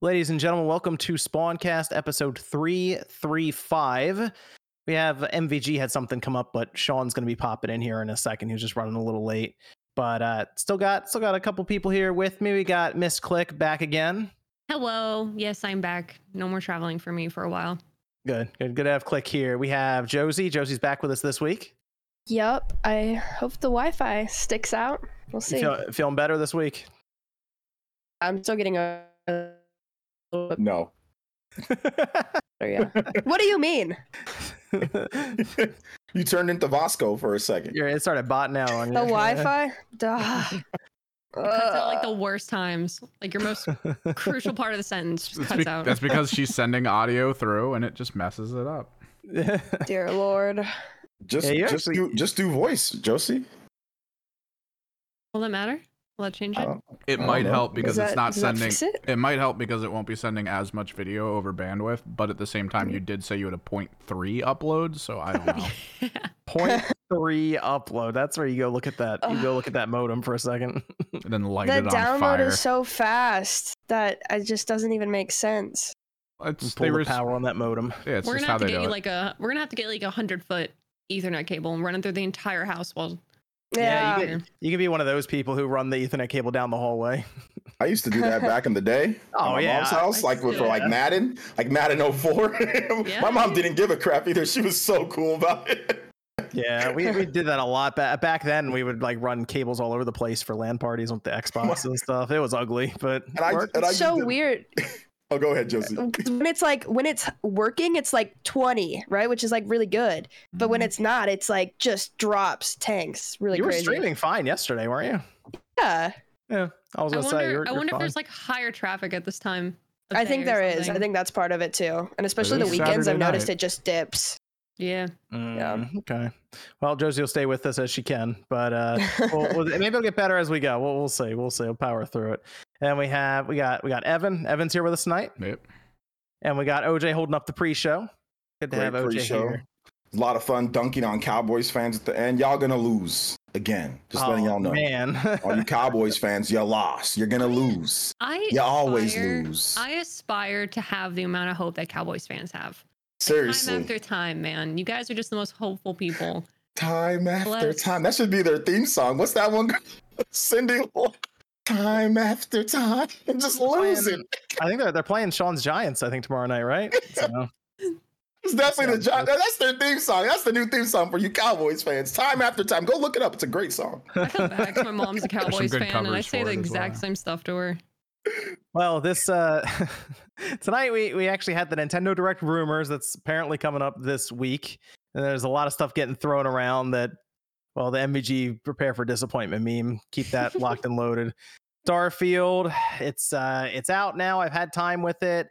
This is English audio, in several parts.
Ladies and gentlemen, welcome to Spawncast episode 335. We have MVG had something come up, but Sean's going to be popping in here in a second. He was just running a little late. But uh still got still got a couple people here with me. We got Miss Click back again. Hello. Yes, I'm back. No more traveling for me for a while. Good. Good good to have Click here. We have Josie. Josie's back with us this week. Yep. I hope the Wi-Fi sticks out. We'll see. feel, feeling better this week? I'm still getting a. No. Yeah. what do you mean? you turned into Vasco for a second. You're, it started botting out on you. The Wi-Fi? Duh. Cuts out like the worst times. Like your most crucial part of the sentence just That's, cuts be- out. that's because she's sending audio through and it just messes it up. Dear Lord. Just, Yeah, you just actually- do, just do voice, Josie. Will that matter? Will that change it? Uh, it might know. help because Does it's that- not sending. it? It might help because it won't be sending as much video over bandwidth. But at the same time, you did say you had a 0.3 upload, so I don't know. Point three upload. That's where you go look at that. You go look at that modem for a second. and then light The it on download fire. is so fast that it just doesn't even make sense. it's, Pull they the res- power on that modem. Yeah, it's we're just gonna how have to get you it. like a we're gonna have to get like a hundred foot Ethernet cable and run it through the entire house while Yeah, Yeah. you You could be one of those people who run the Ethernet cable down the hallway. I used to do that back in the day. Oh, my yeah, mom's house, like for like yeah. Madden, like Madden 04. Yeah. My mom didn't give a crap either. She was so cool about it. Yeah, we, we did that a lot back back then. We would like run cables all over the place for LAN parties with the Xbox and stuff. It was ugly, but And I, worked. and I It's so did- weird. Oh, go ahead, Josie. when it's like when it's working, it's like 20, right? Which is like really good. But when it's not, it's like just drops tanks. Really you were streaming fine yesterday, weren't you? Yeah. Yeah, I was I gonna say. wonder You're, I you're wonder if there's like higher traffic at this time. I day think or there is. I think that's part of it too. And especially the is weekends, I've noticed night. it just dips. Yeah. Mm, Okay. Well, Josie will stay with us as she can, but uh, we'll, we'll, maybe it'll get better as we go. We'll, we'll see. We'll see. We'll power through it. And we have we got we got Evan. Evan's here with us tonight, Yep. and we got OJ holding up the pre-show. Good to Great have OJ pre-show. here. A lot of fun dunking on Cowboys fans at the end. Y'all gonna lose again. Just letting Oh, y'all know. man. All you Cowboys fans, you lost. You're gonna lose. I You always lose. I aspire to have the amount of hope that Cowboys fans have. Seriously. Time after time, man. You guys are just the most hopeful people. Time after Bless. time. That should be their theme song. What's that one? Cindy. Lauper. Time after time. And just losing. I think they're they're playing Sean's Giants. I think tomorrow night, right? So, It's definitely the Sounds job. That's their theme song. That's the new theme song for you Cowboys fans. Time after time. Go look it up. It's a great song. I feel bad 'cause my mom's a Cowboys fan, and I say the exact well. same stuff to her. well, this uh, tonight we we actually had the Nintendo Direct rumors that's apparently coming up this week, and there's a lot of stuff getting thrown around that. Well, the MVG prepare for disappointment meme. Keep that locked and loaded. Starfield, it's uh, it's out now. I've had time with it.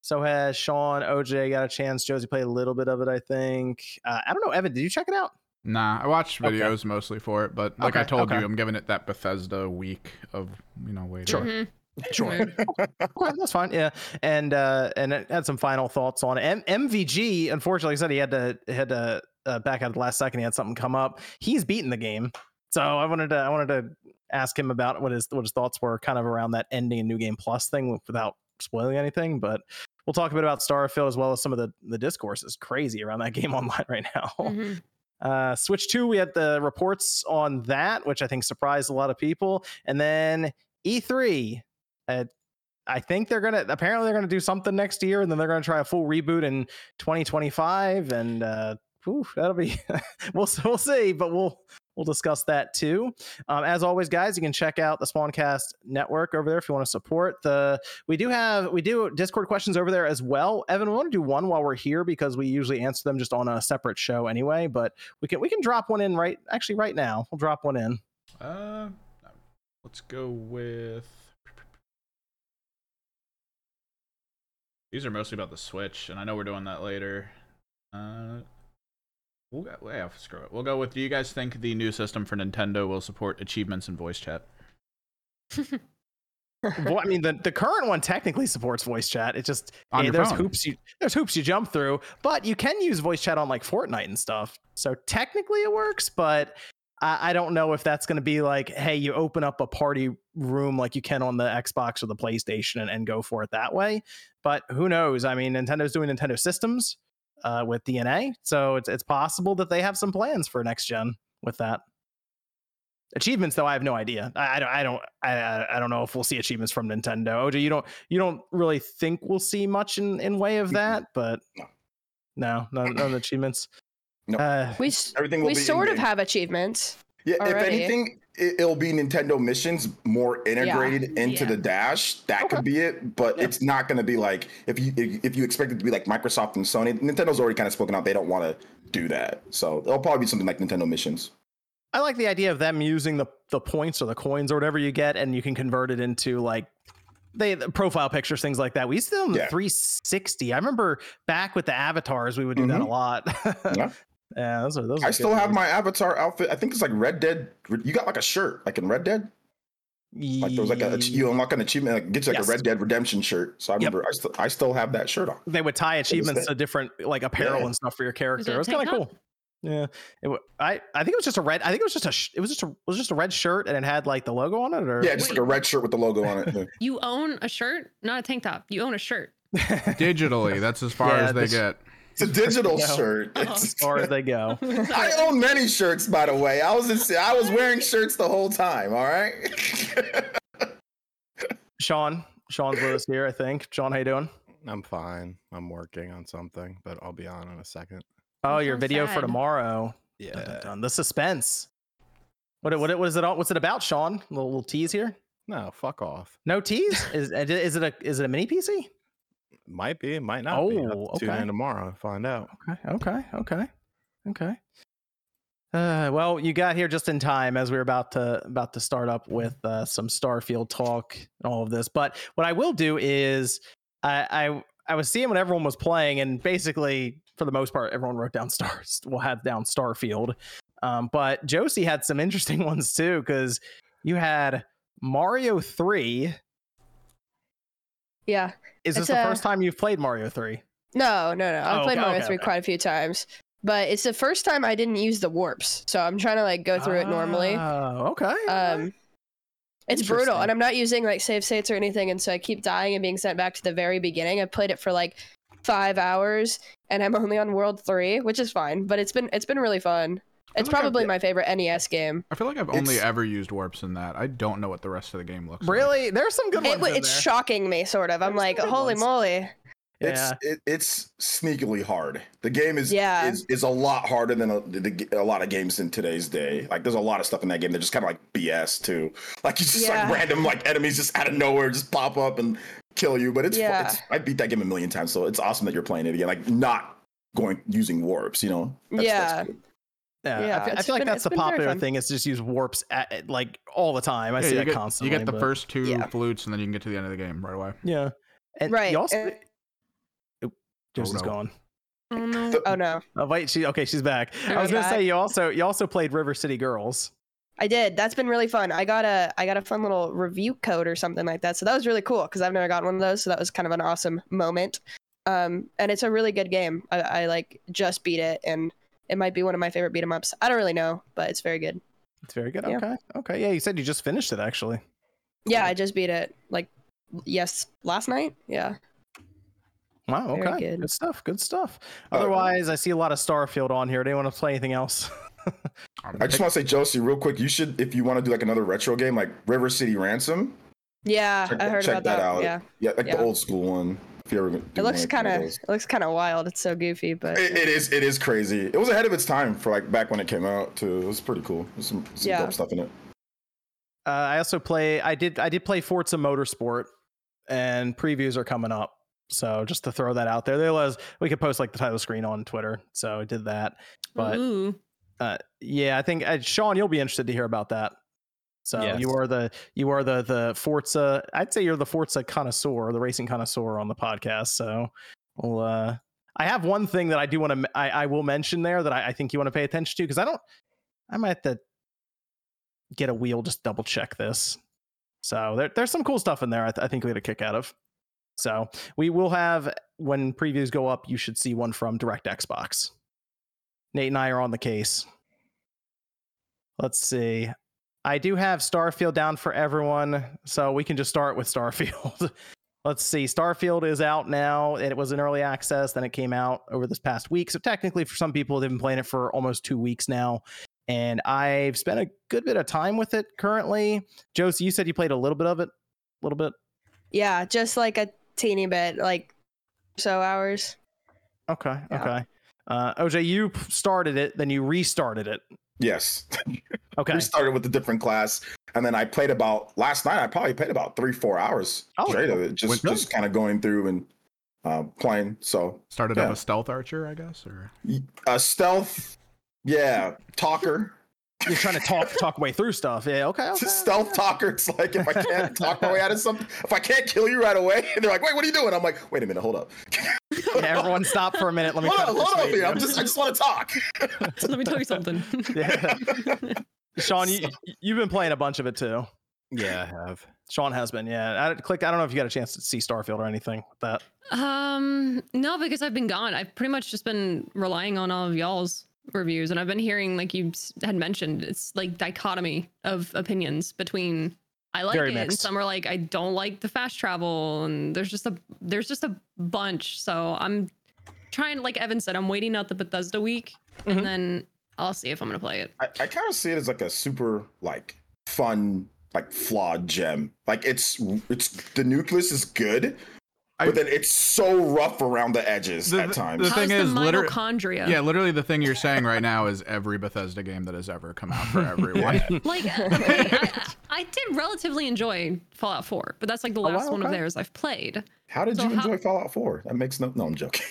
So has Sean. OJ got a chance. Josie played a little bit of it, I think. Uh, I don't know, Evan. Did you check it out? Nah, I watched Okay. videos mostly for it, but like I told okay. you, I'm giving it that Bethesda week of you know waiting. Sure. Mhm. Sure. Rude. Okay, that's fine. Yeah, and uh, and it had some final thoughts on it. M- MVG, unfortunately, said he had to had to uh, back at the last second. He had something come up. He's beaten the game, so I wanted to I wanted to ask him about what his what his thoughts were, kind of around that ending in New Game Plus thing, without spoiling anything. But we'll talk a bit about Starfield as well as some of the the discourse is crazy around that game online right now. Mhm. Uh, Switch 2, we had the reports on that, which I think surprised a lot of people. And then E3, uh, I think they're going to, apparently, they're going to do something next year and then they're going to try a full reboot in 2025. And uh, whew, that'll be, we'll, we'll see, but we'll, we'll discuss that too. Um, as always, guys, you can check out the Spawncast network over there if you want to support the. We do have we do Discord questions over there as well. Evan, we want to do one while we're here because we usually answer them just on a separate show anyway. But we can we can drop one in right actually right now. We'll drop one in. Uh, let's go with. These are mostly about the Switch, and I know we're doing that later. Uh, we'll go, yeah, screw it. We'll go with. Do you guys think the new system for Nintendo will support achievements in voice chat? well, I mean the, the current one technically supports voice chat. It just On eh, there's phone. hoops you there's hoops you jump through, but you can use voice chat on like Fortnite and stuff. So technically it works, but I, I don't know if that's going to be like, hey, you open up a party room like you can on the Xbox or the PlayStation and, and go for it that way. But who knows? I mean, Nintendo's doing Nintendo systems uh, with DNA, so it's it's possible that they have some plans for next gen with that. Achievements, though, I have no idea. I, I don't, I don't, I, I- I don't know if we'll see achievements from Nintendo. OJ, you don't, you don't really think we'll see much in in way of that, but No. no, none, none achievements. No. Uh, We Everything will we be sort of in-game. have achievements. Yeah, if anything, it, it'll be Nintendo missions more integrated into Yeah. the dash. That Okay. could be it, but Yeah. it's not going to be like if you if, if you expect it to be like Microsoft and Sony. Nintendo's already kind of spoken out; they don't want to do that. So it'll probably be something like Nintendo missions. I like the idea of them using the the points or the coins or whatever you get, and you can convert it into like they the profile pictures, things like that. We used to do them Yeah. 360. I remember back with the avatars, we would do that a Mhm. lot. Yeah. Yeah, those are those. I good still have days. my avatar outfit. I think it's like Red Dead. You got like a shirt, like in Red Dead. Like there was like a you unlock an achievement, like gets you like Yes. a Red Dead Redemption shirt. So I Yep. remember I still I still have that shirt on. They would tie achievements to different like apparel Yeah. and stuff for your character. it It was kind of cool. Yeah, it, wa- I I think it was just a red. I think it was just a. sh- It was just a it was just a red shirt and it had like the logo on it. Or Yeah, just like a red shirt with the logo on it. You own a shirt, not a tank top. You own a shirt. Digitally, that's as far Yeah, as they this- get. It's a digital Yeah. shirt. Oh. It's- as far as they go. I own many shirts, by the way. I was in, I was wearing shirts the whole time. All right. Sean, Sean's with us here. I think. Sean, how you doing? I'm fine. I'm working on something, but I'll be on in a second. Oh, your sounds video for sad. tomorrow. Dun, dun, Yeah. dun. The suspense. What what what is it? all- What's it about, Sean? little, little tease here. No, fuck off. No tease. is is it a is it a mini PC? Might be, might not be. I'll Oh, have to Tune okay. in tomorrow and find out. Okay. Okay. Okay. Okay. Uh, well, you got here just in time as we were about to about to start up with uh, some Starfield talk and all of this. But what I will do is I, I I was seeing what everyone was playing, and basically for the most part, everyone wrote down stars. Well, had down Starfield, um, but Josie had some interesting ones too because you had Mario Three. Yeah. Is this It's the a- first time you've played Mario Three? No, no, no. I've Oh, played okay, Mario okay, 3 okay. quite a few times. But it's the first time I didn't use the warps. So I'm trying to like go through it normally. Oh, okay. okay. Um it's brutal and I'm not using like save states or anything and so I keep dying and being sent back to the very beginning. I played it for like 5 hours and I'm only on world 3, which is fine, but it's been it's been really fun. It's like I've- probably my favorite NES game. I feel like I've only It's- ever used warps in that. I don't know what the rest of the game looks like. Really? There's some good It, ones. w- in it's there. shocking me sort of. I'm like, "Holy ones. moly." It's Yeah. it, it's sneakily hard. The game is Yeah. is, is a lot harder than a, the, a lot of games in today's day. Like there's a lot of stuff in that game that just kind of like BS too. Like you just Yeah. like random like enemies just out of nowhere just pop up and kill you. But it's, Yeah. it's I beat that game a million times, so it's awesome that you're playing it again. Like not going using warps, you know. Yeah. good. Yeah, I Yeah, fe- I, it's feel like that's the popular thing is to just use warps at, like all the time. I Yeah, see you that get, constantly. You get the but- first two Yeah. flutes, and then you can get to the end of the game right away. yeah, and Right, You also, and- Oop, Josie's no. gone. Oh no. The- Oh no. Oh wait, she okay, she's back. I was gonna say you also you also played River City Girls. I did. That's been really fun. I got a I got a fun little review code or something like that. So that was really cool because I've never gotten one of those. So that was kind of an awesome moment. Um, and it's a really good game. I, I like just beat it, and it might be one of my favorite beat 'em ups. I don't really know, but it's very good. It's very good. Yeah. Okay, okay, yeah. You said you just finished it actually. Yeah, I just beat it like yes last night. Yeah. Wow. Okay. good. Good stuff. Good stuff. Uh, Otherwise, I see a lot of Starfield on here. Do you want to play anything else? I just want to say, Josie, real quick, you should if you want to do like another retro game like River City Ransom. Yeah, Check, I heard check about that, that. out. Yeah, yeah, like Yeah. the old school one. If you ever do it looks kind of it looks kind of wild. It's so goofy, but It, it is. It is crazy. It was ahead of its time for like back when it came out too. It was pretty cool. There's some, some Yeah. dope stuff in it. Uh, I also play. I did. I did play Forza Motorsport, and previews are coming up. So just to throw that out there, there was we could post like the title screen on Twitter. So I did that. But Ooh. uh, yeah, I think uh, Sean, you'll be interested to hear about that. So Yes. you are the you are the the Forza. I'd say you're the Forza connoisseur, the racing connoisseur on the podcast. So we'll. Uh, I have one thing that I do want to. I, I will mention there that I, I think you want to pay attention to because I don't. I might have to get a wheel just double check this. So there, there's some cool stuff in there. I, th- I think we had a kick out of. So we will have when previews go up. You should see one from Direct Xbox. Nate and I are on the case. let's see. I do have Starfield down for everyone, so we can just start with Starfield. let's see. Starfield is out now. It was in early access, then it came out over this past week. So technically, for some people, they've been playing it for almost two weeks now. And I've spent a good bit of time with it currently. Josie, you said you played a little bit of it, a little bit. Yeah, just like a teeny bit, like so hours. Okay, Yeah. okay. Uh, OJ, you started it, then you restarted it. Yes. Okay. We started with a different class, and then I played about last night. I probably played about three, four hours Oh, straight of it, just just kind of going through and uh, playing. So Started Yeah. up a stealth archer, I guess, or a stealth, yeah, talker, You're trying to talk talk way through stuff. Yeah. Okay. okay. stealth talker. It's like if I can't talk my way out of something, if I can't kill you right away, and they're like, "Wait, what are you doing?" I'm like, "Wait a minute, hold up, Yeah, everyone stop for a minute. Let me hold try up, hold up here. I'm just, I just want to talk." Let me tell you something. Yeah. Sean, you, you've been playing a bunch of it too. Yeah, I have. Sean has been. Yeah. I click. I don't know if you got a chance to see Starfield or anything with that. Um, no, because I've been gone. I've pretty much just been relying on all of y'all's reviews, and I've been hearing, like you s- had mentioned, it's like dichotomy of opinions between I like Very it, and some are like I don't like the fast travel, and there's just a there's just a bunch. So I'm trying, like Evan said, I'm waiting out the Bethesda week, Mhm. and then I'll see if I'm gonna play it. I, I kind of see it as like a super like fun like flawed gem. Like it's it's the nucleus is good, I- but then it's so rough around the edges The- at times. the How's thing the is, liter- mitochondria? yeah, literally the thing you're saying right now is every Bethesda game that has ever come out for everyone. Like, okay, I, I did relatively enjoy Fallout 4, but that's like the Oh, wow, last one of theirs I've played. How did So you how- enjoy Fallout 4? That makes no no. I'm joking.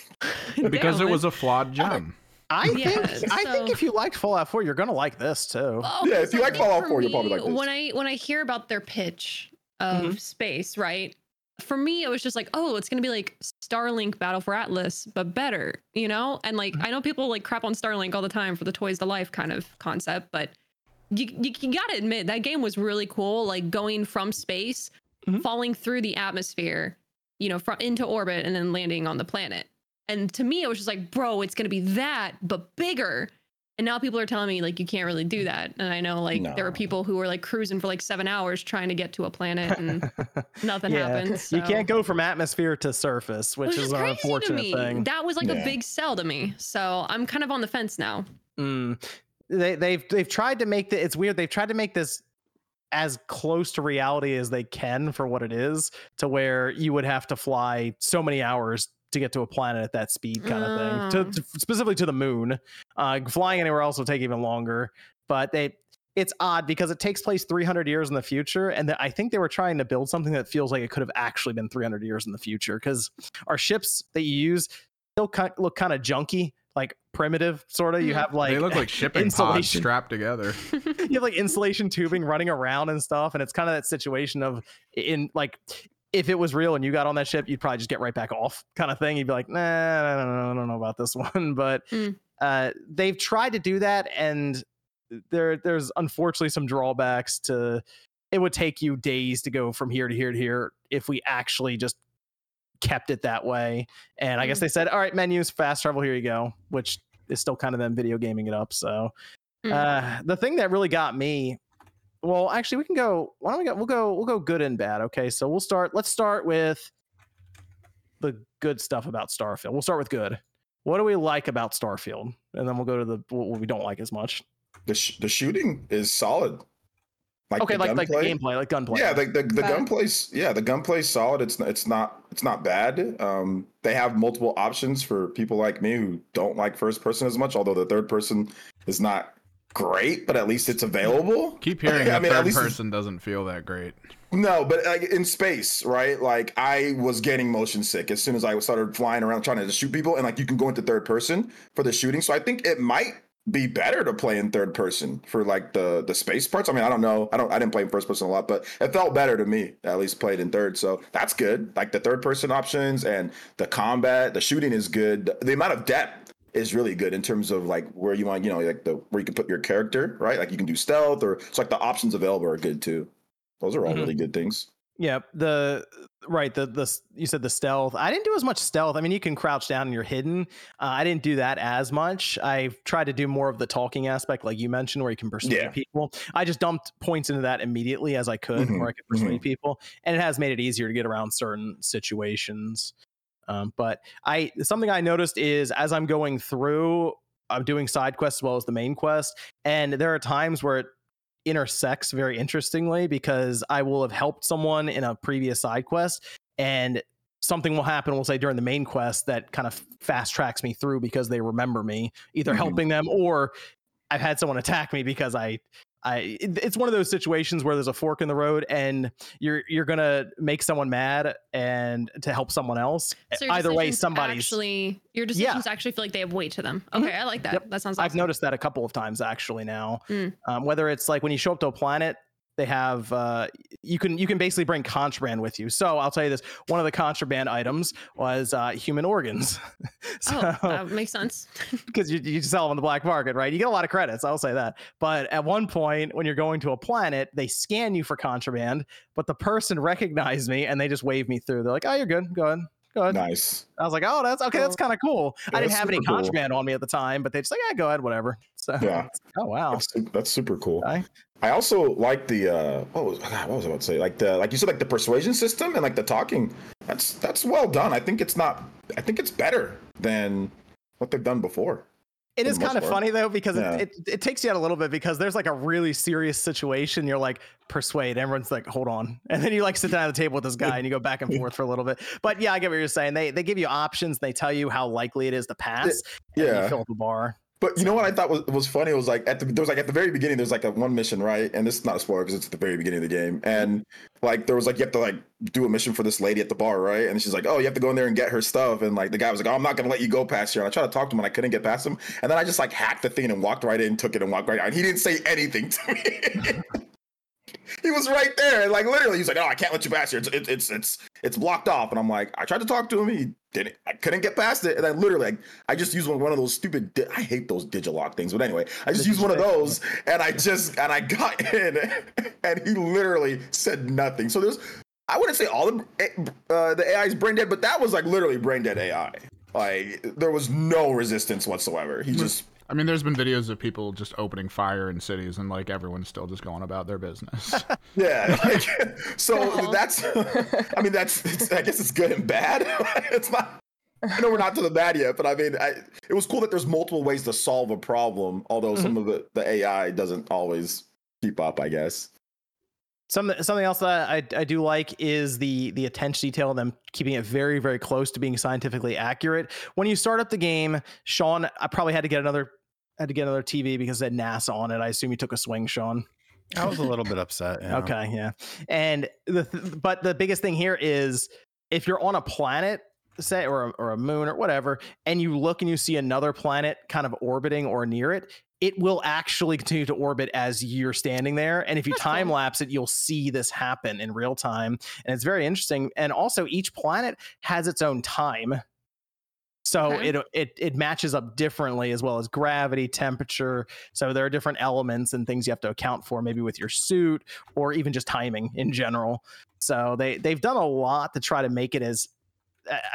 because Damn, it was a flawed gem. I Yeah, think. I think if you liked Fallout 4, you're gonna like this too. Oh, Yeah, if you so like Fallout for 4, you'll probably me, like this. When I when I hear about their pitch of Mm-hmm. space, right? For me, it was just like, oh, it's gonna be like Starlink Battle for Atlas, but better, you know? And like, Mm-hmm. I know people like crap on Starlink all the time for the toys to life kind of concept, but you, you, you gotta admit that game was really cool. Like going from space, Mhm. falling through the atmosphere, you know, from into orbit and then landing on the planet. And to me, it was just like, bro, it's gonna be that, but bigger. And now people are telling me like you can't really do that. And I know like there were people who were like cruising for like seven hours trying to get to a planet and nothing Yeah, happened. You can't go from atmosphere to surface, which Which is is an unfortunate me. thing. That was like Yeah. a big sell to me. So I'm kind of on the fence now. Mm. They they've they've tried to make the it's weird. They've tried to make this as close to reality as they can for what it is, to where you would have to fly so many hours to get to a planet at that speed, kind of thing. To, to specifically to the moon. Uh, flying anywhere else will take even longer. But they it's odd because it takes place 300 years in the future, and that I think they were trying to build something that feels like it could have actually been 300 years in the future. Because our ships that you use still kind look kind of junky, like primitive, sort of. You Mhm. have like they look like shipping pods insulation. strapped together. you have like insulation tubing running around and stuff and it's kind of that situation of in like if it was real and you got on that ship you'd probably just get right back off kind of thing you'd be like nah I don't know, I don't know about this one but Mm. Uh they've tried to do that and there there's unfortunately some drawbacks to it would take you days to go from here to here to here if we actually just kept it that way and i guess Mm. they said all right menus fast travel here you go which is still kind of them video gaming it up so Mm. uh, the thing that really got me, well, actually, we can go. Why don't we go? We'll go. We'll go good and bad. Okay, so we'll start. Let's start with the good stuff about Starfield. We'll start with good. What do we like about Starfield, and then we'll go to the what we don't like as much. The sh- the shooting is solid. Like okay, the like like the gameplay, like gunplay. Yeah, the the, the gunplay's yeah, the gunplay's solid. It's it's not it's not bad. Um, they have multiple options for people like me who don't like first person as much. Although the third person is not great, but at least it's available. Keep hearing I that mean, at third least person doesn't feel that great. No, but like in space, right? Like I was getting motion sick as soon as I started flying around trying to shoot people, and like you can go into third person for the shooting. So I think it might be better to play in third person for like the the space parts. I mean, I don't know. I don't. I didn't play in first person a lot, but it felt better to me. At least played in third, so that's good. Like the third person options and the combat, the shooting is good. The amount of depth is really good in terms of like where you want, you know, like the where you can put your character, right? Like you can do stealth or it's like the options available are good too. Those are all Mhm. really good things. Yeah, The right. The the you said the stealth. I didn't do as much stealth. I mean, you can crouch down and you're hidden. Uh, I didn't do that as much. I tried to do more of the talking aspect, like you mentioned, where you can persuade Yeah. people. I just dumped points into that immediately as I could, Mhm, where I could persuade people, and it has made it easier to get around certain situations. Um, but I something I noticed is as I'm going through, I'm doing side quests as well as the main quest, and there are times where it intersects very interestingly because I will have helped someone in a previous side quest and something will happen we'll say during the main quest that kind of fast tracks me through because they remember me either Mhm. helping them or I've had someone attack me because I I it's one of those situations where there's a fork in the road and you're you're gonna make someone mad and to help someone else. So Either way, somebody's actually your decisions actually feel like they have weight to them. Mhm. Okay, I like that. Yep. That sounds. I've noticed that a couple of times actually now. Mm. Um, whether it's like when you show up to a planet, they have uh, you can you can basically bring contraband with you. So I'll tell you this: one of the contraband items was uh, human organs. Oh, so that makes sense. because you, you sell them on the black market, right? You get a lot of credits. I'll say that. But at one point, when you're going to a planet, they scan you for contraband, but the person recognized me and they just waved me through. They're like, "Oh, you're good. Go ahead." Go ahead. Nice. I was like, oh, that's okay. That's kind of cool. Yeah, I didn't have any super cool. contraband on me at the time, but they just like, yeah, go ahead, whatever. So, Yeah. oh wow. That's, that's super cool. Okay. I also like the uh what was God, what was I about to say? Like the like you said, like the persuasion system and like the talking. That's that's well done. I think it's not I think it's better than what they've done before. It is kind of part. funny though because Yeah. it, it it takes you out a little bit because there's like a really serious situation. You're like persuade. Everyone's like, hold on, and then you like sit down at the table with this guy and you go back and forth for a little bit. But yeah, I get what you're saying. They they give you options. They tell you how likely it is to pass. and Yeah. you fill up the bar. But you know what I thought was, was funny? It was like at the there was like at the very beginning there's like a one mission right, and this is not a spoiler because it's at the very beginning of the game, and like there was like you have to like do a mission for this lady at the bar, right? And she's like, oh, you have to go in there and get her stuff, and like the guy was like, oh, I'm not gonna let you go past here. And I tried to talk to him and I couldn't get past him, and then I just like hacked the thing and walked right in, took it and walked right out. And he didn't say anything to me. he was right there, like literally, he's like, "Oh, I can't let you pass here. It's it's it's it's, it's blocked off." And I'm like, I tried to talk to him, he didn't. I couldn't get past it, and I literally, like, I just used one, one of those stupid. Di- I hate those digilock things, but anyway, I just used one of those, and I just and I got in, and he literally said nothing. So there's, I wouldn't say all the uh, the AI is brain dead, but that was like literally brain dead AI. Like there was no resistance whatsoever. He just I mean, there's been videos of people just opening fire in cities, and like everyone's still just going about their business. Yeah. Like, so that's, I mean, that's, it's, I guess it's good and bad. it's not, I know we're not to the bad yet, but I mean, I, it was cool that there's multiple ways to solve a problem, although some mm-hmm. of the, the AI doesn't always keep up, I guess. Something something else that I, I do like is the the attention detail and them keeping it very very close to being scientifically accurate. When you start up the game, Sean, I probably had to get another had to get another TV because it had NASA on it. I assume you took a swing, Sean. I was a little bit upset. yeah. Okay, yeah. And the th- but the biggest thing here is if you're on a planet, say or a, or a moon or whatever, and you look and you see another planet kind of orbiting or near it, it will actually continue to orbit as you're standing there. And if you That's time cool. lapse it, you'll see this happen in real time, and it's very interesting. And also, each planet has its own time. So Okay. it it it matches up differently as well as gravity, temperature. So there are different elements and things you have to account for, maybe with your suit or even just timing in general. So they they've done a lot to try to make it as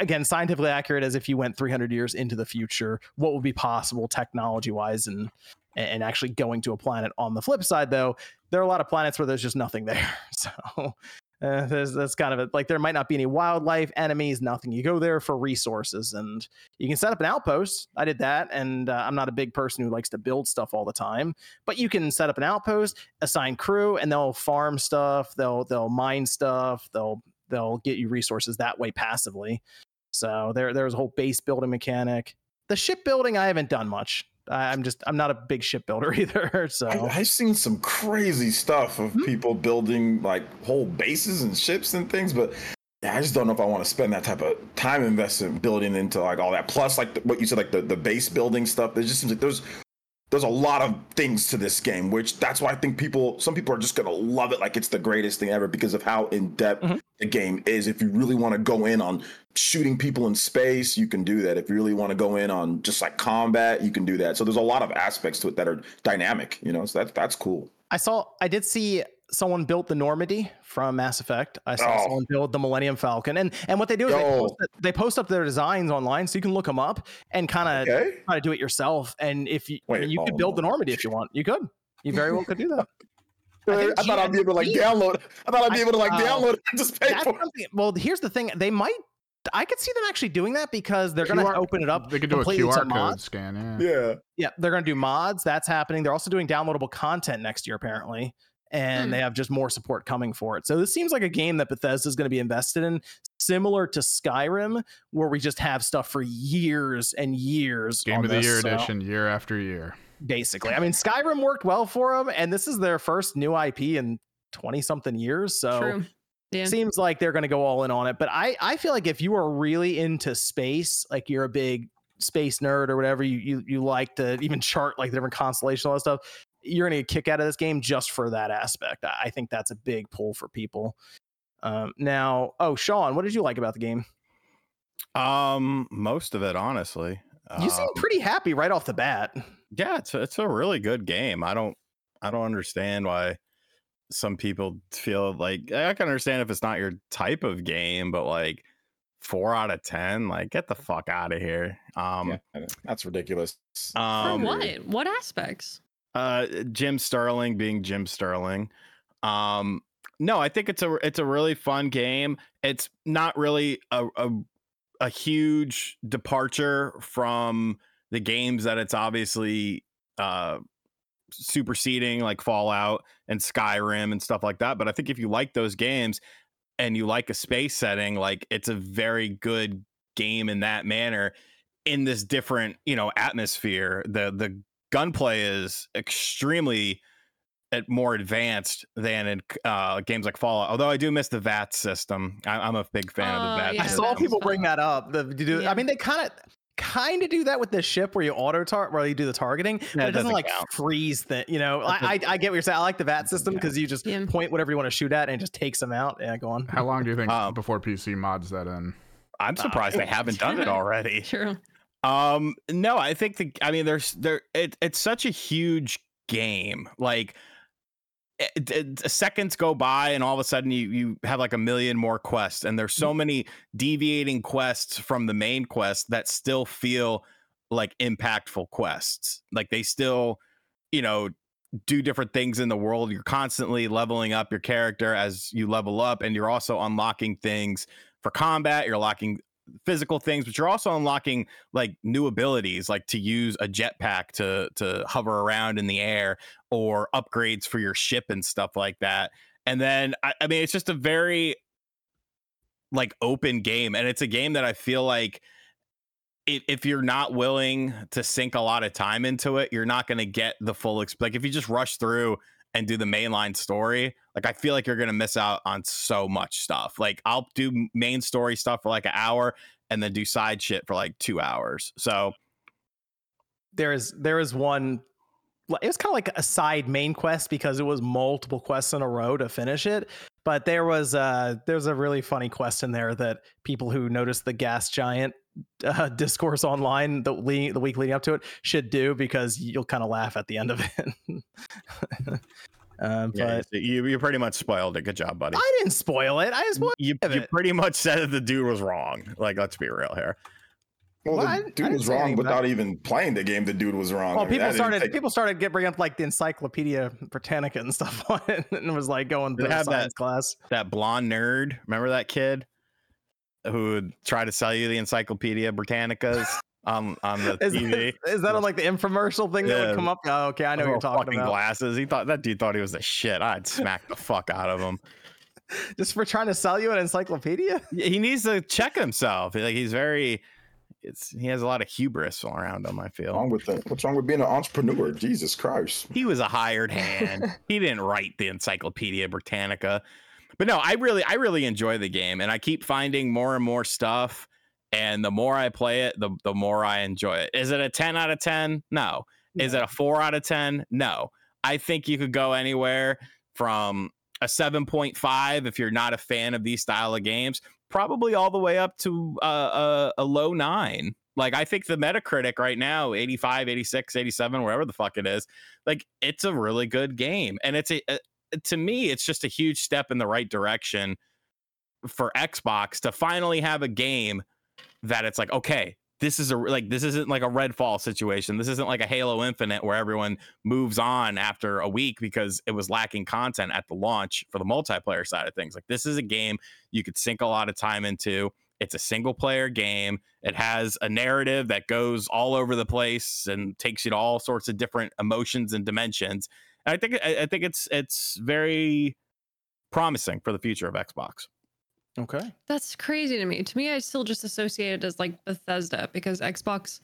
again scientifically accurate as if you went 300 years into the future. What would be possible technology wise and and actually going to a planet. On the flip side, though, there are a lot of planets where there's just nothing there. So uh, there's that's kind of it. Like there might not be any wildlife, enemies, nothing. You go there for resources, and you can set up an outpost. I did that, and uh, I'm not a big person who likes to build stuff all the time. But you can set up an outpost, assign crew, and they'll farm stuff. They'll they'll mine stuff. They'll they'll get you resources that way passively. So there there's a whole base building mechanic. The ship building I haven't done much. I- I'm just I'm not a big shipbuilder either. So I, I've seen some crazy stuff of Hmm. people building like whole bases and ships and things, but yeah, I just don't know if I want to spend that type of time investment building into like all that. Plus, like the, what you said, like the, the base building stuff. It just seems like there's there's a lot of things to this game, which that's why I think people, some people are just gonna love it like it's the greatest thing ever because of how in depth Mhm. the game is. If you really want to go in on shooting people in space, you can do that. If you really want to go in on just like combat, you can do that. So there's a lot of aspects to it that are dynamic, you know. So that's that's cool. I saw I did see someone built the Normandy from Mass Effect. I saw Oh. someone build the Millennium Falcon, and and what they do is they post, they post up their designs online, so you can look them up and kind of Okay. try to do it yourself. And if you, I mean, you oh, could build the. Oh. Normandy if you want, you could. You very well could do that. I I, think thought I'd be able to like download. I thought I'd be able to like oh. download it and just pay for it. Well, here's the thing: they might. I could see them actually doing that because they're going to open it up. They could do a QR code mods. scan. Yeah. Yeah. Yeah, they're going to do mods. That's happening. They're also doing downloadable content next year, apparently, and Hmm. they have just more support coming for it. So this seems like a game that Bethesda is going to be invested in, similar to Skyrim, where we just have stuff for years and years. Game on of the this, year so- edition, year after year. basically. I mean, Skyrim worked well for them, and this is their first new IP in twenty something years. So True. Yeah. seems like they're going to go all in on it. But I I feel like if you are really into space, like you're a big space nerd or whatever, you you you like to even chart like the different constellations, all that stuff. You're going to get a kick out of this game just for that aspect. I I think that's a big pull for people. Um, now, oh, Sean, what did you like about the game? Um, most of it, honestly. You seem Um, pretty happy right off the bat. yeah, it's a, it's a really good game. I don't I don't understand why some people feel like I can understand if it's not your type of game, but like four out of ten, like get the fuck out of here. Um, yeah, that's ridiculous. For um, what? What aspects? Uh Jim Sterling being Jim Sterling. Um no, I think it's a it's a really fun game. It's not really a a, a huge departure from the games that it's obviously uh superseding like Fallout and Skyrim and stuff like that, but I think if you like those games and you like a space setting, like it's a very good game in that manner in this different, you know, atmosphere. The the gunplay is extremely more advanced than in uh, games like Fallout. Although I do miss the VATS system. I, I'm a big fan of Oh, the VATS. yeah, I saw people fun. bring that up. The, do, Yeah. I mean, they kind of kind of do that with the ship where you auto tar where you do the targeting, but That it doesn't doesn't like count. freeze the you know. I, I I get what you're saying. I like the VATS system count. because you just Yeah. point whatever you want to shoot at and it just takes them out. Yeah, go on. How long do you think Um, before PC mods that in? I'm surprised they haven't done it already. True. Um, no, I think the. I mean, there's there. It, it's such a huge game. Like, eh, it, it- eh, seconds go by, and all of a sudden you you have like a million more quests, and there's so mm. many deviating quests from the main quest that still feel like impactful quests. Like they still, you know, do different things in the world. You're constantly leveling up your character as you level up, and you're also unlocking things for combat. You're unlocking physical things, but you're also unlocking like new abilities, like to use a jetpack to to hover around in the air, or upgrades for your ship and stuff like that. And then I, I mean, it's just a very like open game, and it's a game that I feel like if, if you're not willing to sink a lot of time into it, you're not going to get the full exp- like if you just rush through and do the mainline story, like I feel like you're to miss out on so much stuff. Like I'll do main story stuff for like an hour and then do side shit for like 2 hours. So, There is there is one. It was kind of like a side main quest because it was multiple quests in a row to finish it. But there was uh there's a really funny quest in there that people who noticed the gas giant uh, discourse online the le- the week leading up to it should do because you'll kind of laugh at the end of it. um, yeah, but you you pretty much spoiled it. Good job, buddy. I didn't spoil it. I just spoiled You, of you pretty much said that the dude was wrong. Like, let's be real here. Well, Well, the I- I dude didn't was wrong anything about- without even playing the game. The dude was wrong. Well, I mean, people started take- people started get bringing up like the Encyclopedia Britannica and stuff on it, and it was like going They through have that- class. That blonde nerd, remember that kid who would try to sell you the Encyclopedia Britannicas on on the Is, TV? is that on like the infomercial thing that would come up? Oh, okay, I know what you're oh, talking fucking about. glasses. He thought that dude thought he was the shit. I'd smack the fuck out of him. Just for trying to sell you an encyclopedia? He needs to check himself. Like he's very. It's he has a lot of hubris around him. I feel. What's feel wrong with that? What's wrong with being an entrepreneur? Jesus Christ. he was a hired hand. he didn't write the Encyclopedia Britannica. But no, I really, I really enjoy the game, and I keep finding more and more stuff. And the more I play it, the the more I enjoy it. Is it a ten out of ten? No. Is it a four out of ten? No. I think you could go anywhere from a seven point five if you're not a fan of these style of games, probably all the way up to uh, a, a low nine. Like I think the Metacritic right now, 85, 86, 87, wherever the fuck it is, like it's a really good game and it's a, a to me, it's just a huge step in the right direction for Xbox to finally have a game that it's like, okay, this is a like this isn't like a Redfall situation. This isn't like a Halo Infinite where everyone moves on after a week because it was lacking content at the launch for the multiplayer side of things. Like this is a game you could sink a lot of time into. It's a single player game. It has a narrative that goes all over the place and takes you to all sorts of different emotions and dimensions. And I think I, I think it's it's very promising for the future of Xbox. Okay. That's crazy to me. To me, I still just associate it as like Bethesda because Xbox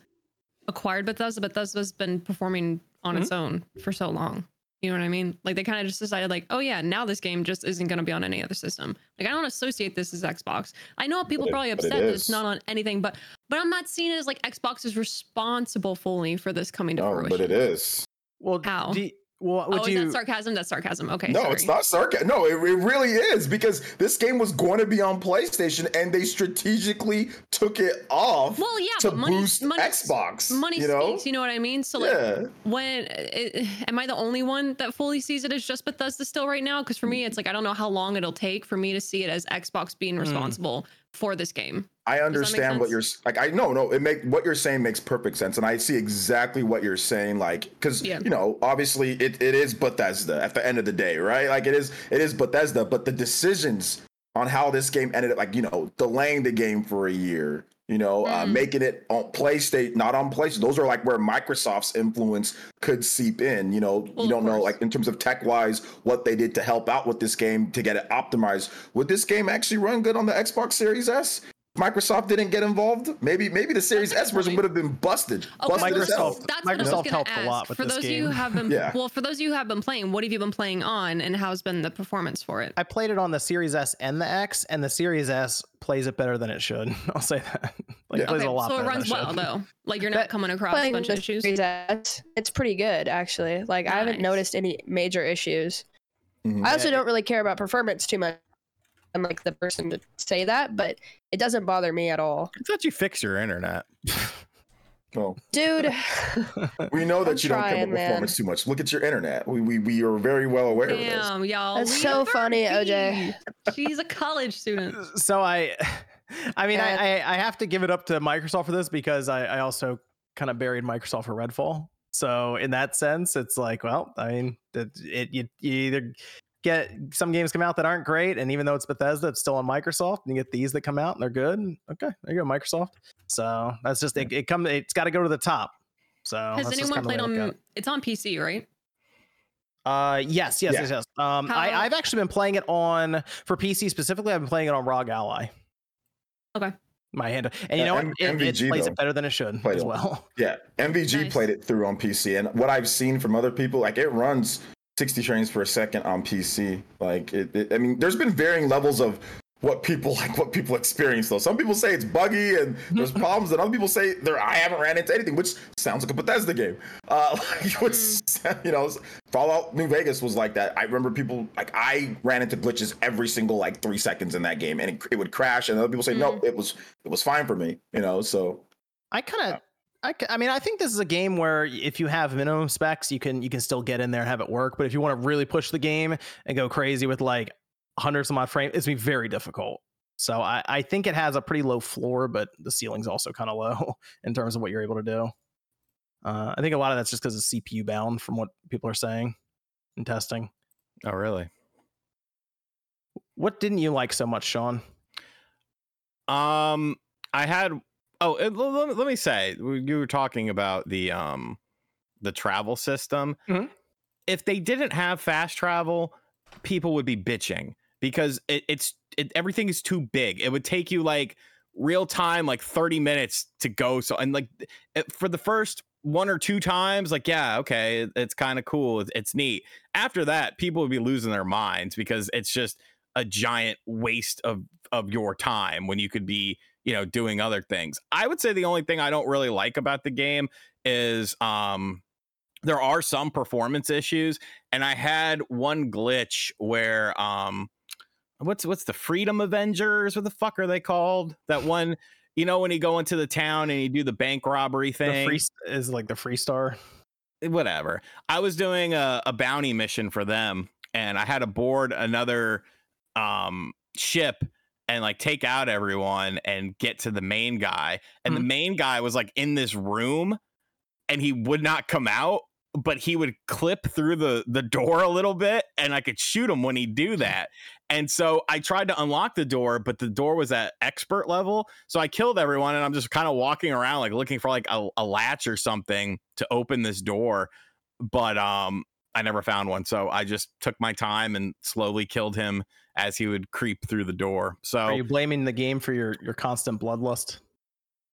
acquired Bethesda. Bethesda's been performing on its mm-hmm. own for so long. You know what I mean? Like they kind of just decided, like, oh yeah, now this game just isn't going to be on any other system. Like I don't associate this as Xbox. I know people But it- probably but it upset that it's not on anything, but but I'm not seeing it as like Xbox is responsible fully for this coming to oh, No, fruition. but it is. Well, How? do you- well, would Oh, you? is that sarcasm? That's sarcasm. Okay. no, sorry. it's not sarcasm. No, it, it really is because this game was going to be on PlayStation and they strategically took it off Well, yeah, to money, boost money, Xbox. Money you know? speaks. You know what I mean? So like, yeah. when it, am I the only one that fully sees it as just Bethesda still right now? Because for me, it's like I don't know how long it'll take for me to see it as Xbox being Mm. For this game. I understand what you're like. I no, no. It make what you're saying makes perfect sense, and I see exactly what you're saying. Like, because Yeah. you know, obviously, it, it is Bethesda at the end of the day, right? Like, it is it is Bethesda, but the decisions on how this game ended up, like you know, delaying the game for a year, you know, uh, Mhm. making it on PlayStation, not on PlayStation. Those are like where Microsoft's influence could seep in. You know, Well, you don't know, like in terms of tech wise, what they did to help out with this game to get it optimized. Would this game actually run good on the Xbox Series S? Microsoft didn't get involved. Maybe maybe the Series S version would have been busted. Okay, busted as hell. Microsoft- That's what I was Microsoft gonna helped a ask. lot with for this those of you who game. have been, Yeah. well, for those of you who have been playing, what have you been playing on, and how's been the performance for it? I played it on the Series S and the X, and the Series S plays it better than it should. I'll say that. Like, Yeah. it plays okay, a lot better. so it better than runs well should. though. Like you're not That- coming across a bunch of issues. Series S, it's pretty good actually. Like I haven't noticed any major issues. Mhm. I also Yeah. don't really care about performance too much. I'm like the person to say that, but it doesn't bother me at all. I thought you fixed your internet. Well, Dude, we know that I'm you don't care about performance too much. Look at your internet. We we, we are very well aware of this. Damn, y'all. That's leave so funny. OJ. She's a college student. so I, I mean, I, I I have to give it up to Microsoft for this because I, I also kind of buried Microsoft for Redfall. So in that sense, it's like, well, I mean, it, it you, you either get some games come out that aren't great, and even though it's Bethesda, it's still on Microsoft, and you get these that come out and they're good. Okay, there you go, Microsoft. So that's just it. It come, it's got to go to the top. So Has that's anyone played way I look at on? it. It's on PC, right? Uh, yes, yes, Yeah. yes, yes. Um, How- I, I've actually been playing it on for PC specifically. I've been playing it on ROG Ally. Okay. My hand, and you know what? M- It, it MVG plays though, it better than it should played as it. well. Yeah, MVG Nice. played it through on PC, and what I've seen from other people, like it runs 60 frames per second on PC. Like it, it I mean, there's been varying levels of what people like, what people experience. Though some people say it's buggy and there's problems, and other people say there I haven't ran into anything, which sounds like a Bethesda game. Uh, like, which you know, Fallout New Vegas was like that. I remember people like I ran into glitches every single like three seconds in that game, and it, it would crash, and other people say no, it was it was fine for me. You know, so I kind of, I, I mean, I think this is a game where if you have minimum specs, you can you can still get in there and have it work. But if you want to really push the game and go crazy with like hundreds of mod frames, it's be very difficult. So I, I think it has a pretty low floor, but the ceiling's also kind of low in terms of what you're able to do. Uh, I think a lot of that's just because it's CPU bound from what people are saying and testing. Oh, really? What didn't you like so much, Sean? Um, I had. Oh, let, let me- say, you were talking about the um, the travel system. Mhm. If they didn't have fast travel, people would be bitching because it, it's it, everything is too big. It would take you like real time, like thirty minutes to go. So and like for the first one or two times, like yeah, okay, it- it's kind of cool, it's, it's neat. After that, people would be losing their minds because it's just a giant waste of of your time when you could be you know doing other things i would say the only thing i don't really like about the game is um there are some performance issues and i had one glitch where um what's what's the freedom avengers what the fuck are they called that one you know when you go into the town and you do the bank robbery The thing free is like the Freestar. whatever. I was doing a, a bounty mission for them and I had to board another um ship and like take out everyone and get to the main guy. And the main guy was like in this room and he would not come out, but he would clip through the the door a little bit and I could shoot him when he'd do that. And so I tried to unlock the door, but the door was at expert level. So I killed everyone and I'm just kind of walking around like looking for like a, a latch or something to open this door. But um I never found one. So I just took my time and slowly killed him as he would creep through the door. So Are you blaming the game for your your constant bloodlust?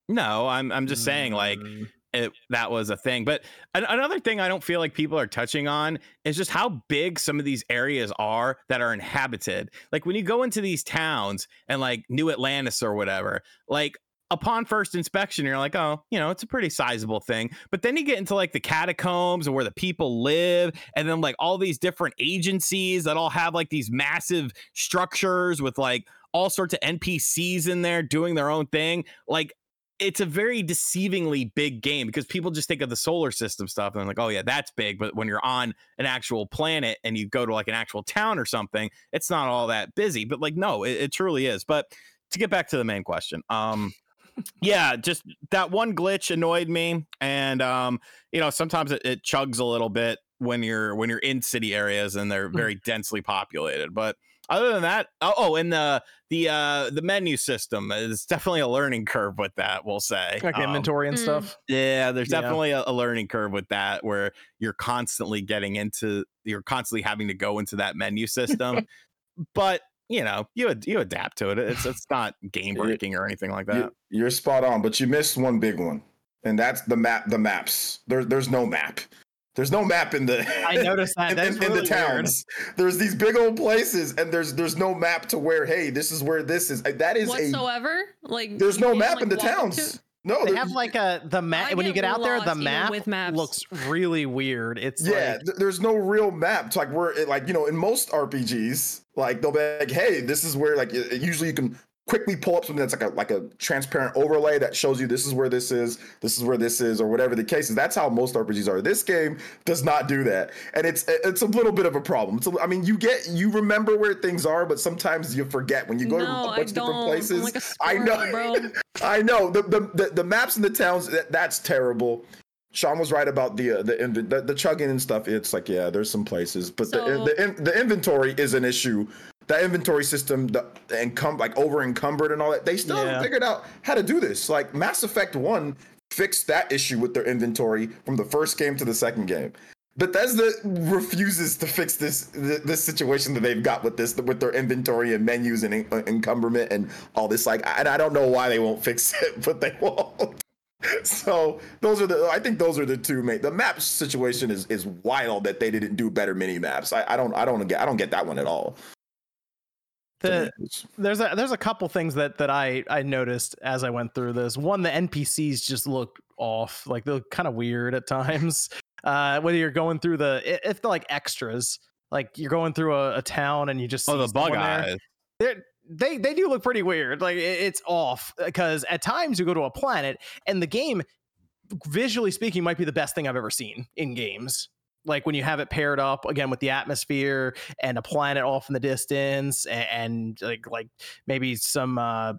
no, I'm I'm just saying like Mm. it that was a thing. But an- another thing I don't feel like people are touching on is just how big some of these areas are that are inhabited. Like when you go into these towns and like New Atlantis or whatever, like upon first inspection, you're like, oh, you know, it's a pretty sizable thing. But then you get into like the catacombs and where the people live, and then like all these different agencies that all have like these massive structures with like all sorts of NPCs in there doing their own thing. Like it's a very deceivingly big game because people just think of the solar system stuff and they're like, oh yeah, that's big. But when you're on an actual planet and you go to like an actual town or something, it's not all that busy. But like, no, it, it truly is. But to get back to the main question, um, yeah, just that one glitch annoyed me, and um, you know, sometimes it, it chugs a little bit when you're when you're in city areas and they're very densely populated. But other than that, oh, oh and the the uh the menu system is definitely a learning curve with that. We'll say Like Um, inventory and Mm. stuff. yeah, there's Yeah. definitely a, a learning curve with that where you're constantly getting into you're constantly having to go into that menu system. but you know, you ad- you adapt to it. It's it's not game breaking or anything like that. You, you're spot on, but you missed one big one, and that's the map. The maps. There, there's no map. There's no map in the. I noticed that. in, That's in- in really the weird. towns. There's these big old places, and there's there's no map to where. Hey, this is where this is. Uh, that is a. whatsoever. Like There's no map like, in the towns. to- No, They have like a the map when you get get out there. The map with maps. looks really weird. It's Yeah, like th- there's no real map. It's like we're like you know in most RPGs, like they'll be like, hey, this is where like y- usually you can quickly pull up something that's like a like a transparent overlay that shows you this is where this is, this is where this is, or whatever the case is. That's how most RPGs are. This game does not do that, and it's it's a little bit of a problem. It's a, I mean, you get you remember where things are, but sometimes you forget when you go to a a I bunch of different don't. places. I'm like I know. bro. I know the, the the the maps in the towns that, that's terrible. Sean was right about the uh, the, the the chugging and stuff. It's like yeah, there's some places, but So- the the the inventory is an issue. That inventory system, the encum like over encumbered and all that. They still Yeah. haven't figured out how to do this. Like Mass Effect One fixed that issue with their inventory from the first game to the second game. Bethesda refuses to fix this this situation that they've got with this with their inventory and menus and en- uh, encumberment and all this. Like, and I don't know why they won't fix it, but they won't. So those are the. I think those are the two main. The map situation is is wild that they didn't do better mini maps. I, I don't I don't get I don't get that one at all. The there's a there's a couple things that that I I noticed as I went through this. One, the NPCs just look off, like they're kind of weird at times. Uh, whether you're going through the if they're like extras, like you're going through a, a town and you just oh, the bug there, eyes. they they do look pretty weird. Like it's off because at times you go to a planet and the game, visually speaking, might be the best thing I've ever seen in games. Like when you have it paired up again with the atmosphere and a planet off in the distance and, and like like maybe some uh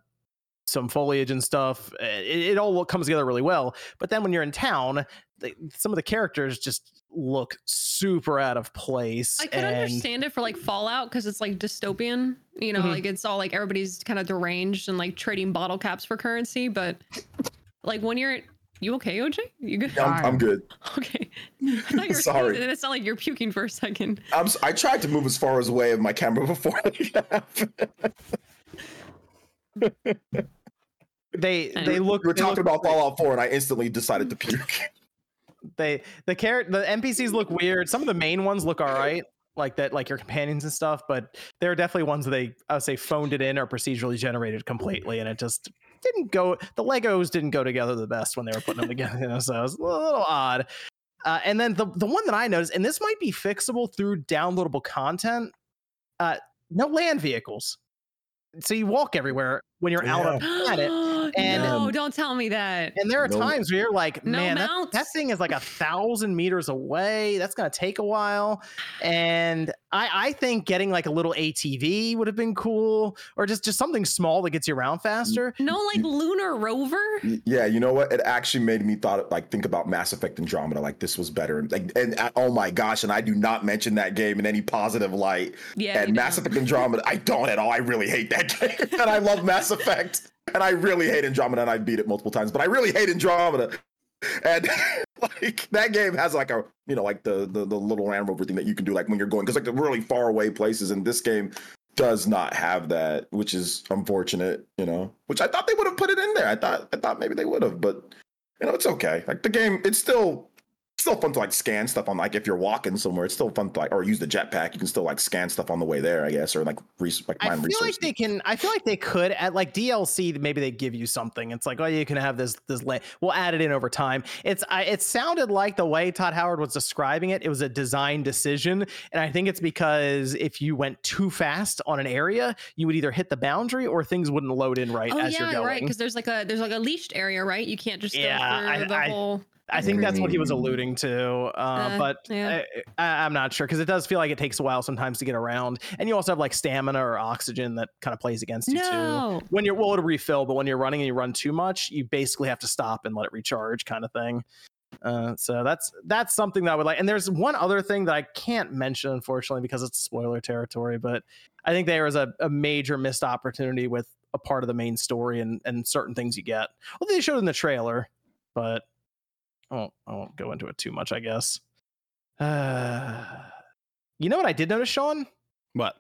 some foliage and stuff. uh, It, it all comes together really well. But then when you're in town, they, some of the characters just look super out of place. I could and- understand it for like Fallout because it's like dystopian. You know, Mhm. like it's all like everybody's kind of deranged and like trading bottle caps for currency. But like when you're, you okay, OJ? You good? I'm, I'm good. Okay. I thought Sorry. sneezing, and it sounded like you're puking for a second. I'm s- I tried to move as far as away of my camera before. they Anyway. they look we were they look talking about Fallout 4, and I instantly decided to puke. they the char- the NPCs look weird. Some of the main ones look all right, like that, like your companions and stuff. But there are definitely ones that they I would say phoned it in or procedurally generated completely, and it just didn't go. The Legos didn't go together the best when they were putting them together, you know, so it was a little odd. Uh, and then the the one that I noticed, and this might be fixable through downloadable content. Uh, no land vehicles. So you walk everywhere when you're out on a planet. And, no, um, don't tell me that. And there are No- times where you're like, No man, that, that thing is like a thousand meters away. That's gonna take a while. And I, I think getting like a little ATV would have been cool, or just just something small that gets you around faster. No, like lunar rover. Yeah, you know what? It actually made me thought like think about Mass Effect Andromeda. Like this was better. Like and uh, oh my gosh, and I do not mention that game in any positive light. Yeah. and Mass don't. Effect Andromeda, I don't at all. I really hate that game, and I love Mass Effect, and I really hate Andromeda, and I beat it multiple times, but I really hate Andromeda. And like that game has like a you know like the the, the little Land Rover thing that you can do like when you're going because like the really far away places, and this game does not have that, which is unfortunate. You know, which I thought they would have put it in there. I thought I thought maybe they would have, but you know it's okay. Like the game, it's still still fun to like scan stuff on like if you're walking somewhere it's still fun to like or use the jetpack you can still like scan stuff on the way there i guess or like res- like I feel resources like they can. I feel like they could at like DLC. Maybe they give you something. It's like, oh, you can have this. This la- we'll add it in over time. It's. I, it sounded like the way Todd Howard was describing it. It was a design decision, and I think it's because if you went too fast on an area, you would either hit the boundary or things wouldn't load in right Oh as yeah, you're going. right. Because there's like a there's like a leashed area, right? You can't just Yeah, go through I- the I- whole. I think that's what he was Mm. alluding to, uh, Uh, but yeah. I, I, I'm not sure because it does feel like it takes a while sometimes to get around, and you also have like stamina or oxygen that kind of plays against you too. When you're well to refill, but when you're running and you run too much, you basically have to stop and let it recharge, kind of thing. Uh, so that's that's something that I would like. And there's one other thing that I can't mention, unfortunately, because it's spoiler territory. But I think there is a, a major missed opportunity with a part of the main story and and certain things you get. Well, they showed in the trailer, but I won't I won't go into it too much. I guess. Uh, you know what I did notice, Sean? What?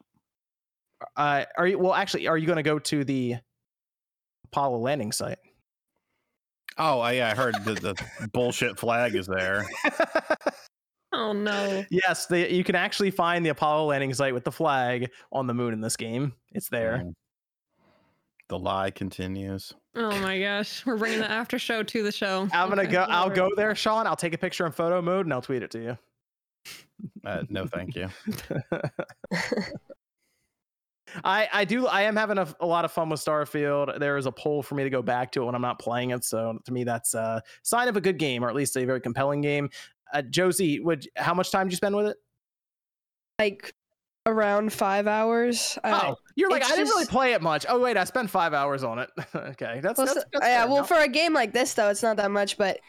Uh, are you well? Actually, are you going to go to the Apollo landing site? Oh, I, yeah, I heard the, the bullshit flag is there. Oh no. yes, the, you can actually find the Apollo landing site with the flag on the moon in this game. It's there. Mm. The lie continues. Oh my gosh. We're bringing the after show to the show. I'm gonna Okay. go. I'll go there, Sean. I'll take a picture in photo mode and I'll tweet it to you. Uh, no, thank you. I I do. I am having a, a lot of fun with Starfield. There is a pull for me to go back to it when I'm not playing it. So to me, that's a sign of a good game, or at least a very compelling game. Uh, Josie, would how much time did you spend with it? like around five hours. Uh, oh, you're like I it's didn't really play it much. Oh wait, I spent five hours on it. okay, that's, well, that's, that's yeah. fair. Well, No. for a game like this, though, it's not that much. But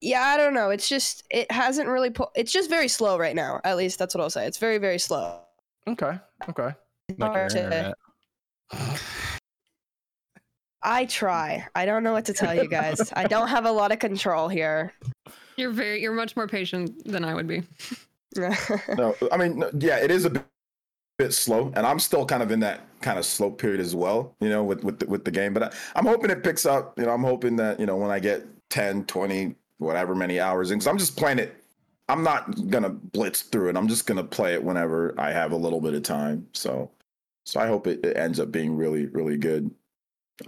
yeah, I don't know. It's just it hasn't really. Po- it's just very slow right now. At least that's what I'll say. It's very very slow. okay, okay. Like to- I try. I don't know what to tell you guys. I don't have a lot of control here. You're very you're much more patient than I would be. no i mean no, yeah it is a bit, slow and i'm still kind of in that kind of slow period as well you know with with the, with the game but I, i'm hoping it picks up you know i'm hoping that you know when i get 10 20 whatever many hours in because i'm just playing it. I'm not gonna blitz through it. I'm just gonna play it whenever i have a little bit of time so so i hope it, it ends up being really really good.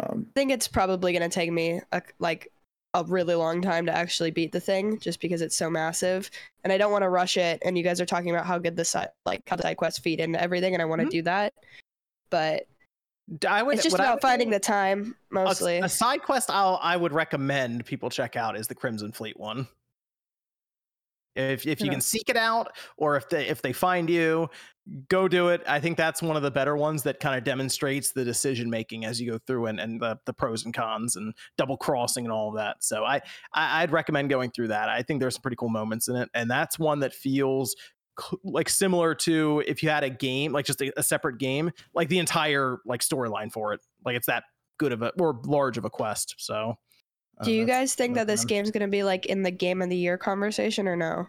Um I think it's probably gonna take me a, like a really long time to actually beat the thing, just because it's so massive, and I don't want to rush it. And you guys are talking about how good the side, like how the side quests feed into everything, and I want to Mhm. do that. But I would. it's just about would finding the time a, mostly. a side quest I'll I would recommend people check out is the Crimson Fleet one. If if you Yeah. can seek it out, or if they if they find you, go do it. I think that's one of the better ones that kind of demonstrates the decision making as you go through and, and the, the pros and cons and double crossing and all of that. So I, I I'd recommend going through that. I think there's some pretty cool moments in it, and that's one that feels like similar to if you had a game like just a, a separate game, like the entire like storyline for it. Like it's that good of a or large of a quest. So. uh, do you guys think that this game's gonna be like in the game of the year conversation or no?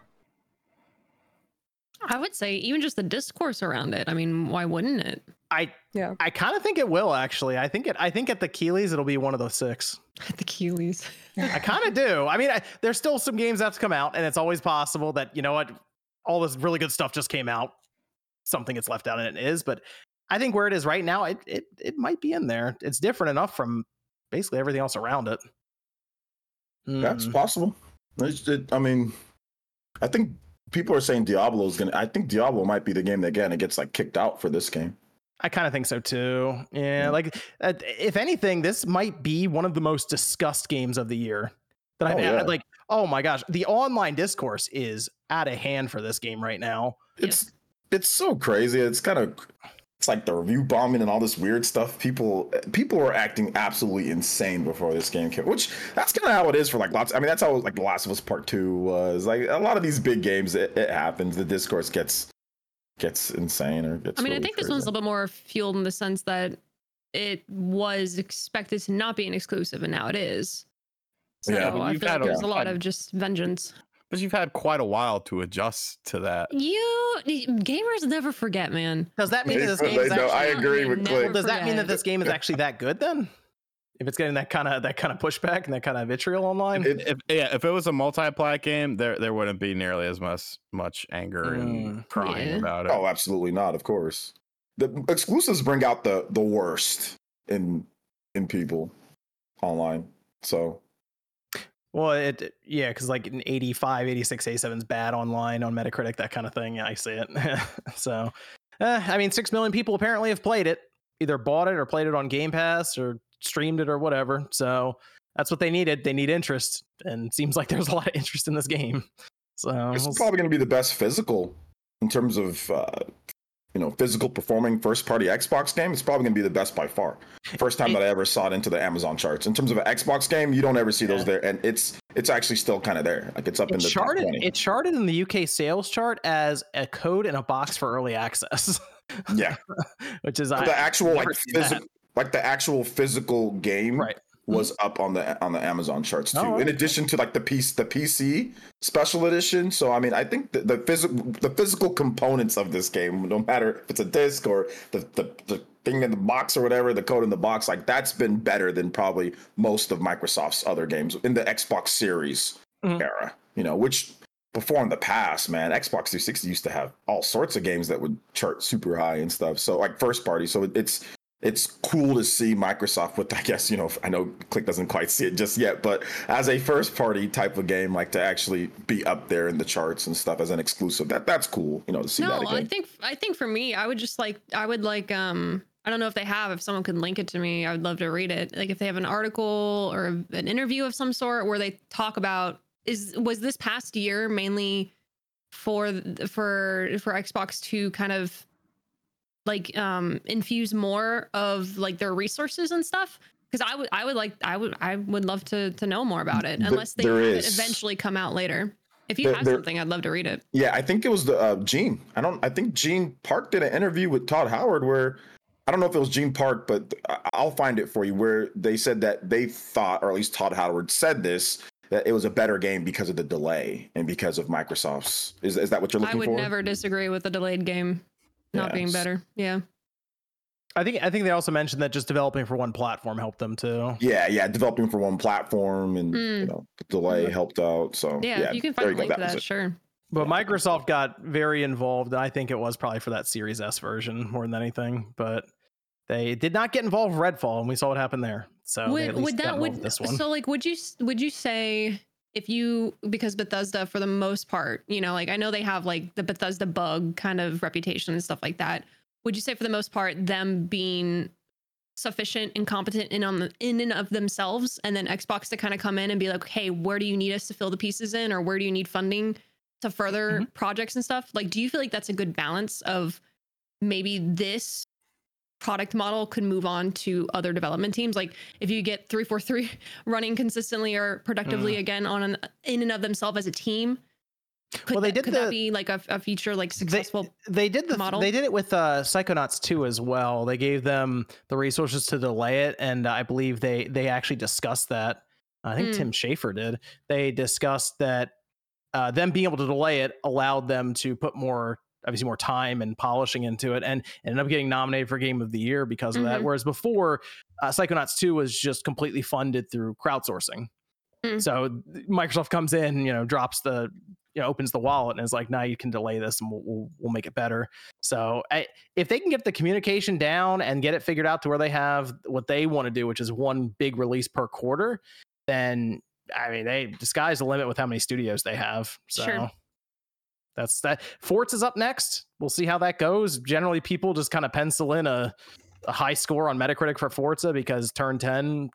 I would say even just the discourse around it. I mean, why wouldn't it? I Yeah. I kind of think it will actually. I think it. I think at the Keighleys it'll be one of those six. At the Keighleys. I kind of do. I mean, I, there's still some games that have to come out, and it's always possible that you know what, all this really good stuff just came out. Something gets left out, and it is. But I think where it is right now, it it it might be in there. It's different enough from basically everything else around it. That's Mm. possible. It's, it, I mean, I think people are saying Diablo is gonna. I think Diablo might be the game that again it gets like kicked out for this game. I kind of think so too. Yeah, Yeah. like uh, if anything, this might be one of the most discussed games of the year. That I've Oh, had. yeah. like, oh my gosh, the online discourse is out of hand for this game right now. It's it's so crazy. It's kind of it's like the review bombing and all this weird stuff. People people were acting absolutely insane before this game came. Which that's kind of how it is for like lots. I mean, that's how like The Last of Us Part Two was. Like a lot of these big games, it, it happens. The discourse gets gets insane or gets. I mean, I really think this one's a little bit more fueled in the sense that it was expected to not be an exclusive, and now it is. So Yeah. I You've feel like a- there's a lot of just vengeance. But you've had quite a while to adjust to that. You gamers never forget, man. Does that mean that this game is they- no, I actually? agree with never Click. Does that mean that this game is actually that good then? If it's getting that kind of that kind of pushback and that kind of vitriol online, It- If yeah, if it was a multi-plat game, there there wouldn't be nearly as much much anger and Mm, crying yeah. about it. Oh, absolutely not. Of course, the exclusives bring out the the worst in in people online. So Well, it yeah, because like an 85, 86, A7 is bad online on Metacritic, that kind of thing. I see it. so, uh, I mean, six million people apparently have played it, either bought it or played it on Game Pass or streamed it or whatever. So that's what they needed. They need interest, and seems like there's a lot of interest in this game. So it's probably going to be the best physical in terms of uh, you know physical performing first party Xbox game. It's probably going to be the best by far. First time that I ever saw it into the Amazon charts. In terms of an Xbox game, you don't ever see those Yeah. there, and it's it's actually still kind of there. Like it's up in the charted. 20. It charted in the UK sales chart as a code in a box for early access, yeah, which is But I, the actual like physical like the actual physical game right. Was up on the on the Amazon charts too. Oh, In addition to like the piece the PC special edition. So I mean, I think the, the physical the physical components of this game, no matter if it's a disc or the, the the thing in the box or whatever, the code in the box, like that's been better than probably most of Microsoft's other games in the Xbox Series Mhm. era. You know, which before in the past, man, Xbox 360 used to have all sorts of games that would chart super high and stuff. So like first party. So it's it's cool to see Microsoft with, I guess, you know, I know Click doesn't quite see it just yet, but as a first party type of game, like to actually be up there in the charts and stuff as an exclusive, that that's cool, you know, to see no, that again. I think I think for me, I would just like I would like um I don't know if they have. If someone could link it to me, I would love to read it. Like if they have an article or an interview of some sort where they talk about is was this past year mainly for for for Xbox to kind of like um infuse more of like their resources and stuff because I would I would like I would I would love to to know more about it unless they there have it is. eventually come out later. If you There- have there- something, I'd love to read it. Yeah, I think it was the uh, Gene. I don't. I think Gene Park did an interview with Todd Howard where I don't know if it was Gene Park, but I'll find it for you. Where they said that they thought, or at least Todd Howard said this, that it was a better game because of the delay and because of Microsoft's. Is is that what you're looking for? I would for? never disagree with a delayed game not being better. Yeah. I think I think they also mentioned that just developing for one platform helped them too. Yeah, yeah, developing for one platform and you Mm. know the delay helped out. So Yeah. if you can find a link to was that, sure. But Microsoft got very involved, and I think it was probably for that Series S version more than anything. But they did not get involved with Redfall, and we saw what happened there. So they would at least would that involved would this one. so like would you would you say if you because Bethesda for the most part, you know, like I know they have like the Bethesda bug kind of reputation and stuff like that. Would you say for the most part them being sufficient and competent in on the in and of themselves and then Xbox to kind of come in and be like, "Hey, where do you need us to fill the pieces in or where do you need funding to further Mm-hmm. projects and stuff?" Like do you feel like that's a good balance of maybe this product model could move on to other development teams like if you get 343 running consistently or productively again on an in and of themselves as a team could, Mm. Well, they that, did could the- that be like a, a feature like successful they did the model? they did it with uh psychonauts too as well they gave them the resources to delay it and i believe they they actually discussed that i think Hmm. tim schafer did they discussed that uh, them being able to delay it allowed them to put more obviously more time and polishing into it and ended up getting nominated for game of the year because of that Mhm. whereas before uh, psychonauts 2 was just completely funded through crowdsourcing Mm. so microsoft comes in you know drops the you know opens the wallet and is like now you can delay this and we'll, we'll, we'll make it better so I, if they can get the communication down and get it figured out to where they have what they want to do which is one big release per quarter then i mean they the sky's the limit with how many studios they have so Sure. That's that. is up next. We'll see how that goes. Generally, people just kind of pencil in a, a high score on Metacritic for Forza because Turn 10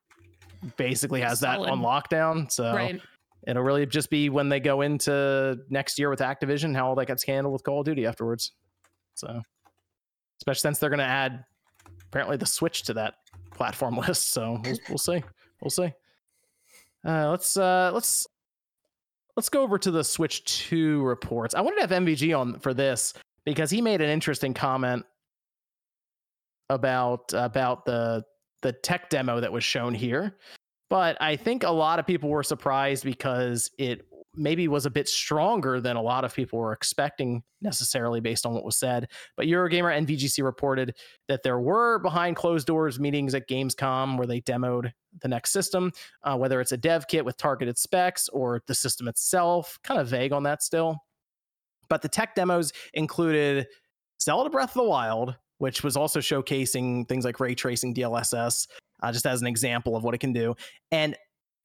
basically has that on lockdown. So Right. it'll really just be when they go into next year with Activision, how all that gets handled with Call of Duty afterwards. So, especially since they're going to add apparently the Switch to that platform list. So we'll, we'll see. We'll see. Uh, let's uh, let's let's go over to the Switch 2 reports. I wanted to have MVG on for this because he made an interesting comment about about the the tech demo that was shown here. But I think a lot of people were surprised because it maybe was a bit stronger than a lot of people were expecting necessarily based on what was said. But Eurogamer and VGC reported that there were behind closed doors meetings at Gamescom where they demoed the next system, uh, whether it's a dev kit with targeted specs or the system itself. Kind of vague on that still. But the tech demos included Zelda Breath of the Wild, which was also showcasing things like ray tracing DLSS, uh, just as an example of what it can do. And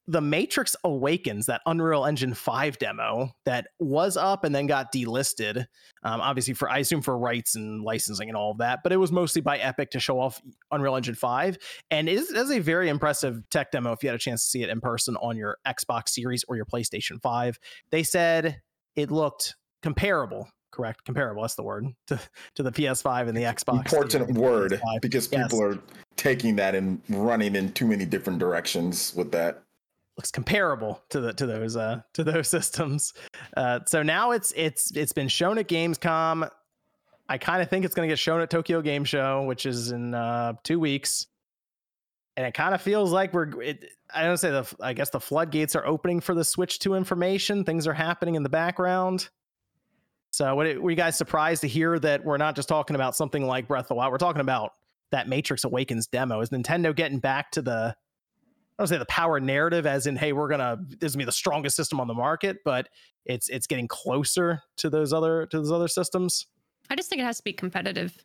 the Matrix Awakens, that Unreal Engine 5 demo that was up and then got delisted, um, obviously for I assume for rights and licensing and all of that, but it was mostly by Epic to show off Unreal Engine 5. And it is, a very impressive tech demo if you had a chance to see it in person on your Xbox Series or your PlayStation 5. They said it looked comparable, correct? Comparable, that's the word, to, to the PS5 and the Xbox. Important the word PS5. because Yes. people are taking that and running in too many different directions with that. Looks comparable to the to those uh to those systems. Uh so now it's it's it's been shown at Gamescom. I kind of think it's going to get shown at Tokyo Game Show, which is in uh 2 weeks. And it kind of feels like we're it, I don't say the I guess the floodgates are opening for the Switch 2 information. Things are happening in the background. So what were you guys surprised to hear that we're not just talking about something like Breath of the Wild? We're talking about that Matrix Awakens demo. Is Nintendo getting back to the I don't say the power narrative as in, hey, we're gonna this is gonna be the strongest system on the market, but it's it's getting closer to those other to those other systems. I just think it has to be competitive.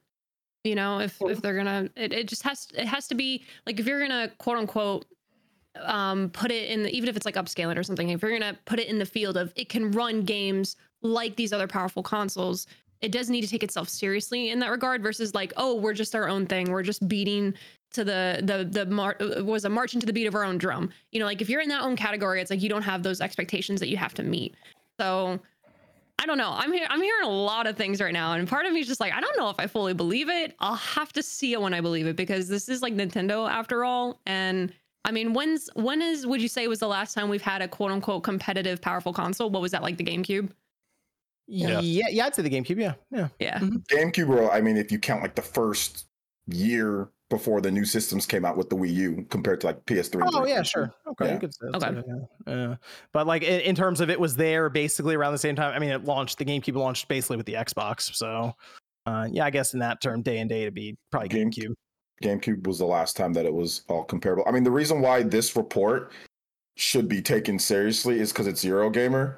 You know, if if they're gonna, it, it just has it has to be like if you're gonna quote unquote um put it in the, even if it's like upscaling or something if you're gonna put it in the field of it can run games like these other powerful consoles it does need to take itself seriously in that regard versus like oh we're just our own thing we're just beating to the the the mar- uh, was a march into the beat of our own drum you know like if you're in that own category it's like you don't have those expectations that you have to meet so I don't know. I'm here. I'm hearing a lot of things right now, and part of me is just like, I don't know if I fully believe it. I'll have to see it when I believe it because this is like Nintendo after all. And I mean, when's when is would you say was the last time we've had a quote unquote competitive, powerful console? What was that like? The GameCube? Yeah, Yeah. yeah, I'd say the GameCube. Yeah, yeah. Yeah. GameCube, well, I mean, if you count like the first year before the new systems came out with the Wii U compared to like PS3. Oh yeah, sure. Okay, Yeah. you could Okay. yeah. Yeah. But like in, in terms of it was there basically around the same time. I mean, it launched the GameCube launched basically with the Xbox. So uh, yeah, I guess in that term, day and day to be probably Game- GameCube. GameCube was the last time that it was all comparable. I mean, the reason why this report should be taken seriously is because it's Eurogamer,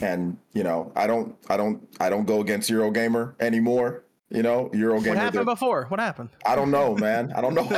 and you know, I don't, I don't, I don't go against Eurogamer anymore. You know, Eurogamer. What happened before? What happened? I don't know, man. I don't know.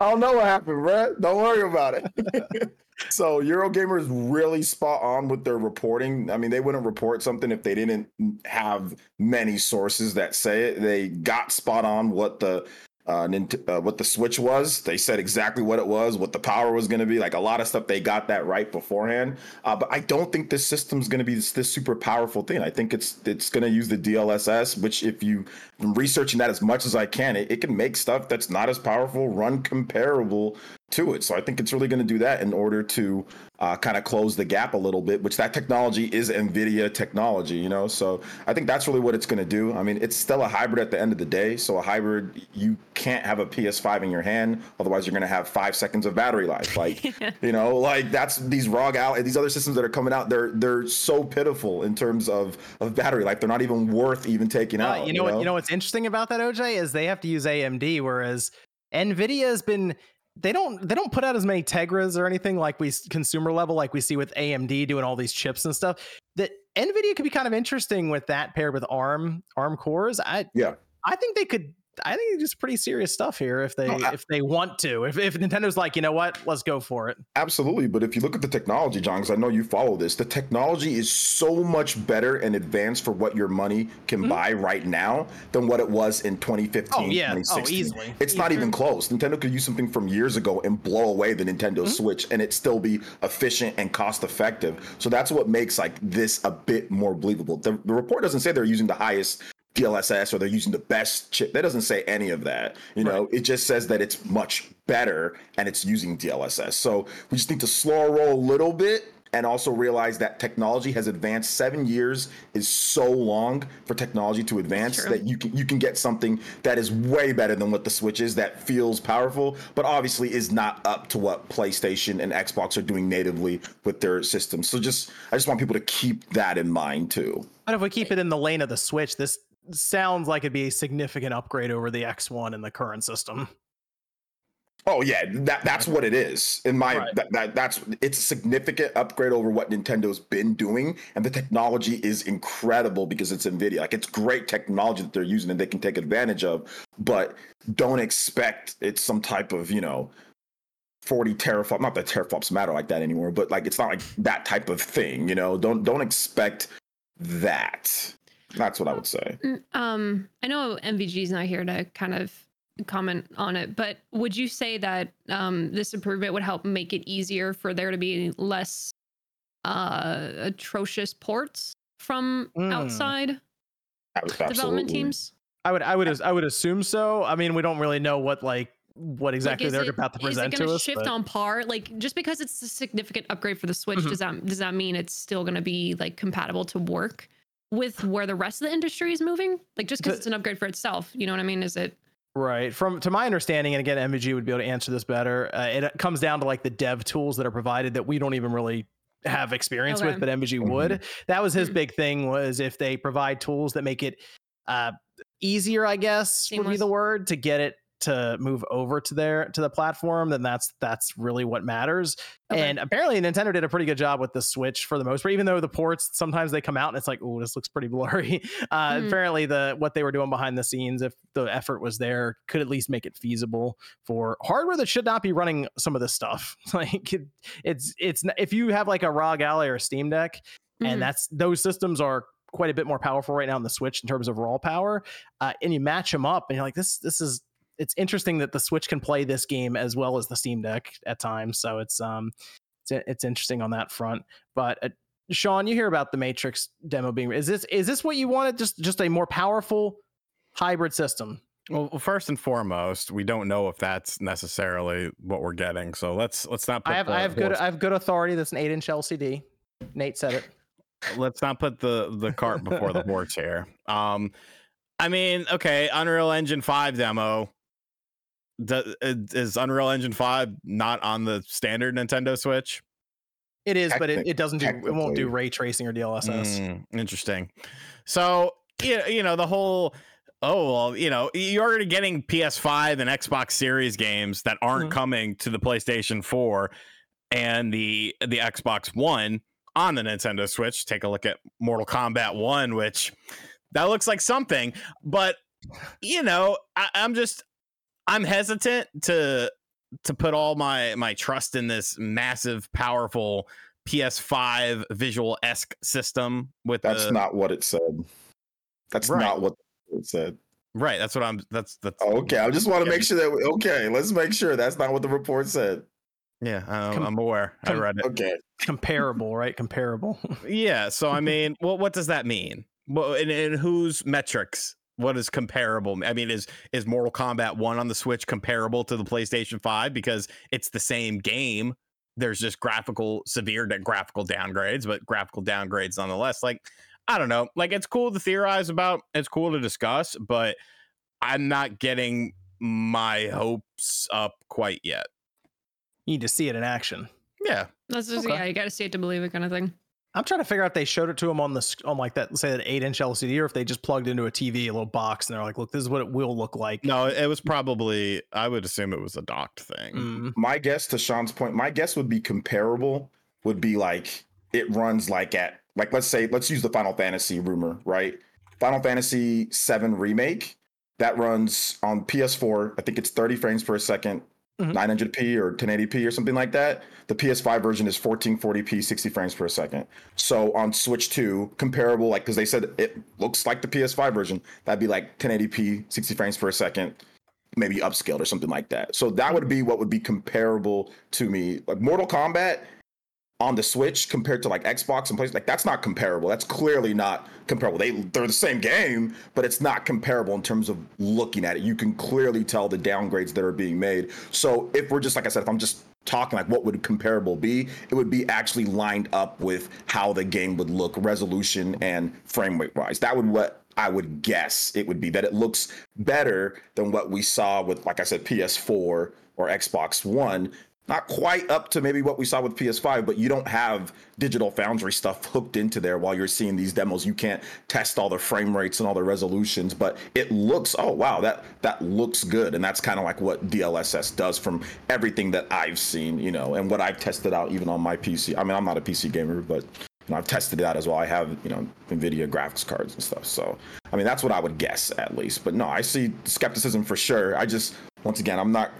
I don't know what happened, Brett. Don't worry about it. so Eurogamer is really spot on with their reporting. I mean, they wouldn't report something if they didn't have many sources that say it. They got spot on what the uh, Nint- uh, what the Switch was. They said exactly what it was, what the power was going to be. Like a lot of stuff, they got that right beforehand. Uh, but I don't think this system's going to be this, this super powerful thing. I think it's it's going to use the DLSS, which if you I'm researching that as much as I can, it, it can make stuff that's not as powerful run comparable to it. So I think it's really going to do that in order to uh, kind of close the gap a little bit, which that technology is NVIDIA technology, you know? So I think that's really what it's going to do. I mean, it's still a hybrid at the end of the day. So a hybrid, you can't have a PS5 in your hand. Otherwise, you're going to have five seconds of battery life. Like, you know, like that's these ROG Ally, these other systems that are coming out, they're, they're so pitiful in terms of, of battery life. They're not even worth even taking Uh, out. you know what? You know what's interesting about that, OJ, is they have to use AMD, whereas Nvidia has been. They don't. They don't put out as many Tegras or anything like we consumer level like we see with AMD doing all these chips and stuff. That Nvidia could be kind of interesting with that paired with ARM ARM cores. I Yeah. I think they could I think it's just pretty serious stuff here if they No, I- if they want to. If if Nintendo's like, you know what, let's go for it. Absolutely, but if you look at the technology, John, because I know you follow this, the technology is so much better and advanced for what your money can Mhm. buy right now than what it was in 2015, Oh yeah, oh 2016. easily. It's not even close. Nintendo could use something from years ago and blow away the Nintendo Mhm. Switch and it still be efficient and cost effective. So that's what makes like this a bit more believable. The, the report doesn't say they're using the highest DLSS or they're using the best chip. That doesn't say any of that. You know, it just says that it's much better and it's using DLSS. So we just need to slow our roll a little bit and also realize that technology has advanced. Seven years is so long for technology to advance that you can you can get something that is way better than what the Switch is. That feels powerful, but obviously is not up to what PlayStation and Xbox are doing natively with their systems. So just I just want people to keep that in mind too. But if we keep it in the lane of the Switch, this sounds like it'd be a significant upgrade over the X1 in the current system. Oh yeah, that that's what it is. In my Right. that, that that's it's a significant upgrade over what Nintendo's been doing, and the technology is incredible because it's Nvidia. Like it's great technology that they're using and they can take advantage of. But don't expect it's some type of you know. 40 teraflop not that teraflops matter like that anymore but like it's not like that type of thing you know don't don't expect that that's what i would say Mm, Um, I know MVG's not here to kind of comment on it, but would you say that um, this improvement would help make it easier for there to be less uh, atrocious ports from Mm. outside Absolutely. development teams? I would I would I would assume so. I mean, we don't really know what like what exactly Like, they're it- about to present is it to gonna us. shift but- on par? Like just because it's a significant upgrade for the Switch, Mhm. does that does that mean it's still going to be like compatible to work with where the rest of the industry is moving? Like just because it's an upgrade for itself, you know what I mean? Is it? Right. From to my understanding, and again, MVG would be able to answer this better. Uh, it comes down to like the dev tools that are provided that we don't even really have experience Okay. with, but MVG Mhm. would. That was his Hmm. big thing was if they provide tools that make it uh, easier, I guess would be the word to get it to move over to their to the platform. Then that's that's really what matters. Okay. And apparently, Nintendo did a pretty good job with the Switch for the most part. Even though the ports sometimes they come out and it's like, oh, this looks pretty blurry. Uh, Mhm. Apparently, the what they were doing behind the scenes, if the effort was there, could at least make it feasible for hardware that should not be running some of this stuff. Like it, it's it's if you have like a ROG Ally or a Steam Deck, Mhm. and that's those systems are quite a bit more powerful right now on the Switch in terms of raw power. Uh, and you match them up, and you're like, this this is it's interesting that the Switch can play this game as well as the Steam Deck at times. So it's um it's it's interesting on that front. But uh, Sean, you hear about the Matrix demo being is this is this what you wanted? Just just a more powerful hybrid system. Well, first and foremost, we don't know if that's necessarily what we're getting. So let's let's not. Put I have the I have good horse- I have good authority. That's an eight inch LCD. Nate said it. let's not put the the cart before the horse here. Um, I mean, okay, Unreal Engine Five demo. Do, is Unreal Engine Five not on the standard Nintendo Switch? It is, but it, it doesn't do it won't do ray tracing or DLSS. Mm, interesting. So you you know the whole. Oh well, you know you're already getting PS5 and Xbox Series games that aren't Mhm. coming to the PlayStation 4 and the the Xbox One on the Nintendo Switch. Take a look at Mortal Kombat One, which that looks like something, but you know I, I'm just I'm hesitant to to put all my my trust in this massive, powerful PS5 visual esque system with that's the, not what it said that's Right. not what it said right. That's what I'm. That's that's Oh, okay, I just want to Yeah. make sure that we, okay, let's make sure that's not what the report said. yeah. I'm, Com- I'm aware. I read it. Okay, Comparable, right? Comparable. Yeah. So I mean, well, what does that mean? Well, in, in whose metrics? What is comparable? I mean, is is Mortal Kombat One on the Switch comparable to the PlayStation Five because it's the same game? There's just graphical, severe graphical downgrades, but graphical downgrades nonetheless. Like, I don't know. Like, it's cool to theorize about. It's cool to discuss, but I'm not getting my hopes up quite yet. you need to see it in action. Yeah. That's just Okay. yeah, you got to see it to believe it, kind of thing. I'm trying to figure out if they showed it to him on the on like that, say that eight inch LCD, or if they just plugged into a TV, a little box, and they're like, "Look, this is what it will look like." No, it was probably. I would assume it was a docked thing. Mm. my guess to Sean's point, my guess would be comparable. Would be like it runs like at like let's say let's use the Final Fantasy rumor, right? Final Fantasy VII remake that runs on PS4. I think it's 30 frames per 2nd Mhm. 900p or 1080p or something like that. The PS5 version is 1440p, 60 frames per second. So on Switch 2, comparable, like because they said it looks like the PS5 version, that'd be like 1080p, 60 frames per second, maybe upscaled or something like that. So that would be what would be comparable to me. Like Mortal Kombat on the Switch compared to like Xbox and places like that's not comparable. That's clearly not comparable. They they're the same game, but it's not comparable in terms of looking at it. You can clearly tell the downgrades that are being made. So if we're just like I said, if I'm just talking like what would comparable be, it would be actually lined up with how the game would look, resolution and frame rate wise. That would what I would guess it would be that it looks better than what we saw with, like I said, PS4 or Xbox One not quite up to maybe what we saw with PS5, but you don't have digital foundry stuff hooked into there while you're seeing these demos. You can't test all the frame rates and all the resolutions, but it looks oh wow, that that looks good. And that's kind of like what DLSS does from everything that I've seen, you know, and what I've tested out even on my PC. I mean, I'm not a PC gamer, but you know, I've tested it out as well. I have, you know, NVIDIA graphics cards and stuff. So, I mean, that's what I would guess at least. But no, I see skepticism for sure. I just, once again, I'm not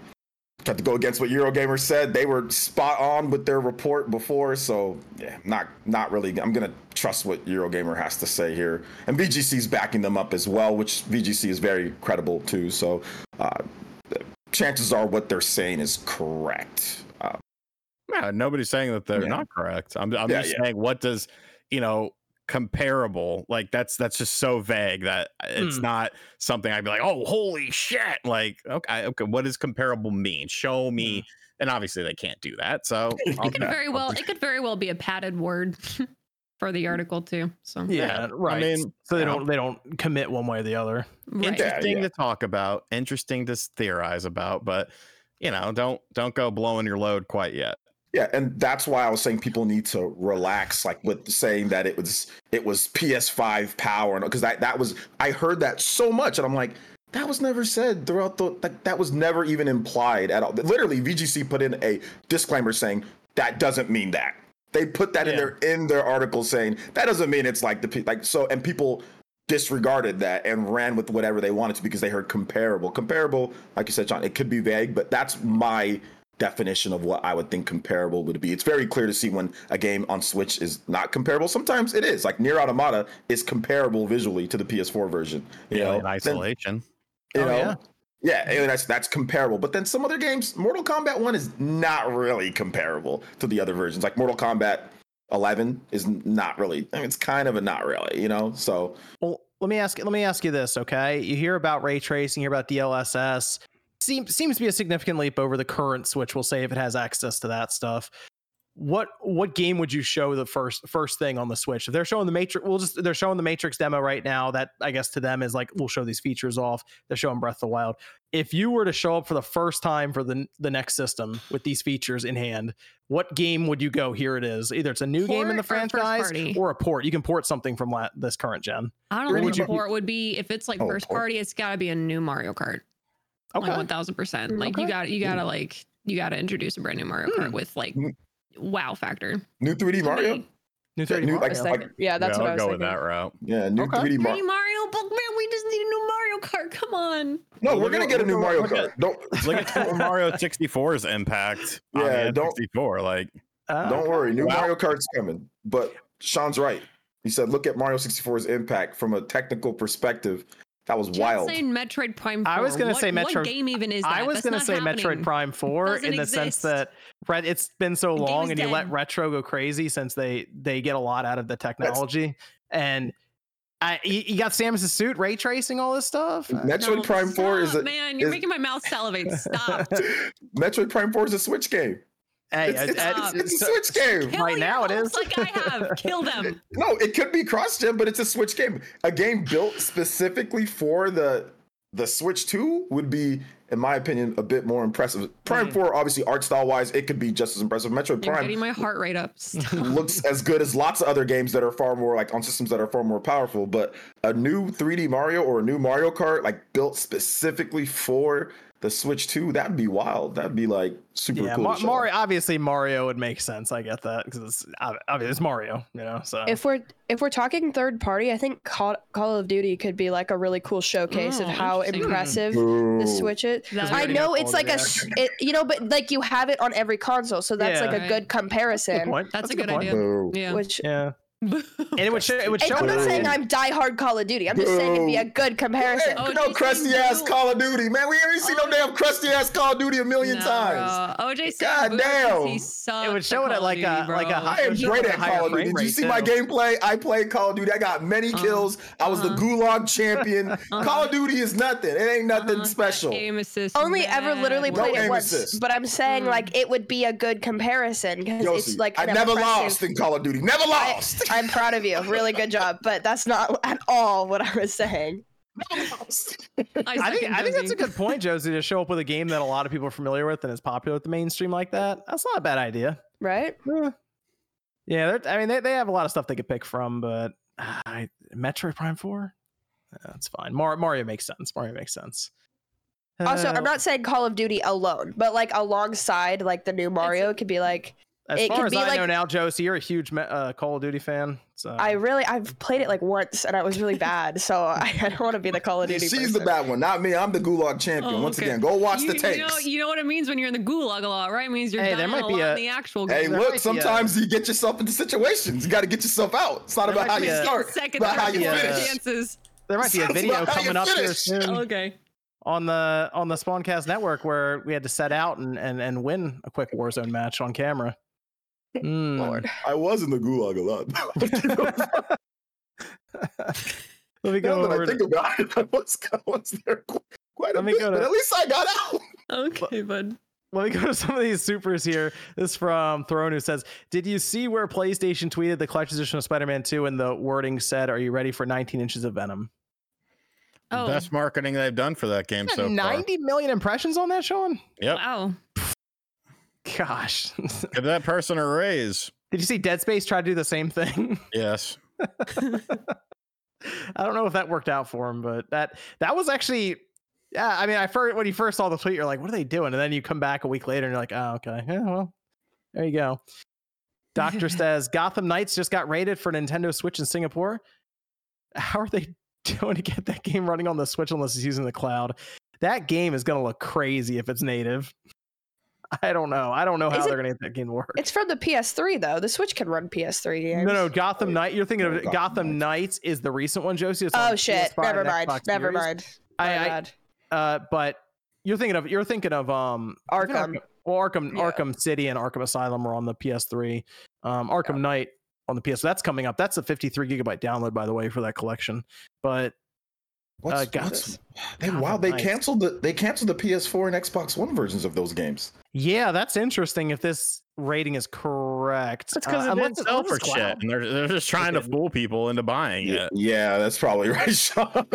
tried to go against what Eurogamer said. They were spot on with their report before, so yeah, not not really. I'm gonna trust what Eurogamer has to say here, and VGC's backing them up as well, which VGC is very credible too. So uh, chances are what they're saying is correct. Uh, Yeah, nobody's saying that they're Yeah. not correct. I'm, I'm Yeah, just saying, what does you know comparable? Like that's that's just so vague that it's Hmm. not something I'd be like, oh, holy shit! Like, okay, okay, what does comparable mean? Show me. And obviously, they can't do that. So I'll It could bet- very I'll well just- it could very well be a padded word for the article too. So Yeah, right. I mean, so they you don't they don't commit one way or the other. right. interesting yeah. to talk about, interesting to theorize about, but you know, don't don't go blowing your load quite yet. Yeah, and that's why I was saying people need to relax, like with saying that it was it was PS5 power, because that that was I heard that so much, and I'm like, that was never said throughout the like that was never even implied at all. Literally, VGC put in a disclaimer saying that doesn't mean that. They put that in Yeah. their in their article saying that doesn't mean it's like the like so, and people disregarded that and ran with whatever they wanted to because they heard comparable. Comparable, like you said, John, it could be vague, but that's my definition of what I would think comparable would be. It's very clear to see when a game on Switch is not comparable. Sometimes it is. Like NieR Automata is comparable visually to the PS4 version. You know, in Then- isolation. you Oh, know, yeah. yeah, and that's that's comparable. But then some other games, Mortal Kombat One is not really comparable to the other versions. Like Mortal Kombat 11 is not really. I mean, it's kind of a not really. You know, so Well, let me ask let me ask you this, okay? You hear about ray tracing, you hear about DLSS. Seems seems to be a significant leap over the current Switch. We'll say if it has access to that stuff. What what game would you show the first first thing on the Switch? If they're showing the Matrix, we'll just they're showing the Matrix demo right now. That I guess to them is like we'll show these features off. They're showing Breath of the Wild. If you were to show up for the first time for the the next system with these features in hand, what game would you go? Here it is. Either it's a new game in the Port or franchise or a port. You can port something from la- this current gen. I don't Where know what you- a port would be. If it's like Oh, first port. party, it's got to be a new Mario Kart. Like one thousand percent. Like you got you gotta like you gotta introduce a brand new Mario Kart Hmm. with like Mm. wow factor. new 3D Mario. Somebody- New Yeah, 3D new, Mario. like- A second. yeah, that's yeah, what I I'll was go thinking. with that route. Yeah, new Okay. 3D Mario. Pretty Mario, but man, we just need a new Mario Kart. Come on. No, we're Look gonna at- get a new look Mario at- Kart. Don't Look at Mario 64's impact. Yeah, don't- N64. Like, Ah, Don't worry, new Wow. Mario Kart's coming. But Sean's right. He said, look at Mario 64's impact from a technical perspective. That was Chat's wild. saying Metroid Prime 4. I was gonna What- say What game even is that? I was gonna say happening. Metroid Prime Four Doesn't in the sense that Red, it's been so The long, game's and you let retro go crazy since they they get a lot out of the technology, and I you, you got Samus's suit, ray tracing, all this stuff. Metroid No, Prime 4 is a man. You're is- making my mouth salivate. Stop. Metroid Prime 4 is a Switch game. Hey, It's, it's, uh, Stop. it's a Switch game. Kill Right now it is. like I have. Kill them. No, it could be cross-gen, but it's a Switch game. A game built specifically for the the Switch 2 would be, in my opinion, a bit more impressive. Prime Mm. 4, obviously, art style wise, it could be just as impressive. Metroid You're Prime getting my heart rate up. Stop. looks as good as lots of other games that are far more like on systems that are far more powerful. But a new 3D Mario or a new Mario Kart, like built specifically for the Switch 2, that'd be wild. That'd be like super yeah, cool. to Ma- Mario. Obviously, Mario would make sense. I get that because it's ob- obviously it's Mario. You know, so If we're if we're talking third party, I think Call, Call of Duty could be like a really cool showcase of Oh, how impressive Ooh. the Switch is. I know it's like a it, you know, but like you have it on every console, so that's Yeah. like a Right. good Good comparison. point. That's a a good point. idea. Boo. Yeah. Which Yeah, and it would show. It would show. I'm not saying I'm diehard Call of Duty. I'm just saying it'd be a good comparison. Oh, no crusty ass Call of Duty, man. We ain't seen Oh. no damn crusty ass Call of Duty a million No, times. bro. OJ said God damn. It would show it at like a- Duty, like a bro. high- I am great at Call of Duty. Did you rate, see my gameplay? I played Call of Duty. I got many Uh-huh. kills. I was the Uh-huh. Gulag champion. Call of Duty is nothing. It ain't nothing Uh-huh, special. Aim assist. Only ever mad. literally No played it once, but I'm saying Mm. like it would be a good comparison because it's like I never lost in Call of Duty. Never lost. I'm proud of you. Really good job. But that's not at all what I was saying. I, I think I think that's a good point, Josie, to show up with a game that a lot of people are familiar with and is popular with the mainstream like that. That's not a bad idea. Right? Eh. Yeah, I mean they, they have a lot of stuff they could pick from, but uh, I, Metroid Prime Four, that's fine. Mar- Mario makes sense. Mario makes sense. Also, I'm not saying Call of Duty alone, but like alongside like the new Mario, it could be like as it far as be I know like- now, Josie, you're a huge uh, Call of Duty fan. So I really I've played it like once and I was really bad, so I, I don't want to be the Call of Duty. She's the bad one, not me. I'm the Gulag champion. Oh, Once okay. again, go watch you, the tapes. You know, you know what it means when you're in the gulag a lot, right? It means you're Hey, dying there might a be lot a- in the actual Hey. There look, be a- sometimes you get yourself into situations. You got to get yourself out. It's not about how you a- start, Second, about how you yeah. fourth finish. chances. there might be a video about how you coming up here soon Okay. on the on the Spawncast network where we had to set out and and, and win a quick Warzone match on camera. Hmm. Lord. I was in the Gulag a lot. Let me go now that over I to- think about it, I was, I was there quite a Let bit, to- but at least I got out. Okay, bud. Let me go to some of these supers here. This is from Throne who says, Did you see where PlayStation tweeted the collector's edition of Spider Man 2 and the wording said, Are you ready for 19 inches of Venom? Oh, Best marketing they've done for that game so far. 90 million impressions on that, Sean? Yep. wow. Gosh. Give that person a raise. Did you see Dead Space try to do the same thing? Yes. I don't know if that worked out for him, but that that was actually yeah, I mean, I first when you first saw the tweet, you're like, what are they doing? And then you come back a week later and you're like, oh, okay. Yeah, well, there you go. Doctor says Gotham Knights just got rated for Nintendo Switch in Singapore. How are they doing to get that game running on the Switch unless it's using the cloud? That game is gonna look crazy if it's native. I don't know. I don't know how it- they're gonna get that game to work. It's from the PS3 though. The Switch can run PS3 games. No, no, Gotham Wait, Knight. You're thinking of no, Gotham, Gotham Knights is the recent one, Josie. It's on Oh shit! PS5 Never mind. Xbox Never Series. mind. My I, I, bad. uh, but you're thinking of you're thinking of um Arkham. Well, Arkham Yeah. Arkham City and Arkham Asylum are on the PS3. Um, Arkham Knight on the PS. That's coming up. That's a 53 gigabyte download, by the way, for that collection. But What's, Uh, Gotham- what's- they, Gotham wow, they Knights. canceled the they canceled the PS4 and Xbox One versions of those games. yeah, that's interesting. If this rating is correct, That's because Uh, it didn't it's- sell for shit. And they're, they're just trying to fool people into buying Yeah, it. yeah that's probably right, Sean.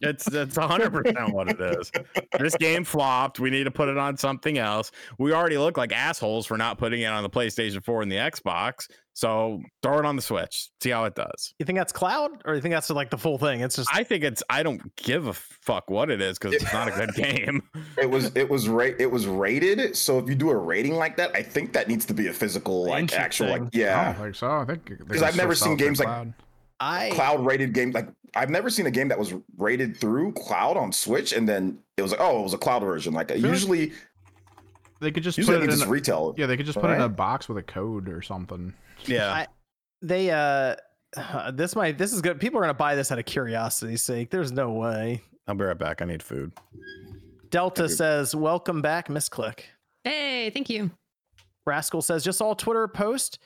It's that's 100% what it is. This game flopped. We need to put it on something else. We already look like assholes for not putting it on the PlayStation 4 and the Xbox. So throw it on the Switch. See how it does. you think that's cloud, or you think that's like the full thing? It's just I think it's I don't give a fuck what it is because it's not a good game. it was it was ra- it was rated. So if you do a rating like that, I think that needs to be a physical, like actual, like Interesting. I yeah, don't think so. I think Because I've never seen games like- I cloud rated game. Like I've never seen a game that was rated through cloud on Switch, and then it was like, oh, it was a cloud version. Like like- usually, they could just usually put it means in. it's retail. yeah, they could just put it in a box with a code or something. Yeah. I- they uh this might this is good. People are gonna buy this out of curiosity's sake. There's no way. I'll be right back. I need food. Delta Okay. says, "Welcome back, Miss Click." Hey, thank you. Rascal says, "Just saw a Twitter post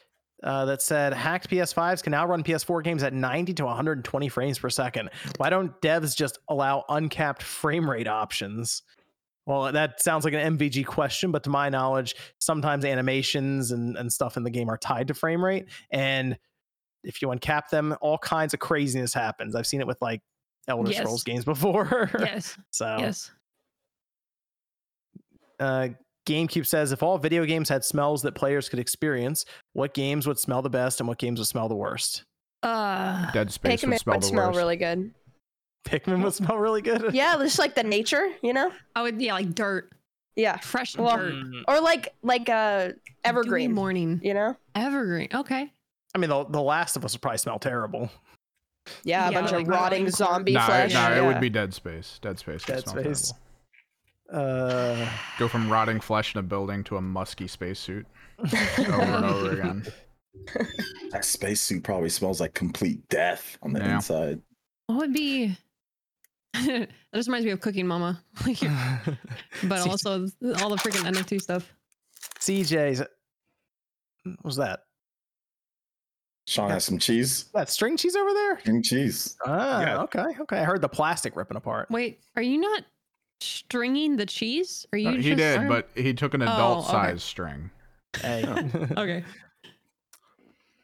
uh, that said hacked PS5s can now run PS4 games at 90 to 120 frames per second. Why don't devs just allow uncapped frame rate options?" Well, that sounds like an MVG question, but to my knowledge, sometimes animations and, and stuff in the game are tied to frame rate. And if you uncap them, all kinds of craziness happens. I've seen it with like Elder Yes. Scrolls games before. Yes. so Yes. uh, GameCube says if all video games had smells that players could experience, what games would smell the best and what games would smell the worst? Uh, Dead Space Pikmin would smell would the smell worst. really good. Pikmin would smell really good. Yeah, just like the nature, you know? I would yeah, like dirt, Yeah. fresh Well, dirt. Or like like uh Dewy evergreen, morning. you know? Evergreen. Okay. I mean, the, the Last of Us would probably smell terrible. Yeah, a Yeah, bunch like of rotting rotting zombie no, flesh. no, it yeah. would be Dead Space. Dead Space. Dead Space. Uh, Go from rotting flesh in a building to a musky spacesuit over and over again. That spacesuit probably smells like complete death on the Yeah. inside. What would be? that just reminds me of Cooking Mama, but C- also all the freaking NFT stuff. CJ's. What was that? Sean has some cheese. That string cheese over there? String cheese. Ah, Yeah. okay, okay. I heard the plastic ripping apart. Wait, are you not stringing the cheese? Are you? Uh, he just- did, are- but he took an Oh, adult okay. size string. Hey. okay.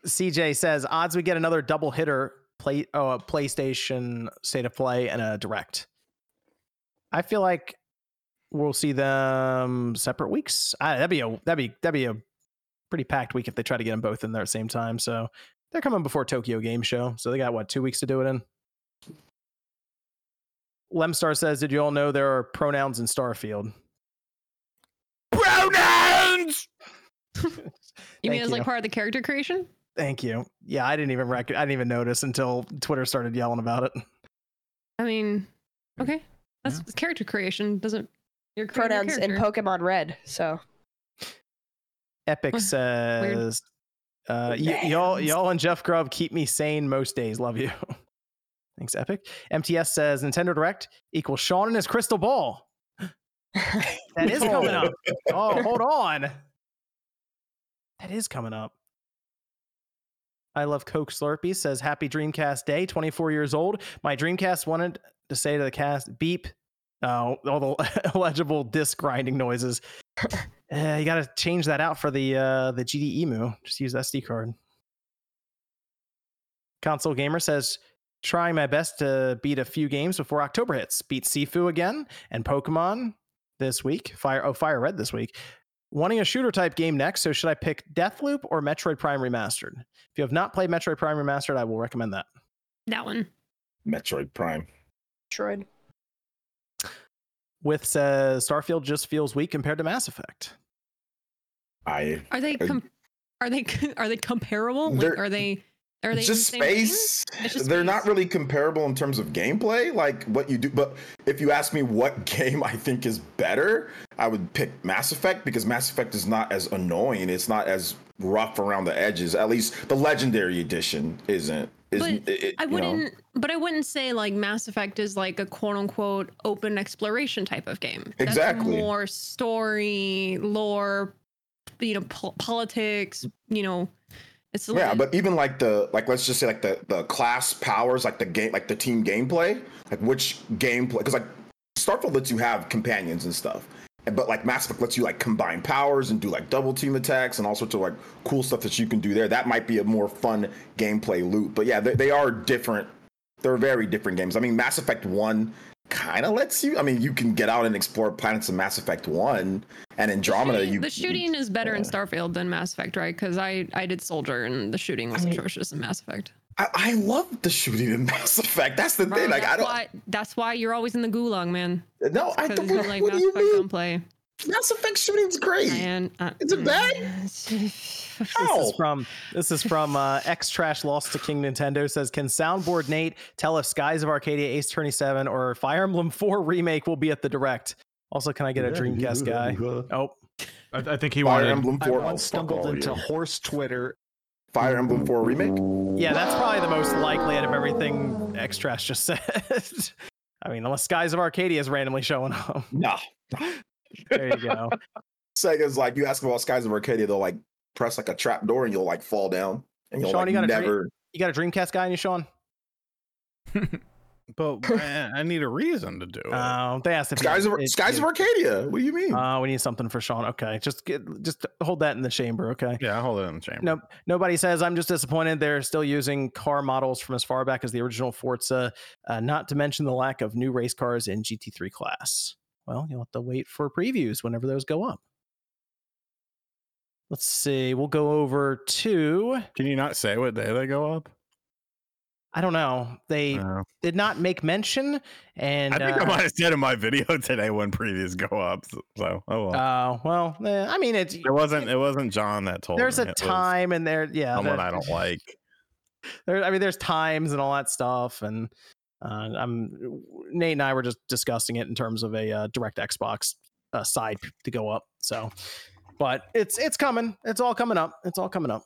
CJ says odds we get another double hitter play oh a PlayStation State of Play and a Direct. I feel like we'll see them separate weeks. I, that'd be a that'd be that'd be a pretty packed week if they try to get them both in there at the same time. So they're coming before Tokyo Game Show, so they got what two weeks to do it in. Lemstar says, "Did you all know there are pronouns in Starfield?" Pronouns. You mean as like part of the character creation? Thank you. Yeah, I didn't even rec- I didn't even notice until Twitter started yelling about it. I mean, okay, that's character creation. Doesn't your Pronouns in Pokemon Red. So Epic says, uh, y- y'all, y'all and Jeff Grubb keep me sane most days. Love you. Thanks, Epic. MTS says Nintendo Direct equals Sean and his crystal ball. That is coming up. Oh, hold on. That is coming up. I love Coke Slurpee says Happy Dreamcast Day, 24 years old. My Dreamcast wanted to say to the cast, beep. Oh, all the illegible disc grinding noises. Uh, you got to change that out for the uh, the GD Emu. Just use SD card. Console Gamer says, trying my best to beat a few games before October hits. Beat Sifu again and Pokemon this week. Fire oh Fire Red this week. Wanting a shooter type game next, so should I pick Deathloop or Metroid Prime Remastered? If you have not played Metroid Prime Remastered, I will recommend that. that one. Metroid Prime. Troid. With says Starfield just feels weak compared to Mass Effect. I Are they? Uh, Com- are they? Are they comparable? Like, are they? Are they just the same vein? space. Just They're not really comparable in terms of gameplay, like what you do. But if you ask me what game I think is better, I would pick Mass Effect because Mass Effect is not as annoying. It's not as rough around the edges. At least the Legendary Edition isn't. Is But it- I wouldn't, but I wouldn't say like Mass Effect is like a quote unquote open exploration type of game. That's Exactly. more story, lore, you know, po- politics. You know, it's a Yeah, but even like the like let's just say like the the class powers, like the game, like the team gameplay, like which gameplay? Because like Starfield lets you have companions and stuff, but like Mass Effect lets you like combine powers and do like double team attacks and all sorts of like cool stuff that you can do there. That might be a more fun gameplay loop. But yeah, they, they are different. They're very different games. I mean, Mass Effect One kind of lets you. I mean, you can get out and explore planets in Mass Effect One, and Andromeda. shooting- You the shooting is better in. Starfield than Mass Effect, right? Because I I did Soldier and the shooting was I mean- atrocious in Mass Effect. I, I love the shooting in Mass Effect. That's the Bro, thing. Like I don't. why that's why you're always in the gulag, man. No, I Because don't. you like what Mass do you Effect mean? gunplay. Mass Effect shooting's great. Man, uh, Is it bad? This How? is from this is from uh, X Trash Lost to King Nintendo says, can Soundboard Nate tell if Skies of Arcadia, Ace Attorney Seven, or Fire Emblem Four remake will be at the direct? Also, can I get a Dreamcast guy? Oh, I, I think he Fire wanted. Emblem I 4. once oh, stumbled all into you. horse Twitter. Fire Emblem 4 remake. yeah, that's probably the most likely out of everything X Trash just said. I mean, unless Skies of Arcadia is randomly showing up. Nah. There you go. Sega's like you ask about Skies of Arcadia, they'll like press like a trap door and you'll like fall down and you'll Sean, like you got a dream- never. You got a Dreamcast guy in you, Sean? But man, I need a reason to do it. Oh, they asked if you- Skies of if Skies you- of Arcadia. What do you mean? Uh, we need something for Sean. Okay, just get, just hold that in the chamber. Okay. yeah, I hold it in the chamber. No, nobody says I'm just disappointed. They're still using car models from as far back as the original Forza. Uh, not to mention the lack of new race cars in GT3 class. Well, you'll have to wait for previews whenever those go up. Let's see. We'll go over to. Can you not say what day they go up? I don't know. They Uh, did not make mention, and I think I uh, might have said in my video today when previews go up. So, oh well. Oh well, eh, I mean it's it wasn't. It wasn't John that told there's me. a it time and there yeah Someone there- I don't like. there I mean there's times and all that stuff and uh, I'm Nate and I were just discussing it in terms of a uh, direct Xbox uh, side to go up. So, but it's it's coming. It's all coming up. It's all coming up.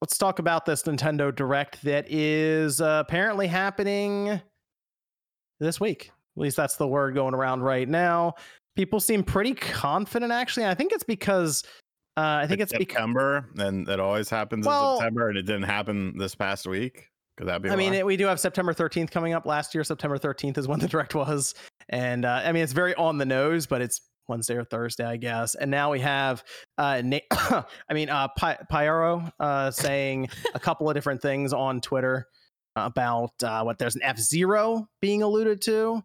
Let's talk about this Nintendo Direct that is uh, apparently happening this week. At least that's the word going around right now. People seem pretty confident. Actually, I think it's because uh, I think it's, because. September, and it always happens Well- in September, and it didn't happen this past week. Could that be? I mean, it, we do have September 13th coming up. Last year, September 13th is when the direct was, and uh, I mean, it's very on the nose, but it's Wednesday or Thursday, I guess. And now we have, uh, Na- I mean, uh, Pi- Pyoro uh, saying a couple of different things on Twitter about uh, what there's an F Zero being alluded to.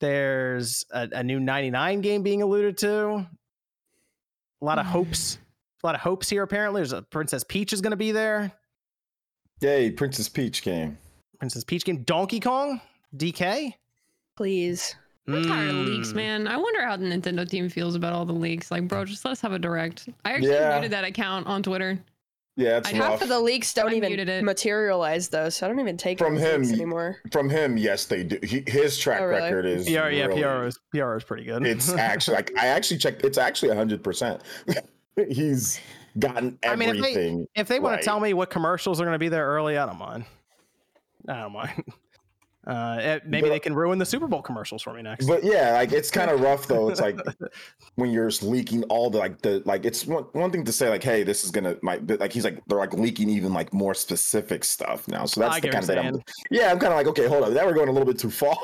There's a, a new 99 game being alluded to. A lot of hopes. A lot of hopes here. Apparently, there's a Princess Peach is going to be there. Yay, Princess Peach game. Princess Peach game. Donkey Kong, DK. Please. I'm tired of leaks, Mm. man. I wonder how the Nintendo team feels about all the leaks. Like, bro, just let us have a direct. I actually Yeah. muted that account on Twitter. Yeah, it's I- rough. Half of the leaks don't I even materialize though, so I don't even take From him, leaks anymore. From him, yes, they do. He, his track Oh, really? record is PR, yeah, really- PR is PR is pretty good. It's actually like I actually checked. It's actually hundred percent. He's gotten I mean, if they- everything. if they want to tell me what commercials are going to be there early, I don't mind. I don't mind. Uh, eh, maybe But- they can ruin the Super Bowl commercials for me next. But yeah, like it's kind of rough though. It's like when you're just leaking all the like the like it's one, one thing to say like hey this is gonna might but like he's like they're like leaking even like more specific stuff now. So that's I the kind of what thing. I'm, yeah, I'm kind of like okay, hold on, now we're going a little bit too far.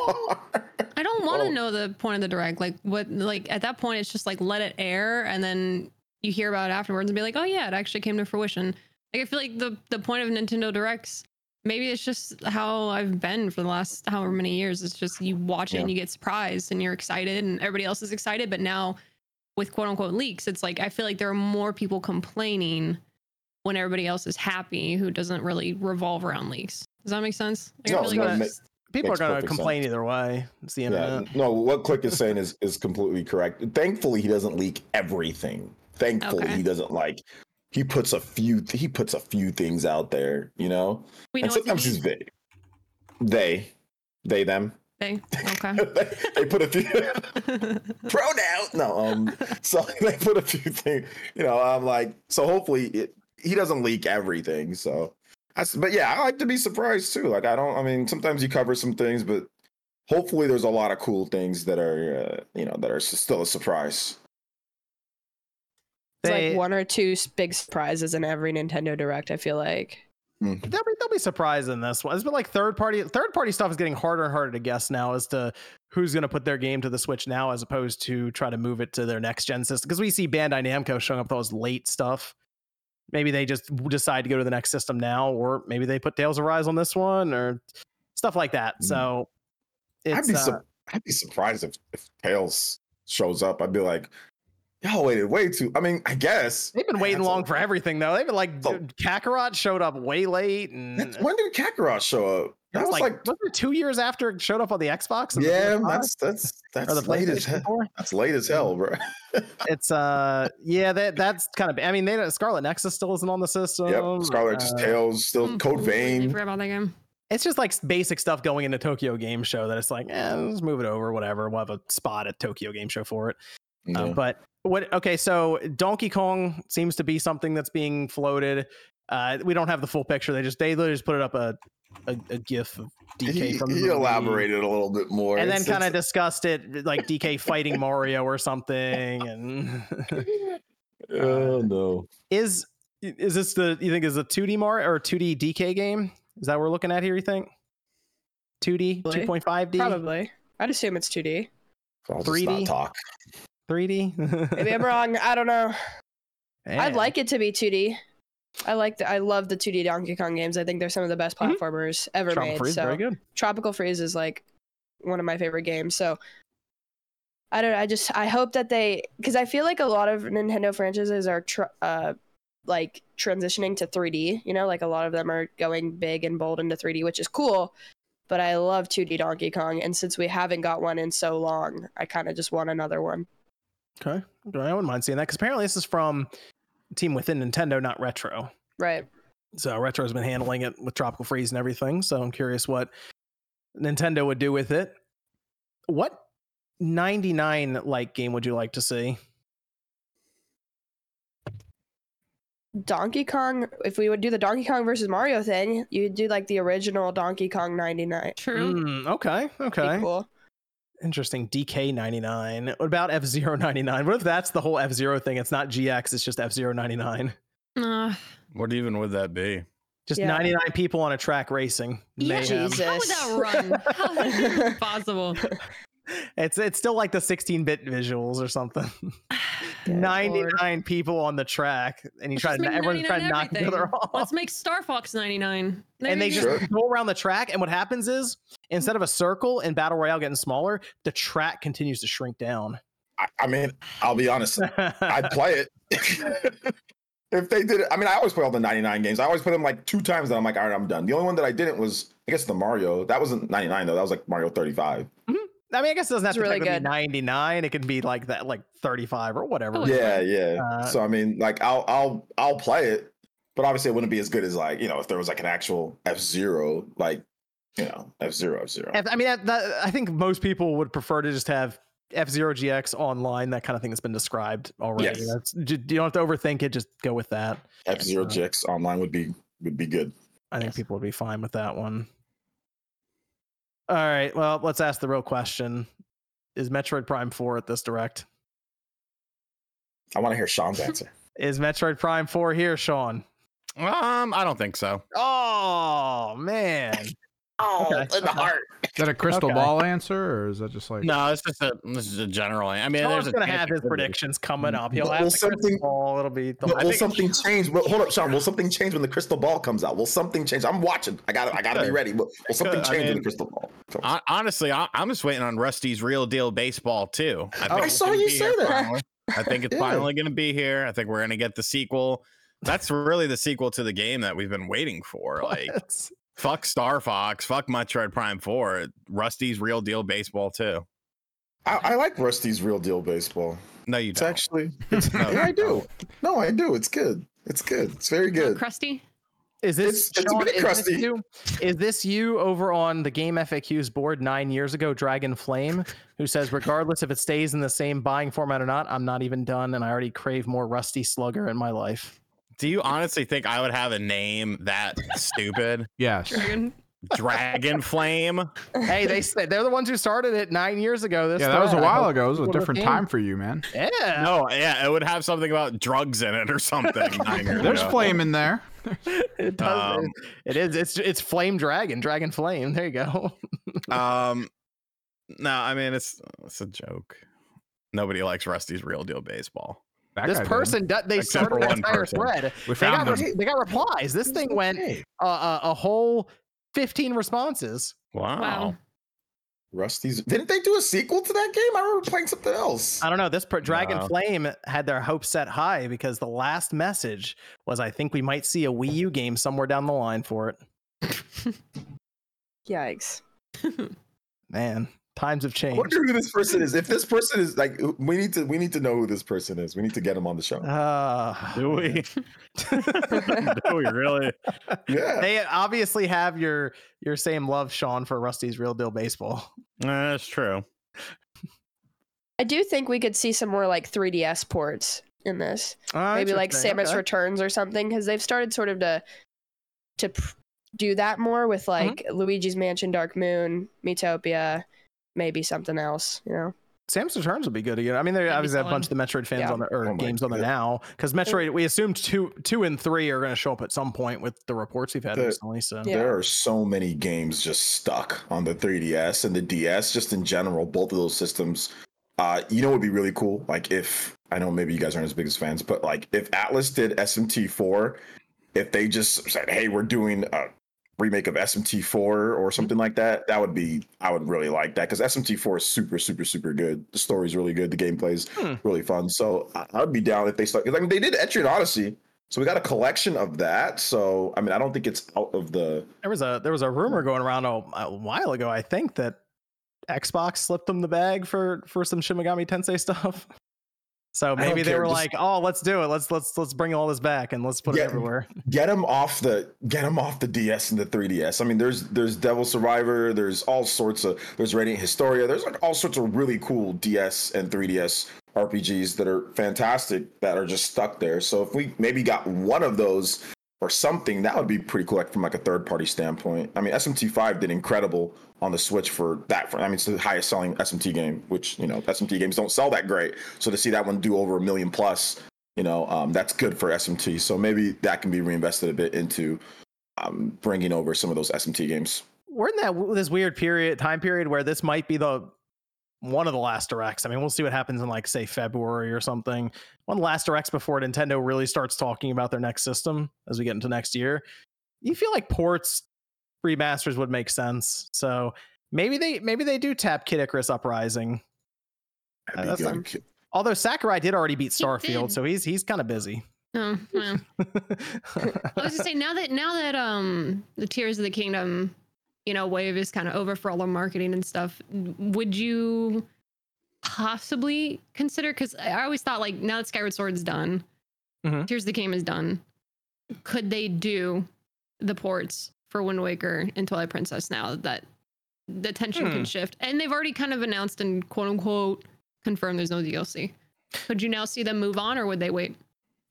I don't want to Oh. know the point of the direct. Like, what, like, at that point, it's just like let it air and then you hear about it afterwards and be like, oh, yeah, it actually came to fruition. Like, I feel like the, the point of Nintendo Directs, maybe it's just how I've been for the last however many years. It's just you watch it and you get surprised and you're excited and everybody else is excited. But now with quote unquote leaks, it's like I feel like there are more people complaining when everybody else is happy who doesn't really revolve around leaks. Does that make sense? Like, No, I feel no, like it it's ma- People are going to complain sense. either way. It's the yeah, internet. no, what Click is saying is is completely correct. Thankfully, he doesn't leak everything. Thankfully, Okay. he doesn't like. He puts a few. He puts a few things out there. You know, we know and what to sometimes he's vague. They, they, them. They- Okay. they, they put a few pronoun. No, um. So they put a few things. You know, I'm like. So hopefully, it, he doesn't leak everything. So, I, but yeah, I like to be surprised too. Like I don't. I mean, sometimes you cover some things, but hopefully, there's a lot of cool things that are, uh, you know, that are still a surprise. It's They, like one or two big surprises in every Nintendo Direct. I feel like. they'll be they'll be surprised in this one. It's been like third party third party stuff is getting harder and harder to guess now as to who's going to put their game to the Switch now as opposed to try to move it to their next gen system because we see Bandai Namco showing up with all this late stuff. Maybe they just decide to go to the next system now, or maybe they put Tales of Arise on this one, or stuff like that. Mm. So I'd it's be uh, I'd be surprised if if Tales shows up. I'd be like, y'all waited way too. I mean, I guess they've been waiting That's a- long for everything though. They've been like So- Kakarot showed up way late, and when did Kakarot show up? That That was was like, like, wasn't it two years after it showed up on the Xbox? and the yeah, PS5? that's that's that's the late as hell. That's late as hell, bro. It's uh, yeah, that that's kind of. I mean, they Scarlet Nexus still isn't on the system. yep, Scarlet just uh, Tales, still Mm, Code completely Vein. forgot about that game. It's just like basic stuff going into Tokyo Game Show that it's like, eh, let's move it over, whatever. We'll have a spot at Tokyo Game Show for it. Uh, but what? Okay, so Donkey Kong seems to be something that's being floated. Uh, we don't have the full picture. They just they literally just put it up a a, a GIF of DK he, from the he movie. elaborated a little bit more, and then kind of discussed it like DK fighting Mario or something. And oh no. is is this the you think is a 2D Mario or 2D DK game? Is that what we're looking at here? You think 2D, Probably. 2.5D, Probably. I'd assume it's 2D. I'll just not 3D? talk. 3D? Maybe I'm wrong. I don't know. Yeah. I'd like it to be 2D. I like the, I love the 2D Donkey Kong games. I think they're some of the best Mhm. platformers ever Tropical made. Freeze, so very good. Tropical Freeze is like one of my favorite games. So I don't. know. I just I hope that they because I feel like a lot of Nintendo franchises are tr- uh like transitioning to 3D. You know, like a lot of them are going big and bold into 3D, which is cool. But I love 2D Donkey Kong, and since we haven't got one in so long, I kind of just want another one. Okay. okay, I wouldn't mind seeing that because apparently this is from team within Nintendo, not Retro. Right. So Retro's been handling it with Tropical Freeze and everything. So I'm curious what Nintendo would do with it. What 99 like game would you like to see? Donkey Kong. If we would do the Donkey Kong versus Mario thing, you'd do like the original Donkey Kong 99. True. Mm, okay. Be Okay. Cool. Interesting. DK 99. What about F Zero 99? What if that's the whole F Zero thing? It's not GX, it's just F Zero 99. Uh, What even would that be? Just Yeah. 99 people on a track racing. Yeah, Mayhem. Jesus. how would that run? How is that possible? It's it's still like the 16-bit visuals or something. Good 99 people on the track, and you Let's try to make everyone's trying to 99 knock each other off. Let's make Star Fox 99. There and they you just go. Sure. go around the track, and what happens is instead of a circle in battle royale getting smaller, the track continues to shrink down. I, I mean, I'll be honest. I'd play it. if they did it, I mean, I always play all the 99 games. I always play them like two times, and I'm like, all right, I'm done. The only one that I didn't was, I guess, the Mario. That wasn't 99 though. That was like Mario 35. Mm-hmm. I mean, I guess it doesn't have It's to really be 99. It can be like that, like 35 or whatever. Oh, Yeah, yeah. Uh, so I mean, like, I'll, I'll, I'll play it, but obviously, it wouldn't be as good as like, you know, if there was like an actual F Zero, like, you know, F Zero, F Zero. I mean, that, that, I think most people would prefer to just have F Zero GX online. That kind of thing has been described already. Yes. That's, you don't have to overthink it. Just go with that. F Zero uh, GX online would be would be good. I think Yes. people would be fine with that one. All right. Well, let's ask the real question: Is Metroid Prime Four at this direct? I want to hear Sean's answer. Is Metroid Prime Four here, Sean? Um, I don't think so. Oh man. Oh, Okay. in the heart. Is that a crystal Okay. ball answer, or is that just like? No, it's just a this is a general. I mean, Sean's there's a gonna have his predictions coming up. He'll Will- have will the something- ball. It'll be the Will, will something change? Will, hold up, Sean. Will something change when the crystal ball comes out? Will something change? I'm watching. I got. to I got to be ready. Will, will something could. I change with mean, the crystal ball? So- Hon- Honestly, I, I'm just waiting on Rusty's real deal baseball too. I, Oh, I saw you say that. finally. I think it's Yeah. finally going to be here. I think we're going to get the sequel. That's really the sequel to the game that we've been waiting for. Like, What? Fuck Star Fox, fuck Metroid Prime 4, Rusty's real deal baseball too. I, I like Rusty's real deal baseball. No, you It's don't. actually. It's, No, yeah, I do. No, I do. It's good. It's good. It's very Oh, good. crusty. Is this It's- it's a Sean, bit is this crusty. you? Is this you over on the Game FAQs board nine years ago, Dragon Flame, who says, regardless if it stays in the same buying format or not, I'm not even done, and I already crave more Rusty Slugger in my life. Do you honestly think I would have a name that stupid? Yes. Dragon. Dragon Flame? hey, they said they're the ones who started it nine years ago. This Yeah, that was a while ago. It was a different time for you, man. Yeah, No, yeah, it would have something about drugs in it or something. There's ago. flame in there. it does. Um, it is. It's it's Flame Dragon, Dragon Flame. There you go. Um, no, I mean it's it's a joke. Nobody likes Rusty's real deal baseball. That this guy did. person, do- they Except started an entire person. thread. We They got, found re- they got replies. This thing went Hey, uh, a, a whole 15 responses. Wow. Wow. Rusty's. Didn't they do a sequel to that game? I remember playing something else. I don't know. This per- Dragon Wow. Flame had their hopes set high because the last message was, "I think we might see a Wii U game somewhere down the line for it." Yikes. Man, times have I changed. wonder who this person is. If this person is like, we need to, we need to know who this person is. We need to get him on the show. Uh, Do we? Do we really? Yeah. they obviously have your your same love, Sean, for Rusty's Real Deal Baseball. Uh, that's true. I do think we could see some more like 3DS ports in this. Uh, Maybe like. Samus Okay. Returns or something because they've started sort of to to pr- do that more with Mm-hmm. like Luigi's Mansion, Dark Moon, Miitopia, maybe something else. You know. Samus Returns would be good again. I mean, they That'd obviously have a bunch of the Metroid fans Yeah. on the or Oh games on there now because Metroid. We assumed two, two and three are going to show up at some point with the reports we've had The- recently. So Yeah. There are so many games just stuck on the 3DS and the DS, just in general, both of those systems. Uh, you know, would be really cool. Like if I know maybe you guys aren't as big as fans, but like if Atlus did SMT4, if they just said, "Hey, we're doing a remake of SMT4 or something like that," that would be I would really like that because SMT4 is super, super, super good. The story's really good. The gameplay's Hmm. really fun. So I- I'd be down if they start. I mean, they did Etrian Odyssey. So we got a collection of that. So I mean, I don't think it's out of the. There was a there was a rumor going around a, a while ago. I think that Xbox slipped them the bag for for some Shin Megami Tensei stuff. So maybe they care, were just- like, "Oh, let's do it. Let's let's let's bring all this back and let's put Yeah. it everywhere." Get them off the get them off the DS and the 3DS. I mean, there's there's Devil Survivor. There's all sorts of there's Radiant Historia. There's like all sorts of really cool DS and 3DS RPGs that are fantastic that are just stuck there. So if we maybe got one of those or something, that would be pretty cool like, from like a third party standpoint. I mean, SMT5 did incredible on the Switch for that. For, I mean, it's the highest selling SMT game, which you know SMT games don't sell that great. So to see that one do over a million plus, you know, um, that's good for SMT. So maybe that can be reinvested a bit into um, bringing over some of those SMT games. We're in that this weird period time period where this might be the one of the last directs. I mean, we'll see what happens in like say February or something. One of the last directs before Nintendo really starts talking about their next system as we get into next year. You feel like ports remasters would make sense. So maybe they maybe they do tap Kid Icarus Uprising. That'd that's good. Although Sakurai did already beat Starfield, did. so he's he's kind of busy. Oh, well. I was gonna say now that now that um the Tears of the Kingdom, you know, wave is kind of over for all the marketing and stuff. Would you possibly consider? Because I always thought like now that Skyward Sword's done, Mhm. Tears of the Kingdom is done. Could they do the ports for Wind Waker and Twilight Princess now that the tension Hmm. can shift? And they've already kind of announced and quote unquote confirmed there's no DLC. Could you now see them move on, or would they wait?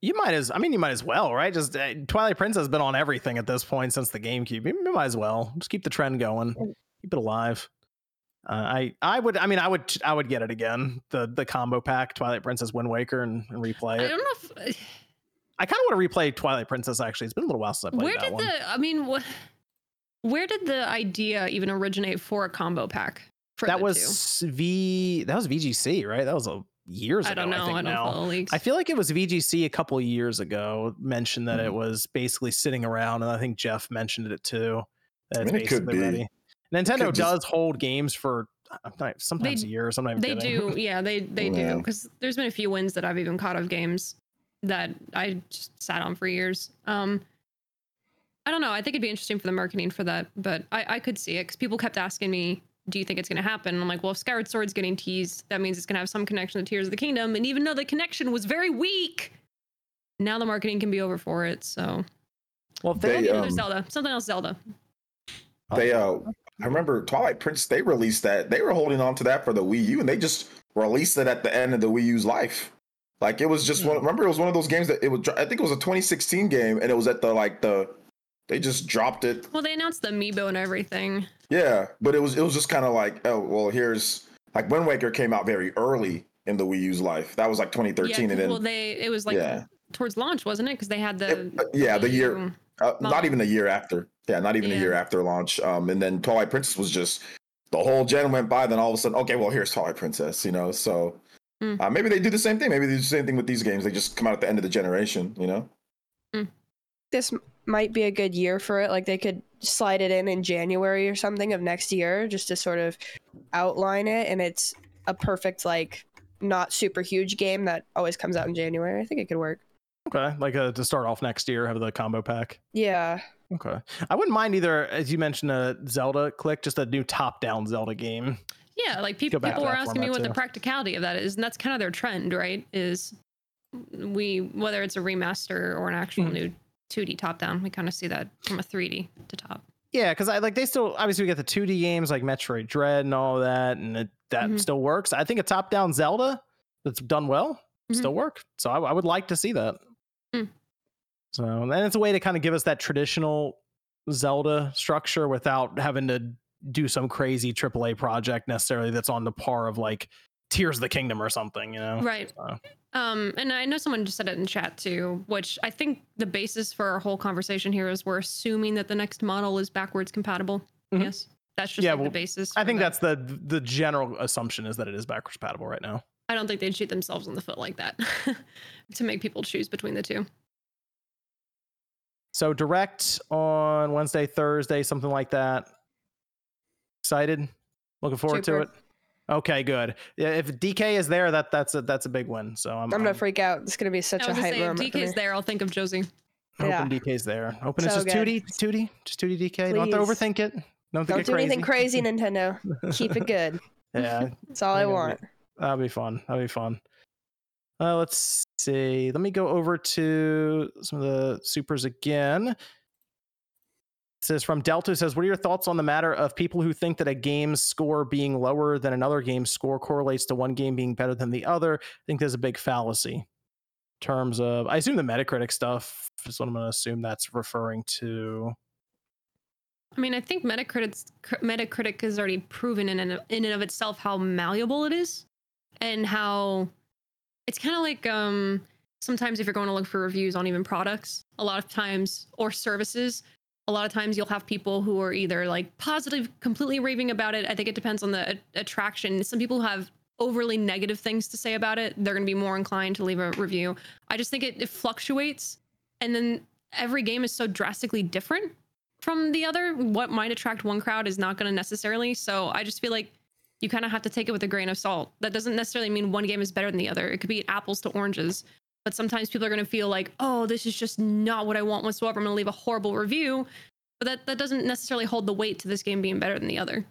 You might as I mean you might as well, right? Just uh, Twilight Princess has been on everything at this point since the GameCube. You, you might as well just keep the trend going, keep it alive. Uh, I I would I mean I would I would get it again the the combo pack Twilight Princess Wind Waker and, and replay I don't know if I kind of want to replay Twilight Princess actually. It's been a little while since I played where that did one. the i mean wh- where did the idea even originate for a combo pack for that was V that was VGC right? That was a years two? i ago. don't know think i, don't now. follow leagues I feel like it was VGC a couple of years ago mentioned that it was basically sitting around, and I think Jeff mentioned it too. That I it's mean, it could basically be. ready. Nintendo could just- does hold games for not- sometimes They- a year, sometimes they do yeah they they Yeah. do because there's been a few wins that i've even caught of games that i just sat on for years um i don't know i think it'd be interesting for the marketing for that but i i could see it because people kept asking me do you think it's going to happen? And I'm like, well, if Skyward Sword's getting teased, that means it's going to have some connection to Tears of the Kingdom. And even though the connection was very weak, now the marketing can be over for it. So Well, if They, they, Maybe another um, Zelda, something else Zelda. They uh I remember Twilight Prince they released that. They were holding on to that for the Wii U and they just released it at the end of the Wii U's life. Like it was just one remember it was one of those games that it was I think it was a 2016 game and it was at the like the they just dropped it. Well, they announced the amiibo and everything. Yeah, but it was it was just kind of like oh well here's like Wind Waker came out very early in the Wii U's life. That was like 2013 yeah, and then well, they it was like yeah. towards launch, wasn't it? Because they had the It- uh, yeah, the year Uh, not even a year after. Yeah, not even a year after launch. Um, and then Twilight Princess was just the whole gen went by. Then all of a sudden, okay, well here's Twilight Princess. You know, so Mm. uh, maybe they do the same thing. Maybe they do the same thing with these games. They just come out at the end of the generation. You know, This m- might be a good year for it. Like they could slide it in in January or something of next year, just to sort of outline it. And it's a perfect like not super huge game that always comes out in January. I think it could work. okay, like uh, to start off next year, have the combo pack. Yeah. Okay, I wouldn't mind either, as you mentioned, a Zelda click, just a new top-down Zelda game. Yeah, like people people were asking me format what the practicality of that is, and that's kind of their trend, right? Is we whether it's a remaster or an actual Mhm. new 2D top down, we kind of see that from a 3D to top. Yeah, because I like they still obviously we get the 2D games like Metroid Dread and all that, and it, that Mhm. still works. I think a top-down Zelda that's done well Mhm. still work. So I, I would like to see that. Mm. So and it's a way to kind of give us that traditional Zelda structure without having to do some crazy AAA project necessarily that's on the par of like Tears of the Kingdom or something. You know? Right. So- Um, and I know someone just said it in chat too, which I think the basis for our whole conversation here is we're assuming that the next model is backwards compatible. Mhm. Yes, that's just Yeah, like well, the basis. I think that. that's the the general assumption is that it is backwards compatible right now. I don't think they'd shoot themselves in the foot like that to make people choose between the two. So direct on Wednesday, Thursday, something like that. Excited, looking forward Super. to it. Okay, good. If DK is there, that that's a that's a big win. So I'm, I'm gonna freak out. It's gonna be such I a was gonna hype say, if moment. DK's there, I'll think of Josie. hoping yeah. DK's there. Hoping it's just good. 2D, 2D, just 2D DK. Don't have to Please. overthink it. Don't, Don't it do anything crazy, Nintendo. Keep it good. yeah, That's all I You're gonna want. That'll be fun. That'll be fun. Uh, let's see. Let me go over to some of the supers again. Says from Delta says, what are your thoughts on the matter of people who think that a game's score being lower than another game's score correlates to one game being better than the other? I think there's a big fallacy. In terms of, I assume the Metacritic stuff is what I'm going to assume that's referring to. I mean, I think Metacritic Metacritic has already proven in and, in and of itself how malleable it is, and how it's kind of like um sometimes if you're going to look for reviews on even products, a lot of times or services, a lot of times you'll have people who are either like positive, completely raving about it. I think it depends on the a- attraction. Some people have overly negative things to say about it. They're going to be more inclined to leave a review. I just think it, it fluctuates, and then every game is so drastically different from the other. What might attract one crowd is not going to necessarily. So I just feel like you kind of have to take it with a grain of salt. That doesn't necessarily mean one game is better than the other. It could be apples to oranges. But sometimes people are going to feel like, oh, this is just not what I want whatsoever. I'm going to leave a horrible review. But that, that doesn't necessarily hold the weight to this game being better than the other.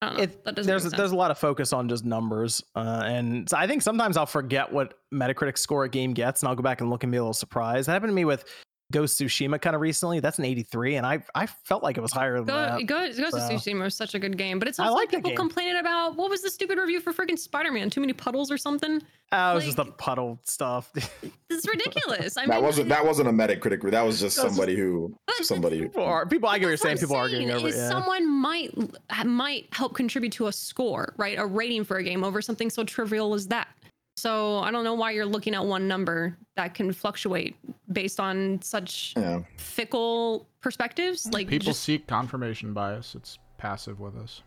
I don't know. it, that there's there's a lot of focus on just numbers, uh, and so I think sometimes I'll forget what Metacritic score a game gets, and I'll go back and look and be a little surprised. That happened to me with Ghost of Tsushima kind of recently. That's an 83, and I I felt like it was higher than Go, that. go, Ghost of so- Tsushima was such a good game, but it's I also like like people game. complaining about what was the stupid review for freaking Spider-Man? Too many puddles or something? Oh, it was just the like- puddle stuff. It's ridiculous. I mean, that wasn't that wasn't a Metacritic. That was just somebody who But it's- somebody. who- people are people. I get what you're saying. People arguing over it. is Yeah. Someone might might help contribute to a score, right? A rating for a game over something so trivial as that. So I don't know why you're looking at one number that can fluctuate based on such Yeah. fickle perspectives. Like People just, seek confirmation bias. It's passive with us.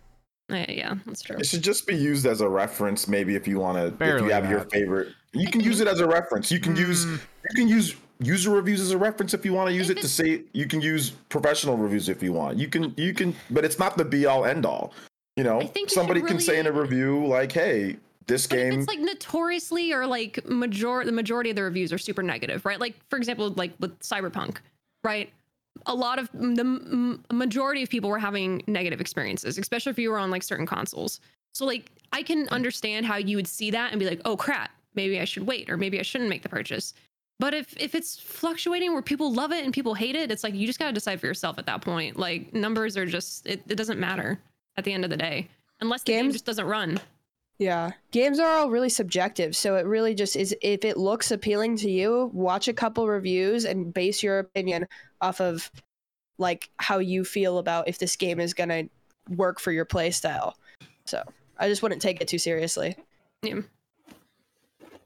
yeah, yeah, that's true. It should just be used as a reference, maybe if you want to. If you have your favorite, you can use it as a reference. You can use Mm. you can use user reviews as a reference if you want to use If it to it's- say. You can use professional reviews if you want. You can you can, but it's not the be all end all. You know, I think you somebody should can say in a review like, "Hey, this But if game." it's like notoriously or like major the majority of the reviews are super negative, right? Like for example, like with Cyberpunk, right? A lot of the m- majority of people were having negative experiences, especially if you were on like certain consoles. So like I can understand how you would see that and be like, "Oh crap, maybe I should wait or maybe I shouldn't make the purchase." But if if it's fluctuating where people love it and people hate it, it's like you just got to decide for yourself at that point. Like numbers are just it, it doesn't matter at the end of the day unless the game just doesn't run. Yeah. Games are all really subjective. So it really just is if it looks appealing to you, watch a couple reviews and base your opinion off of like how you feel about if this game is going to work for your play style. So I just wouldn't take it too seriously. Yeah.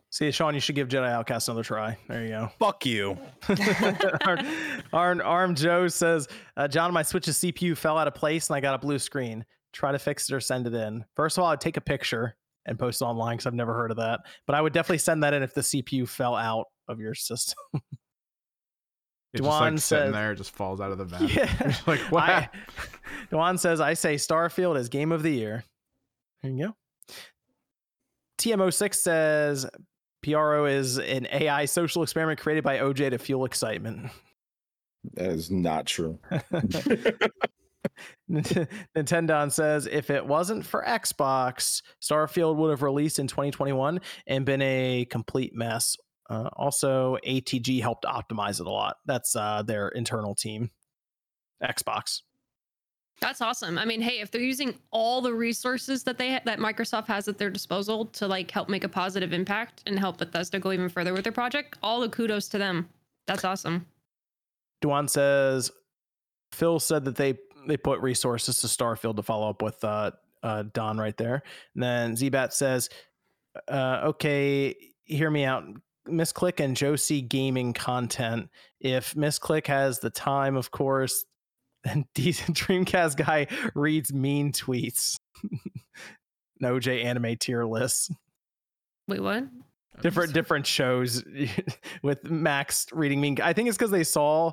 See, Sean, you should give Jedi Outcast another try. There you go. Fuck you. Arm, Arm, Arm Joe says, uh, John, my Switch's CPU fell out of place and I got a blue screen. Try to fix it or send it in. First of all, I'd take a picture and post it online because I've never heard of that. But I would definitely send that in if the CPU fell out of your system. It's Dwan just like sitting says- there, it just falls out of the vent. Yeah. Like what? I, Dewan says, I say Starfield is game of the year. There you go. TMO6 says PRO is an AI social experiment created by OJ to fuel excitement. that is not true. Nintendo says if it wasn't for Xbox, Starfield would have released in 2021 and been a complete mess. Uh, also, ATG helped optimize it a lot. That's uh, their internal team. Xbox. That's awesome. I mean, hey, if they're using all the resources that they that Microsoft has at their disposal to like help make a positive impact and help Bethesda go even further with their project, all the kudos to them. That's awesome. Duan says Phil said that they they put resources to Starfield to follow up with uh, uh, Don right there. And then Zbat says, uh, "Okay, hear me out. Miss Click and Josie gaming content. If Miss Click has the time, of course, then decent Dreamcast guy reads mean tweets. An OJ anime tier list. Wait, what? Different different shows with Max reading mean. I think it's because they saw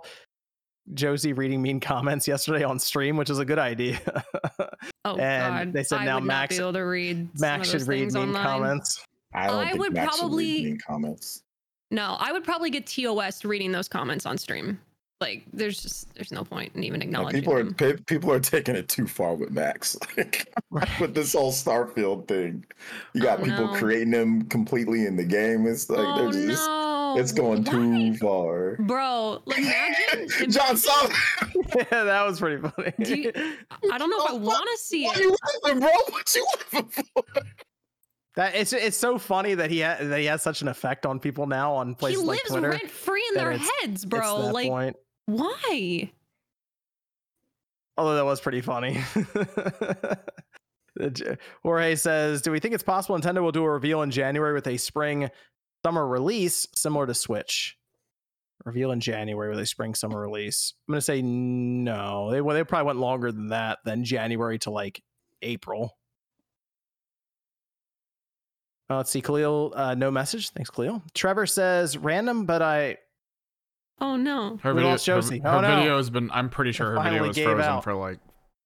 Josie reading mean comments yesterday on stream, which is a good idea. Oh And God, they said I now would Max- be able to read. some Max should read mean online. comments. I don't I think would Max should read probably- mean comments. No, I would probably get TOS reading those comments on stream. Like, there's just there's no point in even Like, acknowledging people are them. pe- people are taking it too far with Max. Like, with this whole Starfield thing, you got Oh, people no. creating them completely in the game. It's like oh they're just no! It's going Why? too far. Bro, like, imagine. John saw yeah, that was pretty funny. Do you- I don't know if I want to see Why it. you laughing, bro? What you laughing for? that it's it's so funny that he ha- that he has such an effect on people now on places like lives Twitter. rent free in their it's- heads, It's bro. that Like, point. why? Although that was pretty funny. The Jorge says, "Do we think it's possible Nintendo will do a reveal in January with a spring summer release similar to Switch? Reveal in January with a spring summer release. I'm gonna say no. They well, they probably went longer than that, than January to like April. Uh, let's see, Khalil. Uh, no message. Thanks, Khalil. Trevor says random, but I Oh no. Her We video, lost her, Josie. her Oh, no. video has been. I'm pretty sure her video finally was frozen out. for like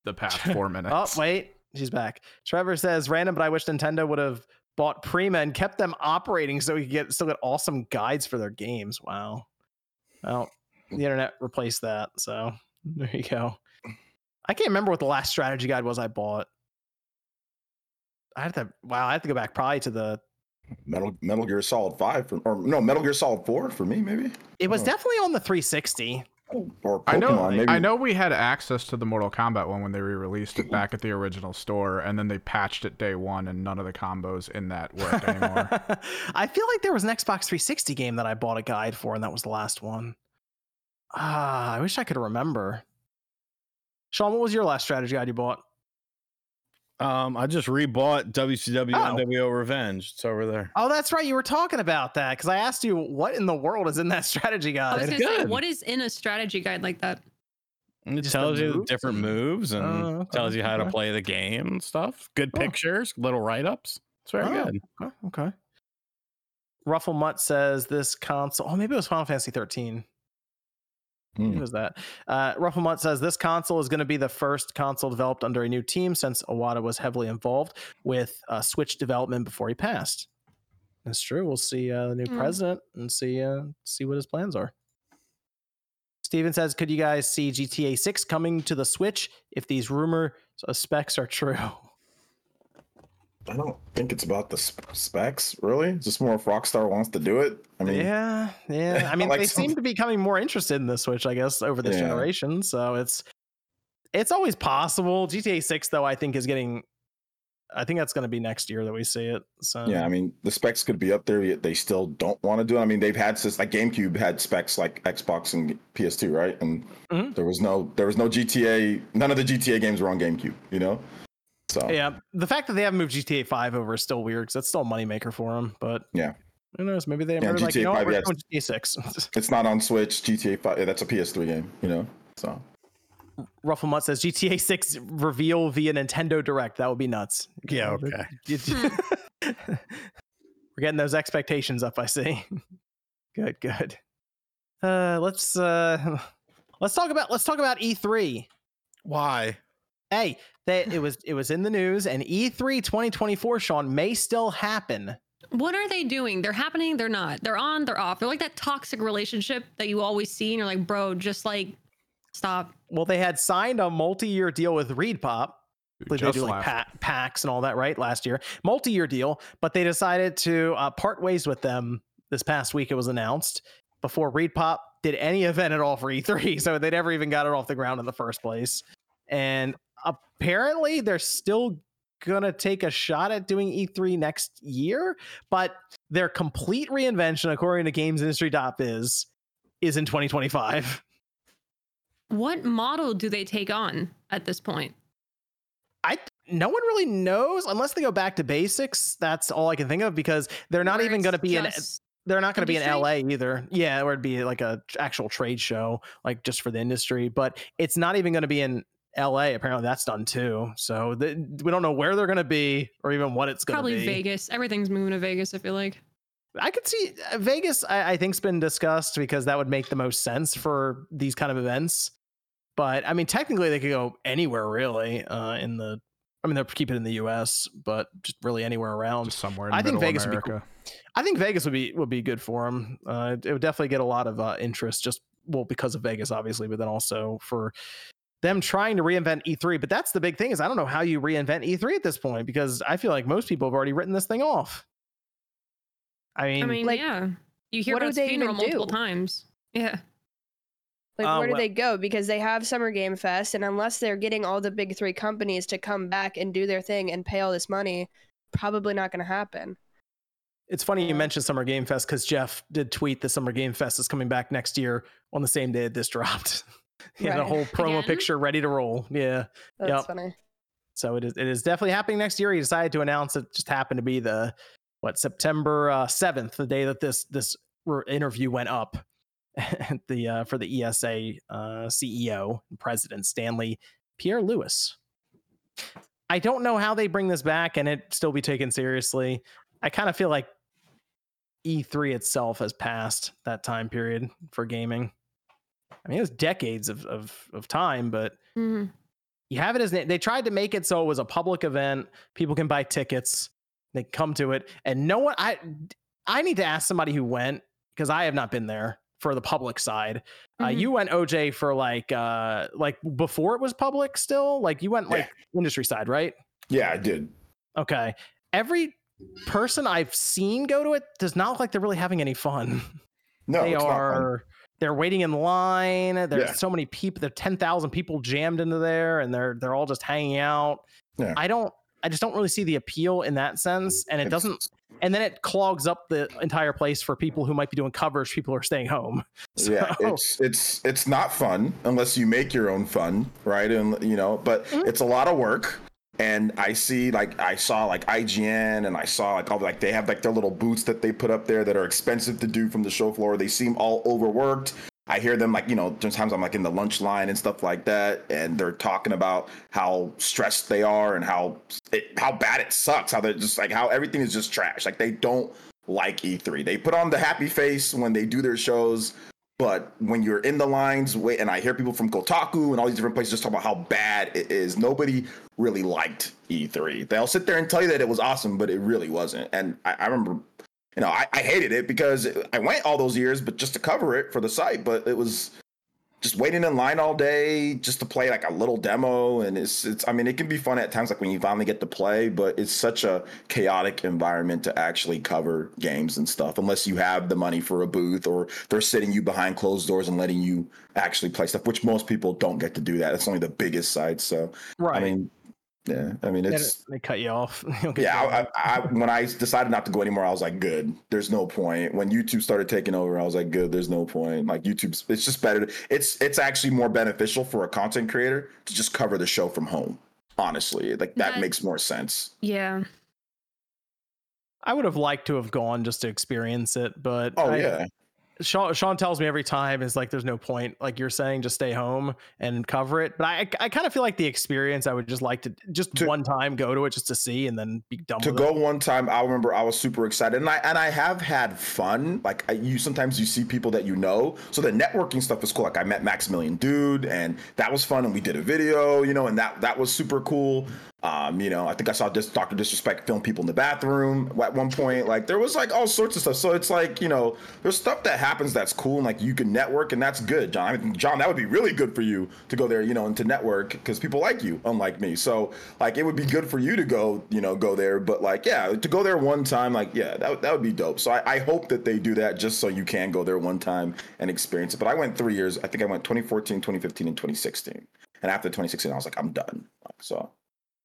the past four minutes. Oh, wait. She's back. Trevor says random, but I wish Nintendo would have bought Prima and kept them operating so he could get still get awesome guides for their games. Wow. Well, the internet replaced that. So there you go. I can't remember what the last strategy guide was I bought. I have to wow, I have to go back probably to the Metal Metal Gear Solid Five, for, or no Metal Gear Solid Four for me, maybe. it was Oh. definitely on the 360. Or Pokemon, I know. maybe. I know we had access to the Mortal Kombat one when they re-released it back at the original store, and then they patched it day one, and none of the combos in that worked anymore. I feel like there was an Xbox 360 game that I bought a guide for, and that was the last one. Ah, I wish I could remember. Sean, what was your last strategy guide you bought? Um, I just rebought WCW Oh. NWO Revenge. It's over there. Oh, that's right. You were talking about that because I asked you what in the world is in that strategy I was guide. gonna say, what is in a strategy guide like that? And it Just the tells you the moves different moves and Oh, okay, tells you how to play the game and stuff. Good Oh. pictures, little write ups. It's very Oh. good. Okay, okay. Ruffle Mutt says this console. Oh, maybe it was Final Fantasy 13. Hmm. Who was that? Uh, Ruffle says this console is going to be the first console developed under a new team since Iwata was heavily involved with uh, Switch development before he passed. That's true. We'll see uh, the new Hmm. president and see uh, see what his plans are. Steven says, "Could you guys see GTA 6 coming to the Switch if these rumor uh, specs are true?" I don't think it's about the specs, really. It's just more if Rockstar wants to do it. I mean, yeah, yeah. I mean, Like they seem to be becoming more interested in the Switch, I guess, over this Yeah. generation. So it's it's always possible. GTA Six, though, I think is getting. I think that's going to be next year that we see it. So yeah, I mean, the specs could be up there, yet they still don't want to do it. I mean, they've had since like GameCube had specs like Xbox and PS2, right? And Mhm. there was no there was no GTA. None of the GTA games were on GameCube, you know. So yeah. The fact that they haven't moved GTA Five over is still weird because that's still a moneymaker for them. But Yeah. who knows? Maybe they Yeah, were like, GTA you know, what, 5, we're yeah, doing GTA Six. it's not on Switch. GTA Five, yeah, that's a PS3 game, you know. So Ruffle Mutt says GTA Six reveal via Nintendo Direct. That would be nuts. Yeah, okay. We're getting those expectations up, I see. good, good. Uh let's uh let's talk about let's talk about E3. Why? Hey, that it was it was in the news and E E3 2024 Sean may still happen. What are they doing? They're happening, they're not. They're on, they're off. They're like that toxic relationship that you always see, and you're like, bro, just like stop. Well, they had signed a multi-year deal with ReedPop. Pop. they just do like left. pa- packs and all that, right? Last year, multi-year deal, but they decided to uh, part ways with them this past week. It was announced before ReedPop did any event at all for E3, so they never even got it off the ground in the first place. And apparently, they're still gonna take a shot at doing E3 next year, but their complete reinvention, according to Games Industry is is in 2025. What model do they take on at this point? I no one really knows unless they go back to basics. That's all I can think of because they're not Where even going to be in they're not going to be in? LA either. Yeah, or it'd be like a actual trade show like just for the industry, but it's not even going to be in LA. Apparently that's done too. So the, we don't know where they're going to be or even what it's going to be. probably. Vegas. Everything's moving to Vegas, I feel like. I could see uh, Vegas. I, I think's been discussed because that would make the most sense for these kind of events. But I mean, technically, they could go anywhere really uh, in the. I mean, they'll keep it in the U.S., but just really anywhere around. Just somewhere in I think middle Vegas would be America. I think Vegas would be would be good for them. Uh, it would definitely get a lot of uh, interest, just well because of Vegas, obviously, but then also for them trying to reinvent E3. But that's the big thing is I don't know how you reinvent E3 at this point because I feel like most people have already written this thing off. I mean, I mean, like, yeah. You hear what do about its they funeral even multiple do? times. Yeah. Like, Uh, where do well- they go? Because they have Summer Game Fest, and unless they're getting all the big three companies to come back and do their thing and pay all this money, probably not going to happen. it's funny you mentioned Summer Game Fest because Jeff did tweet that Summer Game Fest is coming back next year on the same day that this dropped. he had a whole promo Again? picture ready to roll. Yeah. That's Yep. funny. So it is it is definitely happening next year. He decided to announce it just happened to be the what September uh, seventh, the day that this this interview went up. the uh, for the ESA uh, CEO and President Stanley Pierre-Louis. I don't know how they bring this back and it still be taken seriously. I kind of feel like E3 itself has passed that time period for gaming. I mean, it was decades of of, of time, but Mhm. you have it as they tried to make it so it was a public event people can buy tickets they come to it and no one i i need to ask somebody who went because i have not been there for the public side uh, Mhm. you went oj for like uh like before it was public still like you went like industry side right Yeah, I did. okay every person i've seen go to it does not look like they're really having any fun No, they it's not fun. are they're waiting in line there's Yeah. so many people there are 10,000 people jammed into there and they're they're all just hanging out Yeah. i don't i just don't really see the appeal in that sense and it doesn't and then it clogs up the entire place for people who might be doing coverage people who are staying home Yeah, it's it's it's not fun unless you make your own fun, right? And you know, but Mhm. it's a lot of work. And I see like I saw like IGN and I saw like all like they have like their little boots that they put up there that are expensive to do from the show floor. They seem all overworked. I hear them like, you know, sometimes I'm like in the lunch line and stuff like that, and they're talking about how stressed they are and how it, how bad it sucks, how they're just like how everything is just trash. Like they don't like E3. They put on the happy face when they do their shows, but when you're in the lines, wait, and I hear people from Kotaku and all these different places just talk about how bad it is. Nobody really liked E3. They'll sit there and tell you that it was awesome, but it really wasn't. And I, I remember, you know, I, I hated it because I went all those years, but just to cover it for the site. But it was just waiting in line all day just to play like a little demo. And it's it's i mean it can be fun at times like when you finally get to play but it's such a chaotic environment to actually cover games and stuff unless you have the money for a booth or they're sitting you behind closed doors and letting you actually play stuff which most people don't get to do that. It's only the biggest sites so right. i mean yeah i mean it's they cut you off yeah, I. I, I, when I decided not to go anymore, I was like, good. There's no point. When YouTube started taking over, I was like, good. There's no point. Like YouTube's, it's just better. To, it's it's actually more beneficial for a content creator to just cover the show from home. Honestly, like that That- makes more sense. Yeah. i would have liked to have gone just to experience it but Oh I- yeah, Sean, Sean tells me every time is like there's no point like you're saying just stay home and cover it but i i kind of feel like the experience i would just like to just To- one time go to it just to see and then be done to go it. one time i remember i was super excited and i and i have had fun like I, you sometimes you see people that you know so the networking stuff is cool like i met maximilian dude and that was fun and we did a video you know and that that was super cool um you know i think i saw this dr disrespect film people in the bathroom at one point. Like there was like all sorts of stuff. So it's like you know there's stuff that happens that's cool and like you can network and that's good john. I mean, john that would be really good for you to go there you know and to network because people like you unlike me. So like it would be good for you to go you know go there. But like yeah to go there one time like yeah that, that would be dope. So I, I hope that they do that just so you can go there one time and experience it. But i went three years. I think i went 2014 2015 and 2016 and after 2016 i was like i'm done. So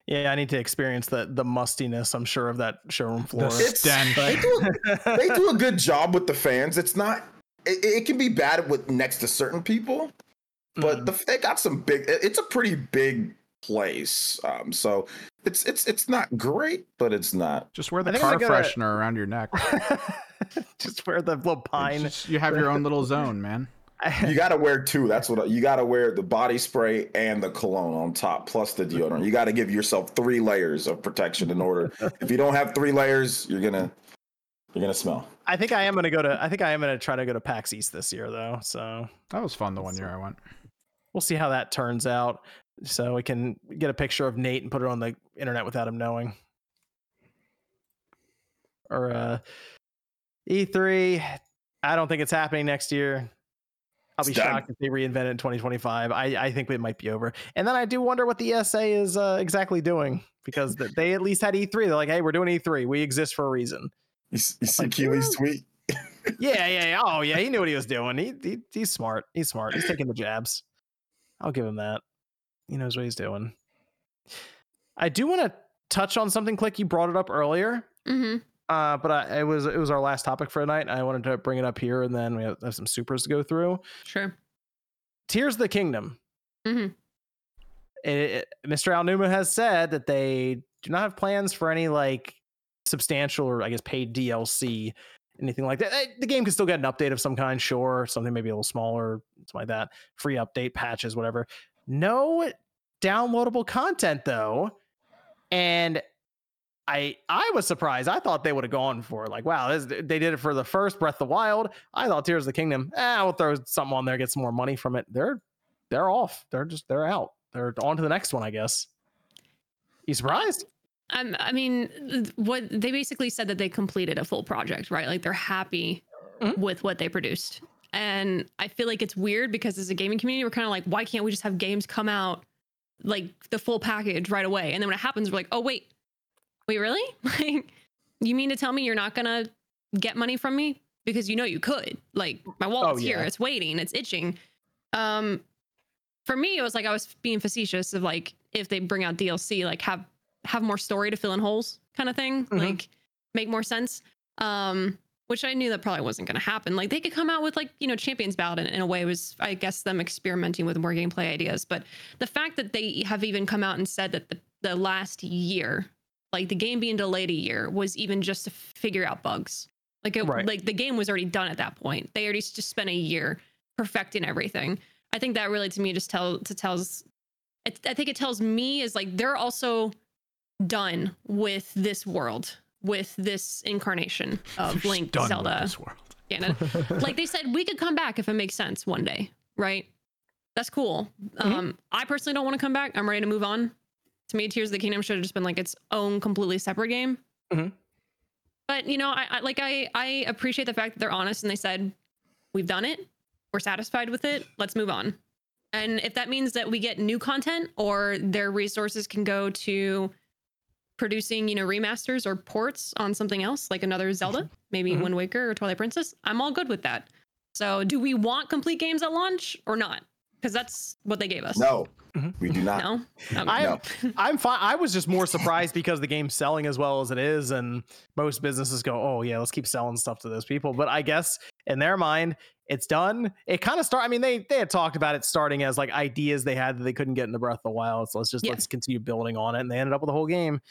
Yeah, I need to experience the the mustiness. I'm sure of that showroom floor. It's- stench. they do, a, they do a good job with the fans it's not it, it can be bad with next to certain people but Mm. the, they got some big it's a pretty big place um so it's it's it's not great but it's not Just wear the car I'm gonna go to- freshener around your neck. just wear the little pine. just- you have your own little zone, man. You gotta wear two that's what you gotta wear the body spray and the cologne on top plus the deodorant you gotta give yourself three layers of protection in order if you don't have three layers you're gonna you're gonna smell I think I am gonna go to. I think I am gonna try to go to PAX East this year though. So That was fun the one year I went. we'll see how that turns out. So we can get a picture of Nate and put it on the internet without him knowing. Or uh, E3, I don't think it's happening next year. I'll be It's done. shocked if they reinvent it in 2025. I, I think it might be over. And then I do wonder what the ESA is uh, exactly doing because they at least had E3. They're like, hey, we're doing E3. We exist for a reason. You, you see Like, Keighley's tweet? Yeah, yeah, yeah. Oh, yeah. He knew what he was doing. He, he he's smart. He's smart. He's taking the jabs. I'll give him that. He knows what he's doing. I do want to touch on something. Click, you brought it up earlier, Mm-hmm. Uh, but I, it was it was our last topic for tonight. I wanted to bring it up here, and then we have, have some supers to go through. Sure. Tears of the Kingdom. Mhm. It, it- Mr. Aonuma has said that they do not have plans for any like substantial or I guess paid DLC, anything like that. The game can still get an update of some kind, sure, something maybe a little smaller, something like that. Free update, patches, whatever. No downloadable content though, and I I was surprised. I thought they would have gone for it. Like, wow, this, they did it for the first Breath of the Wild. I thought Tears of the Kingdom. Eh, we'll throw something on there, get some more money from it. They're they're off. They're just they're out. They're on to the next one, I guess. You surprised? Um, I mean, what they basically said that they completed a full project, right? Like they're happy Mhm. with what they produced. And I feel like it's weird because as a gaming community, we're kind of like, why can't we just have games come out like the full package right away? And then when it happens, we're like, oh wait, wait, really? Like, you mean to tell me you're not gonna get money from me because you know you could? Like, my wallet's here, yeah. it's waiting, it's itching. Um, for me, it was like I was being facetious of like if they bring out DLC, like have have more story to fill in holes kind of thing Mhm. like make more sense um which i knew that probably wasn't going to happen like they could come out with like you know champions bout in, in a way was i guess them experimenting with more gameplay ideas but the fact that they have even come out and said that the, the last year like the game being delayed a year was even just to figure out bugs like it Right. like the game was already done at that point they already just spent a year perfecting everything i think that really to me just tell to tells it, I think it tells me is like they're also done with this world, with this incarnation of They're Link, Zelda, this world. Ganon. like they said, we could come back if it makes sense one day, right? That's cool. Mhm. Um, I personally don't want to come back. I'm ready to move on. To me, Tears of the Kingdom should have just been like its own completely separate game. Mhm. But you know, I, I like I I appreciate the fact that they're honest and they said, "We've done it. We're satisfied with it. Let's move on." And if that means that we get new content or their resources can go to producing, you know, remasters or ports on something else, like another Zelda, maybe Mhm. Wind Waker or Twilight Princess, I'm all good with that. So, do we want complete games at launch or not? Because that's what they gave us. No, Mhm. we do not. No. Okay. I No. I'm fine. I was just more surprised because the game's selling as well as it is, and most businesses go, "Oh yeah, let's keep selling stuff to those people." But I guess in their mind, it's done. It kind of start. I mean, they they had talked about it starting as like ideas they had that they couldn't get into Breath of the Wild. So let's just Yeah. let's continue building on it, and they ended up with a whole game.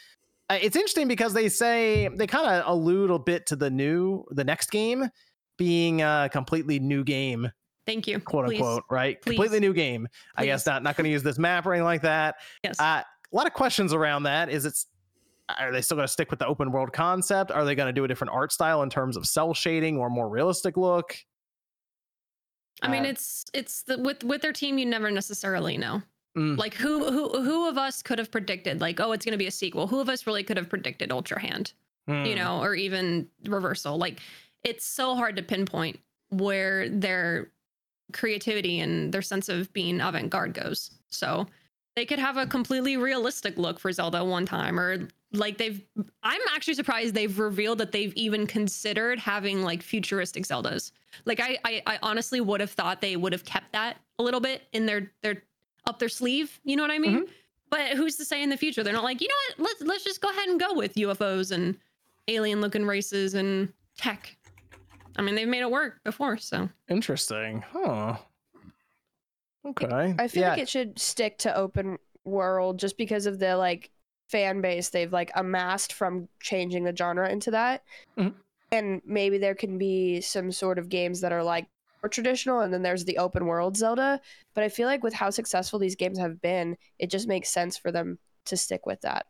Uh, It's interesting because they say they kind of allude a bit to the new, the next game being a completely new game Thank you. quote Please. unquote, right? Please. Completely new game. I guess not not going to use this map or anything like that. Yes. Uh, a lot of questions around that. Is it's are they still going to stick with the open world concept? Are they going to do a different art style in terms of cel shading or more realistic look? I mean, Uh, it's it's the, with with their team, you never necessarily know. Mm. Like who who who of us could have predicted like oh it's going to be a sequel? Who of us really could have predicted Ultra Hand? you Hmm. know, or even reversal. Like it's so hard to pinpoint where their creativity and their sense of being avant-garde goes. So they could have a completely realistic look for Zelda one time or like they've I'm actually surprised they've revealed that they've even considered having like futuristic Zeldas. Like I I, I honestly would have thought they would have kept that a little bit in their their up their sleeve, you know what I mean? Mm-hmm. But who's to say in the future they're not like, you know what, let's let's just go ahead and go with UFOs and alien looking races and tech. I mean, they've made it work before, so Interesting. Huh. Okay. I feel yeah. like it should stick to open world just because of the like fan base they've like amassed from changing the genre into that. Mhm. And maybe there can be some sort of games that are like more traditional and then there's the open world Zelda, but I feel like with how successful these games have been, it just makes sense for them to stick with that.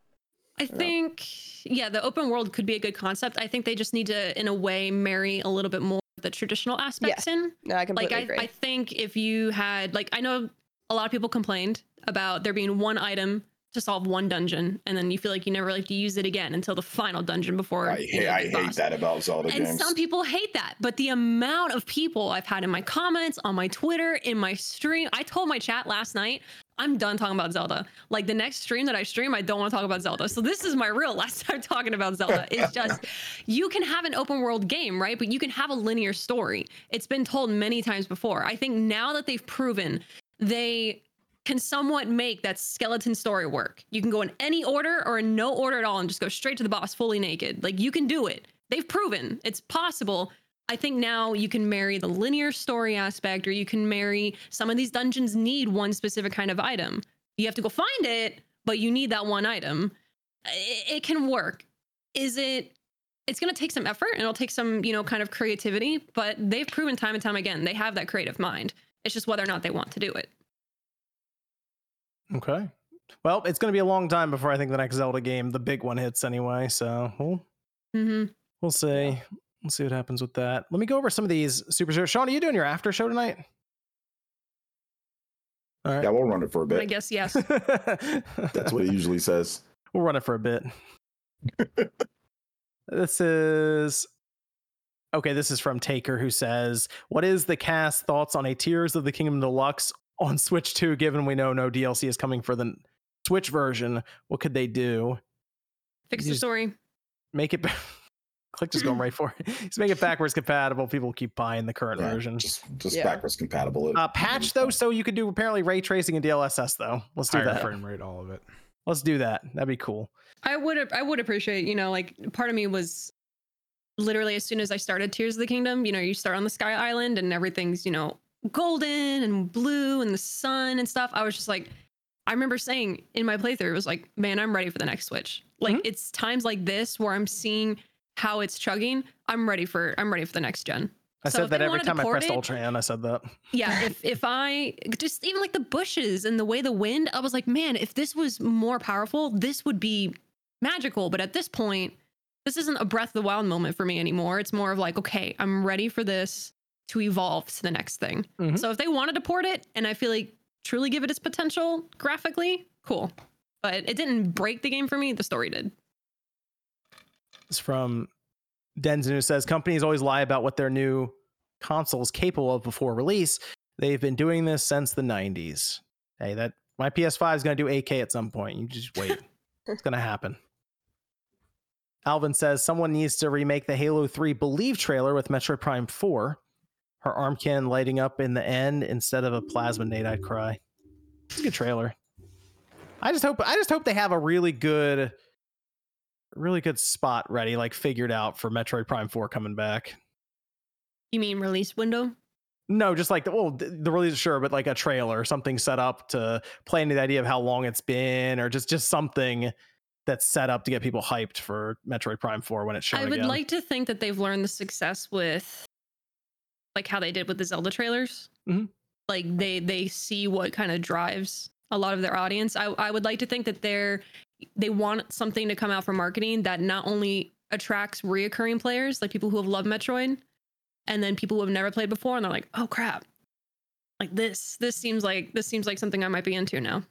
I think yeah, the open world could be a good concept. I think they just need to, in a way, marry a little bit more the traditional aspects in. No, I Like completely I, agree. I think if you had like I know a lot of people complained about there being one item to solve one dungeon, and then you feel like you never like to use it again until the final dungeon before. I you hate, know, I hate that about Zelda And games. some people hate that, but the amount of people I've had in my comments, on my Twitter, in my stream, I told my chat last night, I'm done talking about Zelda. Like the next stream that I stream, I don't want to talk about Zelda. So this is my real last time talking about Zelda. It's just you can have an open world game, right? But you can have a linear story. It's been told many times before. I think now that they've proven they can somewhat make that skeleton story work. You can go in any order or in no order at all and just go straight to the boss fully naked. Like you can do it. They've proven it's possible. I think now you can marry the linear story aspect or you can marry some of these dungeons need one specific kind of item. You have to go find it, but you need that one item. It, it can work. Is it it's going to take some effort and it'll take some, you know, kind of creativity, but they've proven time and time again they have that creative mind. It's just whether or not they want to do it. Okay. Well, it's going to be a long time before I think the next Zelda game, the big one, hits anyway. So we'll hmm we'll see. We'll see what happens with that. Let me go over some of these super shows. Sean, are you doing your after show tonight? All right. yeah, we'll run it for a bit. I guess yes. That's what he usually says. We'll run it for a bit. this is okay. This is from Taker, who says, "What is the cast thoughts on a Tears of the Kingdom Deluxe on Switch 2? Given we know no DLC is coming for the Switch version, what could they do? Fix the story. Make it." Click just going right for it. Just make it backwards compatible. People keep buying the current Yeah, version. Just, just Yeah. backwards compatible. Uh, patch though, so you could do apparently ray tracing and DLSS though. Let's do Higher that. frame rate, all of it. Let's do that. That'd be cool. I would I would appreciate, you know, like part of me was literally as soon as I started Tears of the Kingdom, you know, you start on the Sky Island and everything's, you know, golden and blue and the sun and stuff. I was just like I remember saying in my playthrough, it was like, man, I'm ready for the next Switch. Like Mhm. it's times like this where I'm seeing how it's chugging. I'm ready for I'm ready for the next gen. I So said that every time I pressed it- Ultra and I said that. yeah if if i just even like the bushes and the way the wind i was like man if this was more powerful this would be magical but at this point this isn't a breath of the wild moment for me anymore it's more of like okay i'm ready for this to evolve to the next thing Mhm. so if they wanted to port it and i feel like truly give it its potential graphically cool but it didn't break the game for me the story did It's from Denzin who says companies always lie about what their new console is capable of before release. They've been doing this since the 90s. Hey, that my PS5 is going to do 8K at some point. You just wait. it's going to happen. Alvin says someone needs to remake the Halo 3 Believe trailer with Metroid Prime 4. Her arm can lighting up in the end instead of a plasma nade. I'd cry. It's a good trailer. I just hope I just hope they have a really good really good spot ready, like figured out for Metroid Prime 4 coming back. you mean release window No, just like the well, the release, sure, but like a trailer, something set up to play into the idea of how long it's been, or just just something that's set up to get people hyped for Metroid Prime 4 when it's shown I would again. like to think that they've learned the success with like how they did with the Zelda trailers. Mhm. Like they they see what kind of drives a lot of their audience. I I would like to think that they're they want something to come out for marketing that not only attracts reoccurring players, like people who have loved Metroid, and then people who have never played before, and they're like, oh crap. Like this, this seems like this seems like something I might be into now.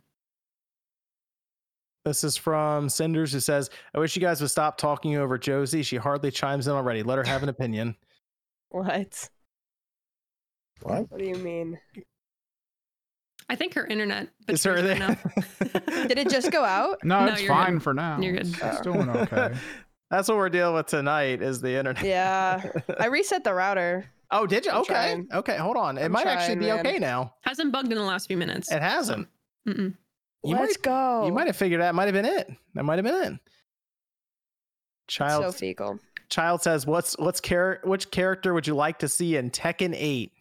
This is from Cinders who says, I wish you guys would stop talking over Josie. She hardly chimes in already. Let her have an opinion. What? What? What do you mean? I think her internet Is her there? enough. Did it just go out? No, No, it's fine good. for now. You're good. It's, Oh. doing okay. That's what we're dealing with tonight is the internet. Yeah. I reset the router. oh, did you? I'm Okay. trying. Okay, hold on. It I'm might actually be man. okay now. Hasn't bugged in the last few minutes. It hasn't. Mm-mm. You Let's might- go. You might have figured out. Might have been it. That might have been it. Child so fecal. Child says, "What's what's char- which character would you like to see in Tekken 8?"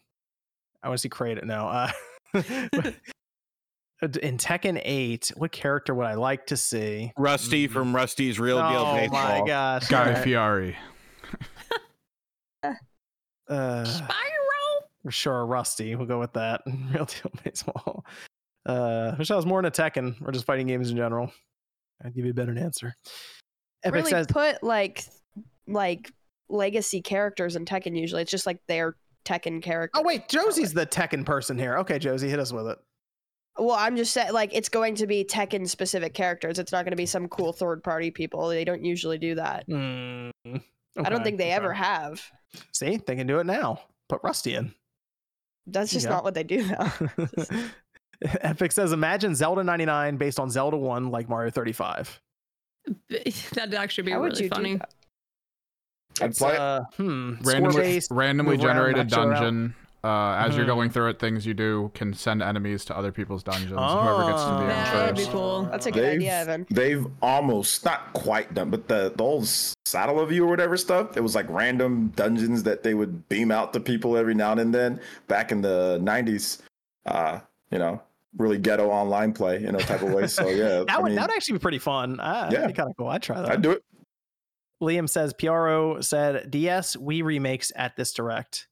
I want to see Kratos. No, uh, in Tekken 8, what character would I like to see? Rusty from Rusty's Real Deal oh Baseball. Oh my gosh, Guy alright. Fieri. Uh, Spiral. for sure, Rusty. We'll go with that. Real deal baseball. Uh, wish I was more into Tekken or just fighting games in general. I'd give you a better answer. Epic really says, put like like legacy characters in Tekken usually. It's just like their Tekken character. "Oh wait, Josie's the Tekken person here." Okay, Josie, hit us with it. Well, I'm just saying, like, it's going to be Tekken specific characters. It's not going to be some cool third party people. They don't usually do that. Mm, I don't think they okay. ever have. See, they can do it now. Put Rusty in. That's just go. not what they do now. Epic says, imagine Zelda 99 based on Zelda 1 like Mario 35. That'd actually be How would really you do funny. that? I'd It's, play it. uh, hmm, randomly, randomly move around, generated dungeon. Uh, as you're Mhm. going through it, things you do can send enemies to other people's dungeons. Whoever gets to the Oh. end That'd be first. cool. That's a good They've, idea, Evan. they've almost not quite done, but the, the old Satellaview or whatever stuff, it was like random dungeons that they would beam out to people every now and then back in the 90s. Uh, you know, really ghetto online play in a type of way. So yeah, That I would mean, that would actually be pretty fun. That'd Yeah. be kind of cool. I'd try that. I'd do it. Liam says PRO said DS Wii remakes at this direct.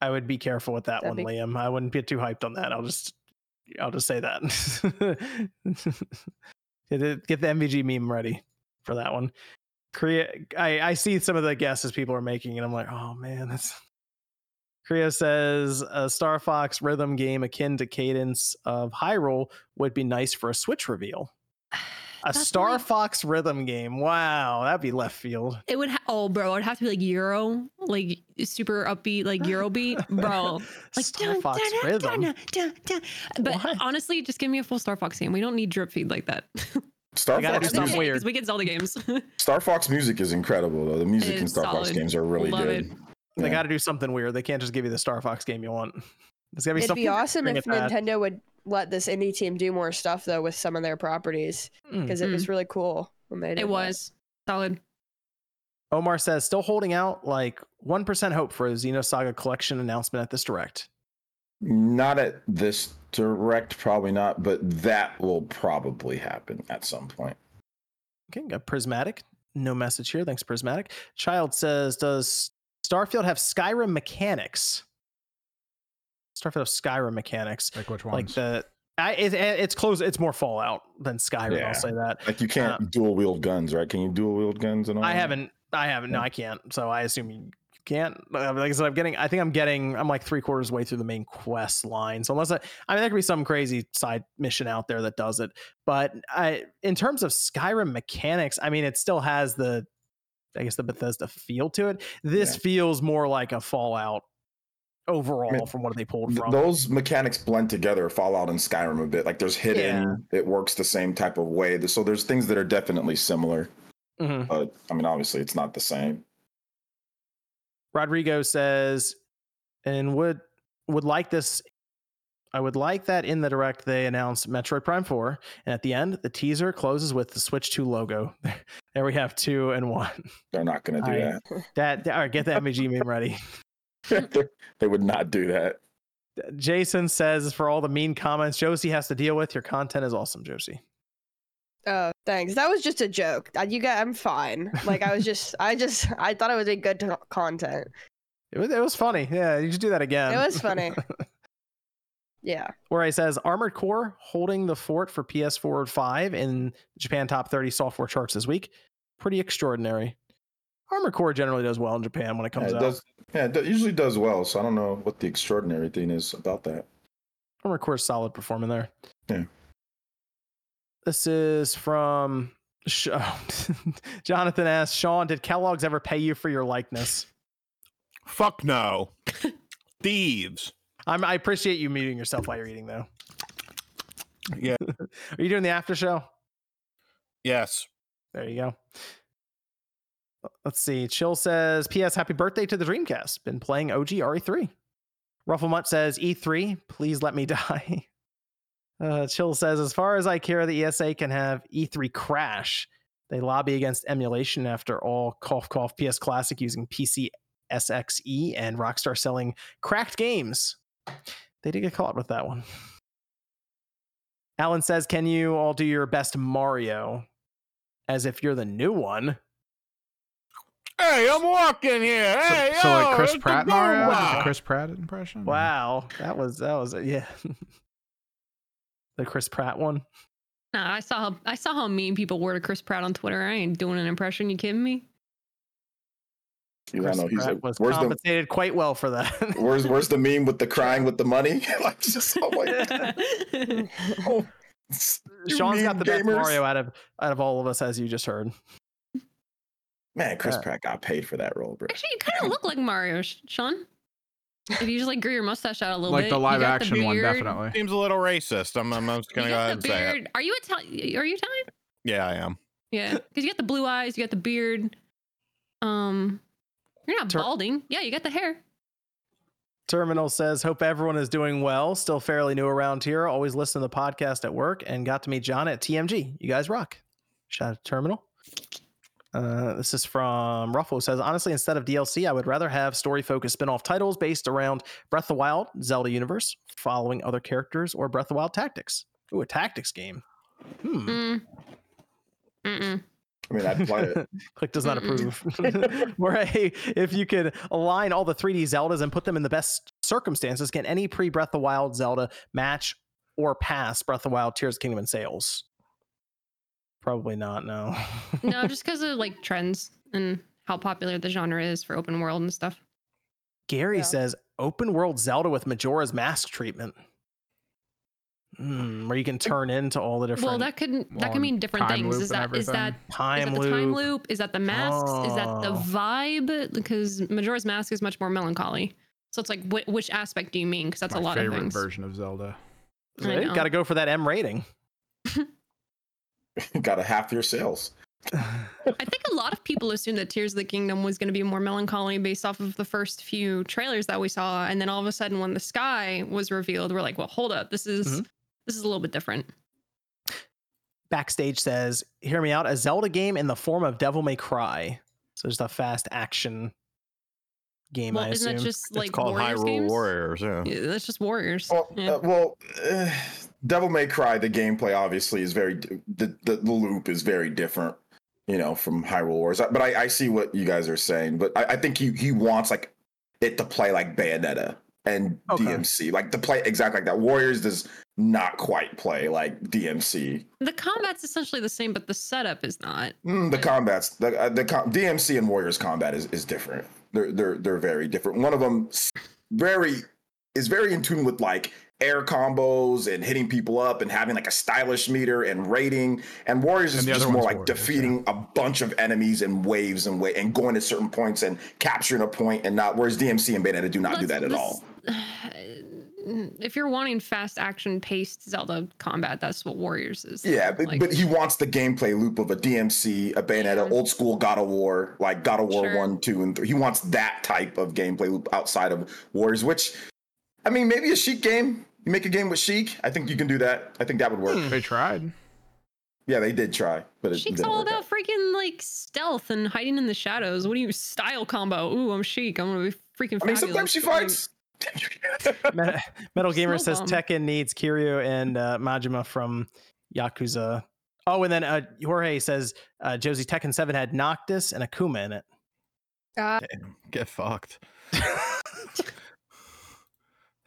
I would be careful with that That'd one, be- Liam. I wouldn't get too hyped on that. I'll just I'll just say that. get, get the MVG meme ready for that one. Korea I, I see some of the guesses people are making, and I'm like, oh man, that's Korea says a Star Fox rhythm game akin to Cadence of Hyrule would be nice for a Switch reveal. A That's Star like- Fox rhythm game. Wow, that'd be left field. It would ha- oh bro, it'd have to be like Euro, like super upbeat, like Euro beat, bro. Like Star dun, Fox dun, dun, rhythm. dun, dun, dun. But What? honestly, just give me a full Star Fox game. We don't need drip feed like that. Star I gotta Fox, do something weird. Because we get Zelda games. Star Fox music is incredible though. The music in It's Star Fox games are really Love good. it. They got to do something weird. They can't just give you the Star Fox game you want. There's gotta be It'd something. be awesome if it back. Nintendo would let this indie team do more stuff though with some of their properties hmm. because it was hmm. really cool when they did it that. was solid. Omar says still holding out like one percent hope for a Xenosaga collection announcement at this direct. Not at this direct, probably not, but that will probably happen at some point. Okay, got Prismatic. No message here. Thanks, Prismatic. Child says, does Starfield have Skyrim mechanics? Starfield have Skyrim mechanics. Like which one? Like the I, it, it's close. It's more Fallout than Skyrim. Yeah. I'll say that. Like you can't Uh, dual wield guns, right? Can you dual wield guns and all? I that? haven't. I haven't. No, I can't. So I assume you can't. Uh, Like I said, I'm getting. I think I'm getting. I'm like three quarters way through the main quest line. So unless I, I mean, there could be some crazy side mission out there that does it. But I, in terms of Skyrim mechanics, I mean, it still has the, I guess the Bethesda feel to it. This Yeah. feels more like a Fallout overall mean, from what they pulled from. Those mechanics blend together, Fallout and Skyrim a bit. Like there's hidden, it works the same type of way. So there's things that are definitely similar, Mhm. but I mean, obviously, it's not the same. Rodrigo says, and would would like this. I would like that in the direct they announced Metroid Prime 4, and at the end the teaser closes with the Switch 2 logo. there we have two and one. They're not going to do I- that. That all right, get the MVG meme ready. They're- would not do that. Jason says for all the mean comments Josie has to deal with, your content is awesome, Josie. Oh, thanks. That was just a joke. You got, I'm fine. Like I was just, I just, I thought it would be good to- content. It was, it was funny. Yeah, you should do that again. It was funny. Yeah. where he says Armored Core holding the fort for PS4 5 in Japan top 30 software charts this week. Pretty extraordinary. Armored Core generally does well in Japan when it Yeah, comes it out. does. Yeah, it usually does well. So I don't know what the extraordinary thing is about that. Armored Core is solid performing there. Yeah. This is from Sh- Jonathan asks Sean, did Kellogg's ever pay you for your likeness? Fuck no. Thieves. I'm, I appreciate you muting yourself while you're eating, though. Yeah. Are you doing the after show? Yes. There you go. Let's see. Chill says, P.S. Happy birthday to the Dreamcast. Been playing OG RE3. Rufflemutt says, E3, please let me die. Uh, Chill says, as far as I care, the ESA can have E3 crash. They lobby against emulation after all cough cough PS Classic using PC SXE and Rockstar selling cracked games. They did get caught with that one. Alan says, Can you all do your best Mario as if you're the new one? Hey, I'm walking here. So, Hey, so yo, like Chris it's the Pratt Mario? Is it Chris Pratt impression? Wow, that was that was yeah. the Chris Pratt one. Nah, I saw how I saw how mean people were to Chris Pratt on Twitter. I ain't doing an impression. You kidding me? You Chris know, he's Pratt like, was where's the compensated quite well for that. where's where's the meme with the crying with the money? like just oh my oh, you Sean's got meme the best. Mario out of out of all of us, as you just heard. Man, Chris Uh, Pratt got paid for that role, bro. Actually, you kind of look like Mario, Sean. If you just like grew your mustache out a little like bit, the live got the action one, definitely. Seems a little racist. I'm, I'm just gonna go ahead the and say it. Are you Italian? Are you Italian? Yeah, I am. Yeah, because you got the blue eyes, you got the beard. Um, you're not Tur- balding. Yeah, you got the hair. Terminal says, Hope everyone is doing well. Still fairly new around here. Always listen to the podcast at work and got to meet John at TMG. You guys rock. Shout out to Terminal. Uh, this is from Ruffalo says, honestly, instead of DLC, I would rather have story focused spin off titles based around Breath of the Wild, Zelda universe, following other characters, or Breath of the Wild tactics. Ooh, a tactics game. Hmm. Mm. Mm-mm. I mean, I'd play it. Click does not approve. Where hey, if you could align all the 3D Zeldas and put them in the best circumstances, can any pre Breath of the Wild Zelda match or pass Breath of the Wild Tears of the Kingdom in sales? Probably not. No. No, just because of like trends and how popular the genre is for open world and stuff. Gary Yeah. says open world Zelda with Majora's Mask treatment. Hmm, where you can turn into all the different Well, that could that Well, could mean different things. Is that is that everything. is time that the loop. time loop? Is that the masks? Is that the Oh. vibe? Because Majora's Mask is much more melancholy. So it's like, wh- which aspect do you mean? Because that's My a lot of favorite things. version of Zelda. I. Got to go for that M rating. Got a half your sales. I think a lot of people assumed that Tears of the Kingdom was going to be more melancholy based off of the first few trailers that we saw, and then all of a sudden, when the sky was revealed, we're like, "Well, hold up, this is Mhm. this is a little bit different." Backstage says, "Hear me out. A Zelda game in the form of Devil May Cry. So just a fast action game. well, I isn't assume. that just like it's called Warriors Hyrule games? Warriors. Yeah. Yeah, that's just Warriors. Well, Yeah. uh, well, uh, Devil May Cry. The gameplay obviously is very the, the the loop is very different, you know, from Hyrule Wars. But I, I see what you guys are saying. But I, I think he he wants like it to play like Bayonetta and Okay. DMC, like to play exactly like that. Warriors does not quite play like DMC. the combat's essentially the same, but the setup is not. Mm, the combats, the uh, the com- DMC and Warriors combat is is different. They're they're they're very different. One of them very is very in tune with like air combos and hitting people up and having like a stylish meter and rating. And Warriors is And the just more like Warriors, defeating a bunch of enemies in waves and way and going to certain points and capturing a point and not. Whereas DMC and Bayonetta do not do Let's- that at let's- all. If you're wanting fast action paced Zelda combat, that's what Warriors is. Yeah, but, Like- but he wants the gameplay loop of a DMC, a Bayonetta, Yeah. old school God of War, like God of War Sure. 1, 2, and 3. He wants that type of gameplay loop outside of Warriors, which, I mean, maybe a Sheik game. You make a game with Sheik. I think you can do that. I think that would work. Hmm. They tried. Yeah, they did try, but it Sheik's all about out. freaking like stealth and hiding in the shadows. What do you style combo? Ooh, I'm Sheik. I'm gonna be freaking. I mean, fabulous. sometimes she fights. Met- Metal Gamer says bomb. Tekken needs Kiryu and uh, Majima from Yakuza. Oh, and then uh, Jorge says uh, Josie Tekken 7 had Noctis and Akuma in it. Uh, Get fucked.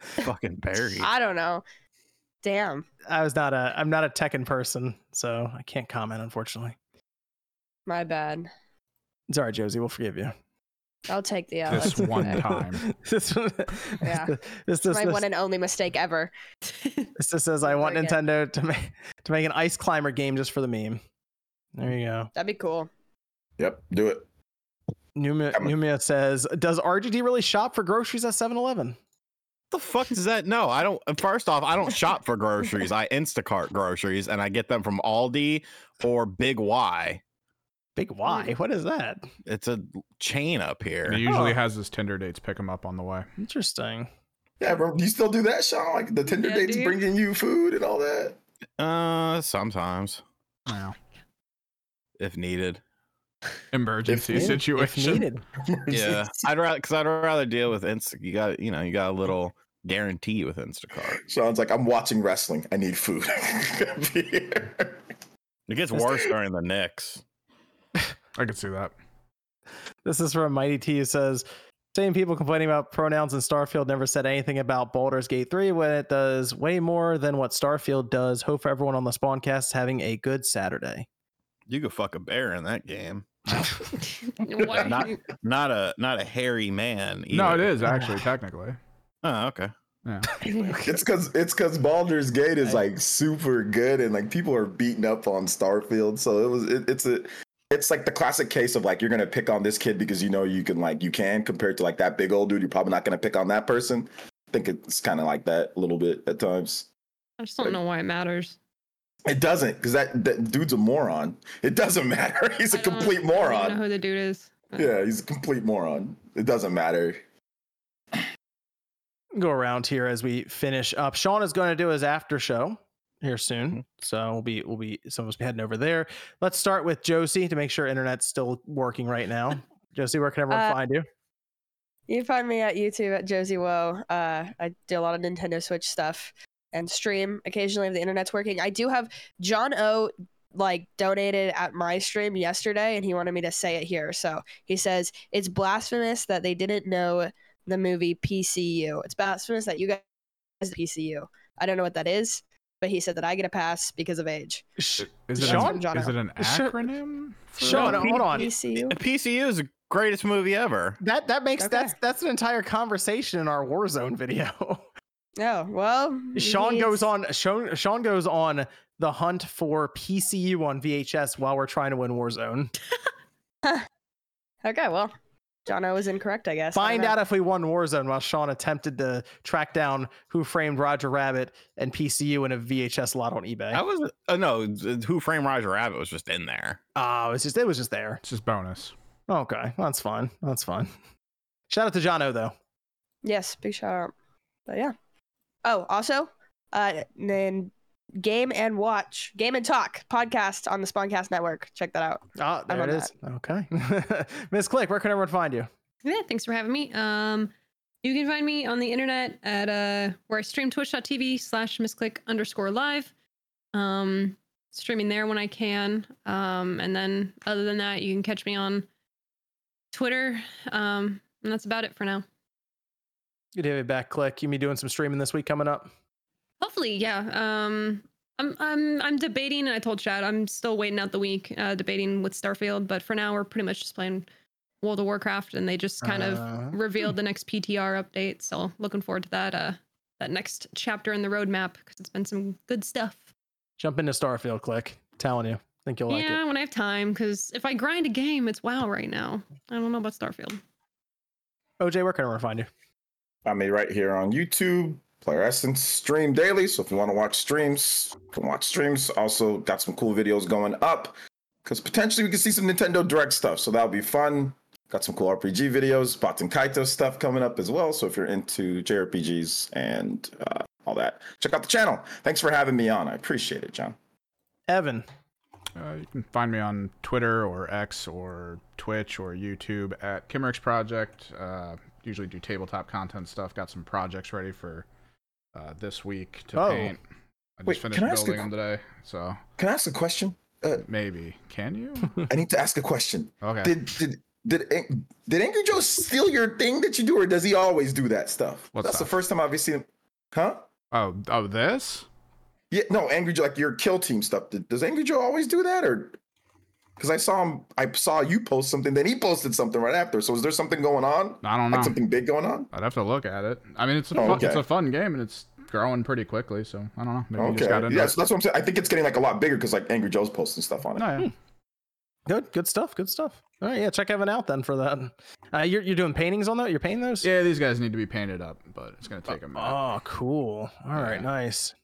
Fucking buried. I don't know. Damn. I was not a I'm not a Tekken person, so I can't comment unfortunately. My bad. It's all right, Josie, we'll forgive you. I'll take the L. This That's one okay. time. this, Yeah. this, It's this, my this, one and only mistake ever. this just says I want Never again. Nintendo to make to make an ice climber game just for the meme. There you go. That'd be cool. yep, do it. Numia, Come on. Numia says, "Does RGT really shop for groceries at 7-Eleven?" The fuck does that? No, I don't. First off, I don't shop for groceries. I Instacart groceries, and I get them from Aldi or Big Y. Big Y. What is that? It's a chain up And here. he usually Oh. has his Tinder dates pick him up on the way. Interesting. Yeah, bro, do you still do that, Sean? Like the Tinder Yeah, dates dude. bringing you food and all that? Uh, sometimes Wow. if needed. Emergency If- If situation. needed. Yeah, I'd rather because I'd rather deal with Insta. You got you know you got a little guarantee with Instacart. Sean's like, I'm watching wrestling. I need food. It gets worse during the Knicks. I could see that. This is from Mighty T who says, same people complaining about pronouns in Starfield never said anything about Baldur's Gate 3 when it does way more than what Starfield does. Hope for everyone on the Spawncast is having a good Saturday. You could fuck a bear in that game. What? Not not a not a hairy man. No, it is actually technically. Oh, okay. Yeah. It's because it's because Baldur's Gate is like super good and like people are beating up on Starfield. So it was it, it's a it's like the classic case of like you're gonna pick on this kid because you know you can like you can compared to like that big old dude. You're probably not gonna pick on that person. I think it's kind of like that a little bit at times. I just don't know why it matters. It doesn't because that, that dude's a moron. It doesn't matter. He's a I don't- complete I don't moron. know who the dude is. Yeah, he's a complete moron. It doesn't matter. Go around here as we finish up. Sean is going to do his after show here soon, Mm-hmm. so we'll be we'll be some of us be heading over there. Let's start with Josie to make sure internet's still working right now. Josie, where can everyone Uh, find you? You can find me at YouTube at Josie Woah. Uh, I do a lot of Nintendo Switch stuff and stream occasionally if the internet's working. I do have John O like donated at my stream yesterday and he wanted me to say it here. So he says it's blasphemous that they didn't know the movie PCU. It's blasphemous that you guys PCU. I don't know what that is, but he said that I get a pass because of age. Is it, Sean? an, John is it an acronym? Sean, No, hold on. PCU. PCU is the greatest movie ever. That that makes Okay. that's that's an entire conversation in our Warzone video. Oh well. Sean he's- goes on Sean, Sean goes on the hunt for PCU on VHS while we're trying to win Warzone. Okay, well, John O was incorrect, I guess. Find know. out if we won Warzone while Sean attempted to track down who framed Roger Rabbit and PCU in a VHS lot on eBay. I was uh, no, Who Framed Roger Rabbit was just in there. Oh, it's just it was just there. It's just bonus. Okay, that's fine. That's fine. Shout out to John O though. Yes, big shout out. But yeah. Oh, also, uh, then game and watch, game and talk podcast on the Spawncast Network. Check that out. Ah, I'm there it on is. Okay. Miss Click, where can everyone find you? Yeah, thanks for having me. Um, you can find me on the internet at uh where I stream twitch.tv slash misclick underscore live. Um, streaming there when I can. Um, and then other than that, you can catch me on Twitter. Um, and that's about it for now. Good to have you back, Click. You be doing some streaming this week coming up. Hopefully, yeah. Um, I'm I'm I'm debating, and I told Chad I'm still waiting out the week, uh, debating with Starfield. But for now, we're pretty much just playing World of Warcraft, and they just kind of Uh, revealed the next PTR update. So looking forward to that. Uh, that next chapter in the roadmap because it's been some good stuff. Jump into Starfield, Click. telling you. Think you'll like it. yeah, when I have time, because if I grind a game, it's WoW right now. I don't know about Starfield. OJ, where can I find you? Find me right here on YouTube. Playeressence stream daily. So if you want to watch streams, can watch streams. Also got some cool videos going up. Because potentially we can see some Nintendo Direct stuff. So that'll be fun. Got some cool RPG videos, Bots and Kaito stuff coming up as well. So if you're into JRPGs and uh, all that, check out the channel. Thanks for having me on. I appreciate it, John. Evan. Uh, you can find me on Twitter or X or Twitch or YouTube at Kimerex Projekt. Uh, usually do tabletop content stuff. Got some projects ready for uh, this week to Oh. paint. I just Wait, finished can I ask a building them today, so Can I ask a question? Uh, maybe. Can you? I need to ask a question. Okay. Did did did did Angry Joe steal your thing that you do, or does he always do that stuff? What That's stuff? the first time I've ever seen him. Huh? oh, oh, this? Yeah, no, Angry Joe, like your kill team stuff. Does Angry Joe always do that, or? Because I saw him, I saw you post something, then he posted something right after. So is there something going on? I don't know. Like something big going on? I'd have to look at it. I mean, it's a Oh, fun, it's a fun game and it's growing pretty quickly. So I don't know. Maybe Okay, just got yeah, it. so that's what I'm saying. I think it's getting like a lot bigger because like Angry Joe's posting stuff on it. No, yeah. Good, good stuff. Good stuff. All right, yeah, check Evan out then for that. Uh, you're you're doing paintings on that? You're painting those? Yeah, these guys need to be painted up, but it's gonna take a minute. Oh, cool. All right, Yeah. nice.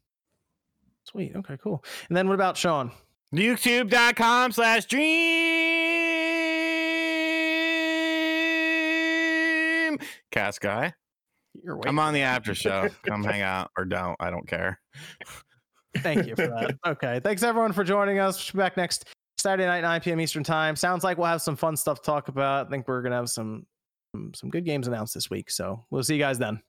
Sweet. Okay, cool. And then what about Sean? YouTube.com slash dream cast guy. You're I'm on the after show. Come hang out or don't. I don't care. Thank you for that. Okay. Thanks everyone for joining us. We'll be back next Saturday night, 9 p.m. Eastern time. Sounds like we'll have some fun stuff to talk about. I think we're gonna have some some, some good games announced this week. So we'll see you guys then.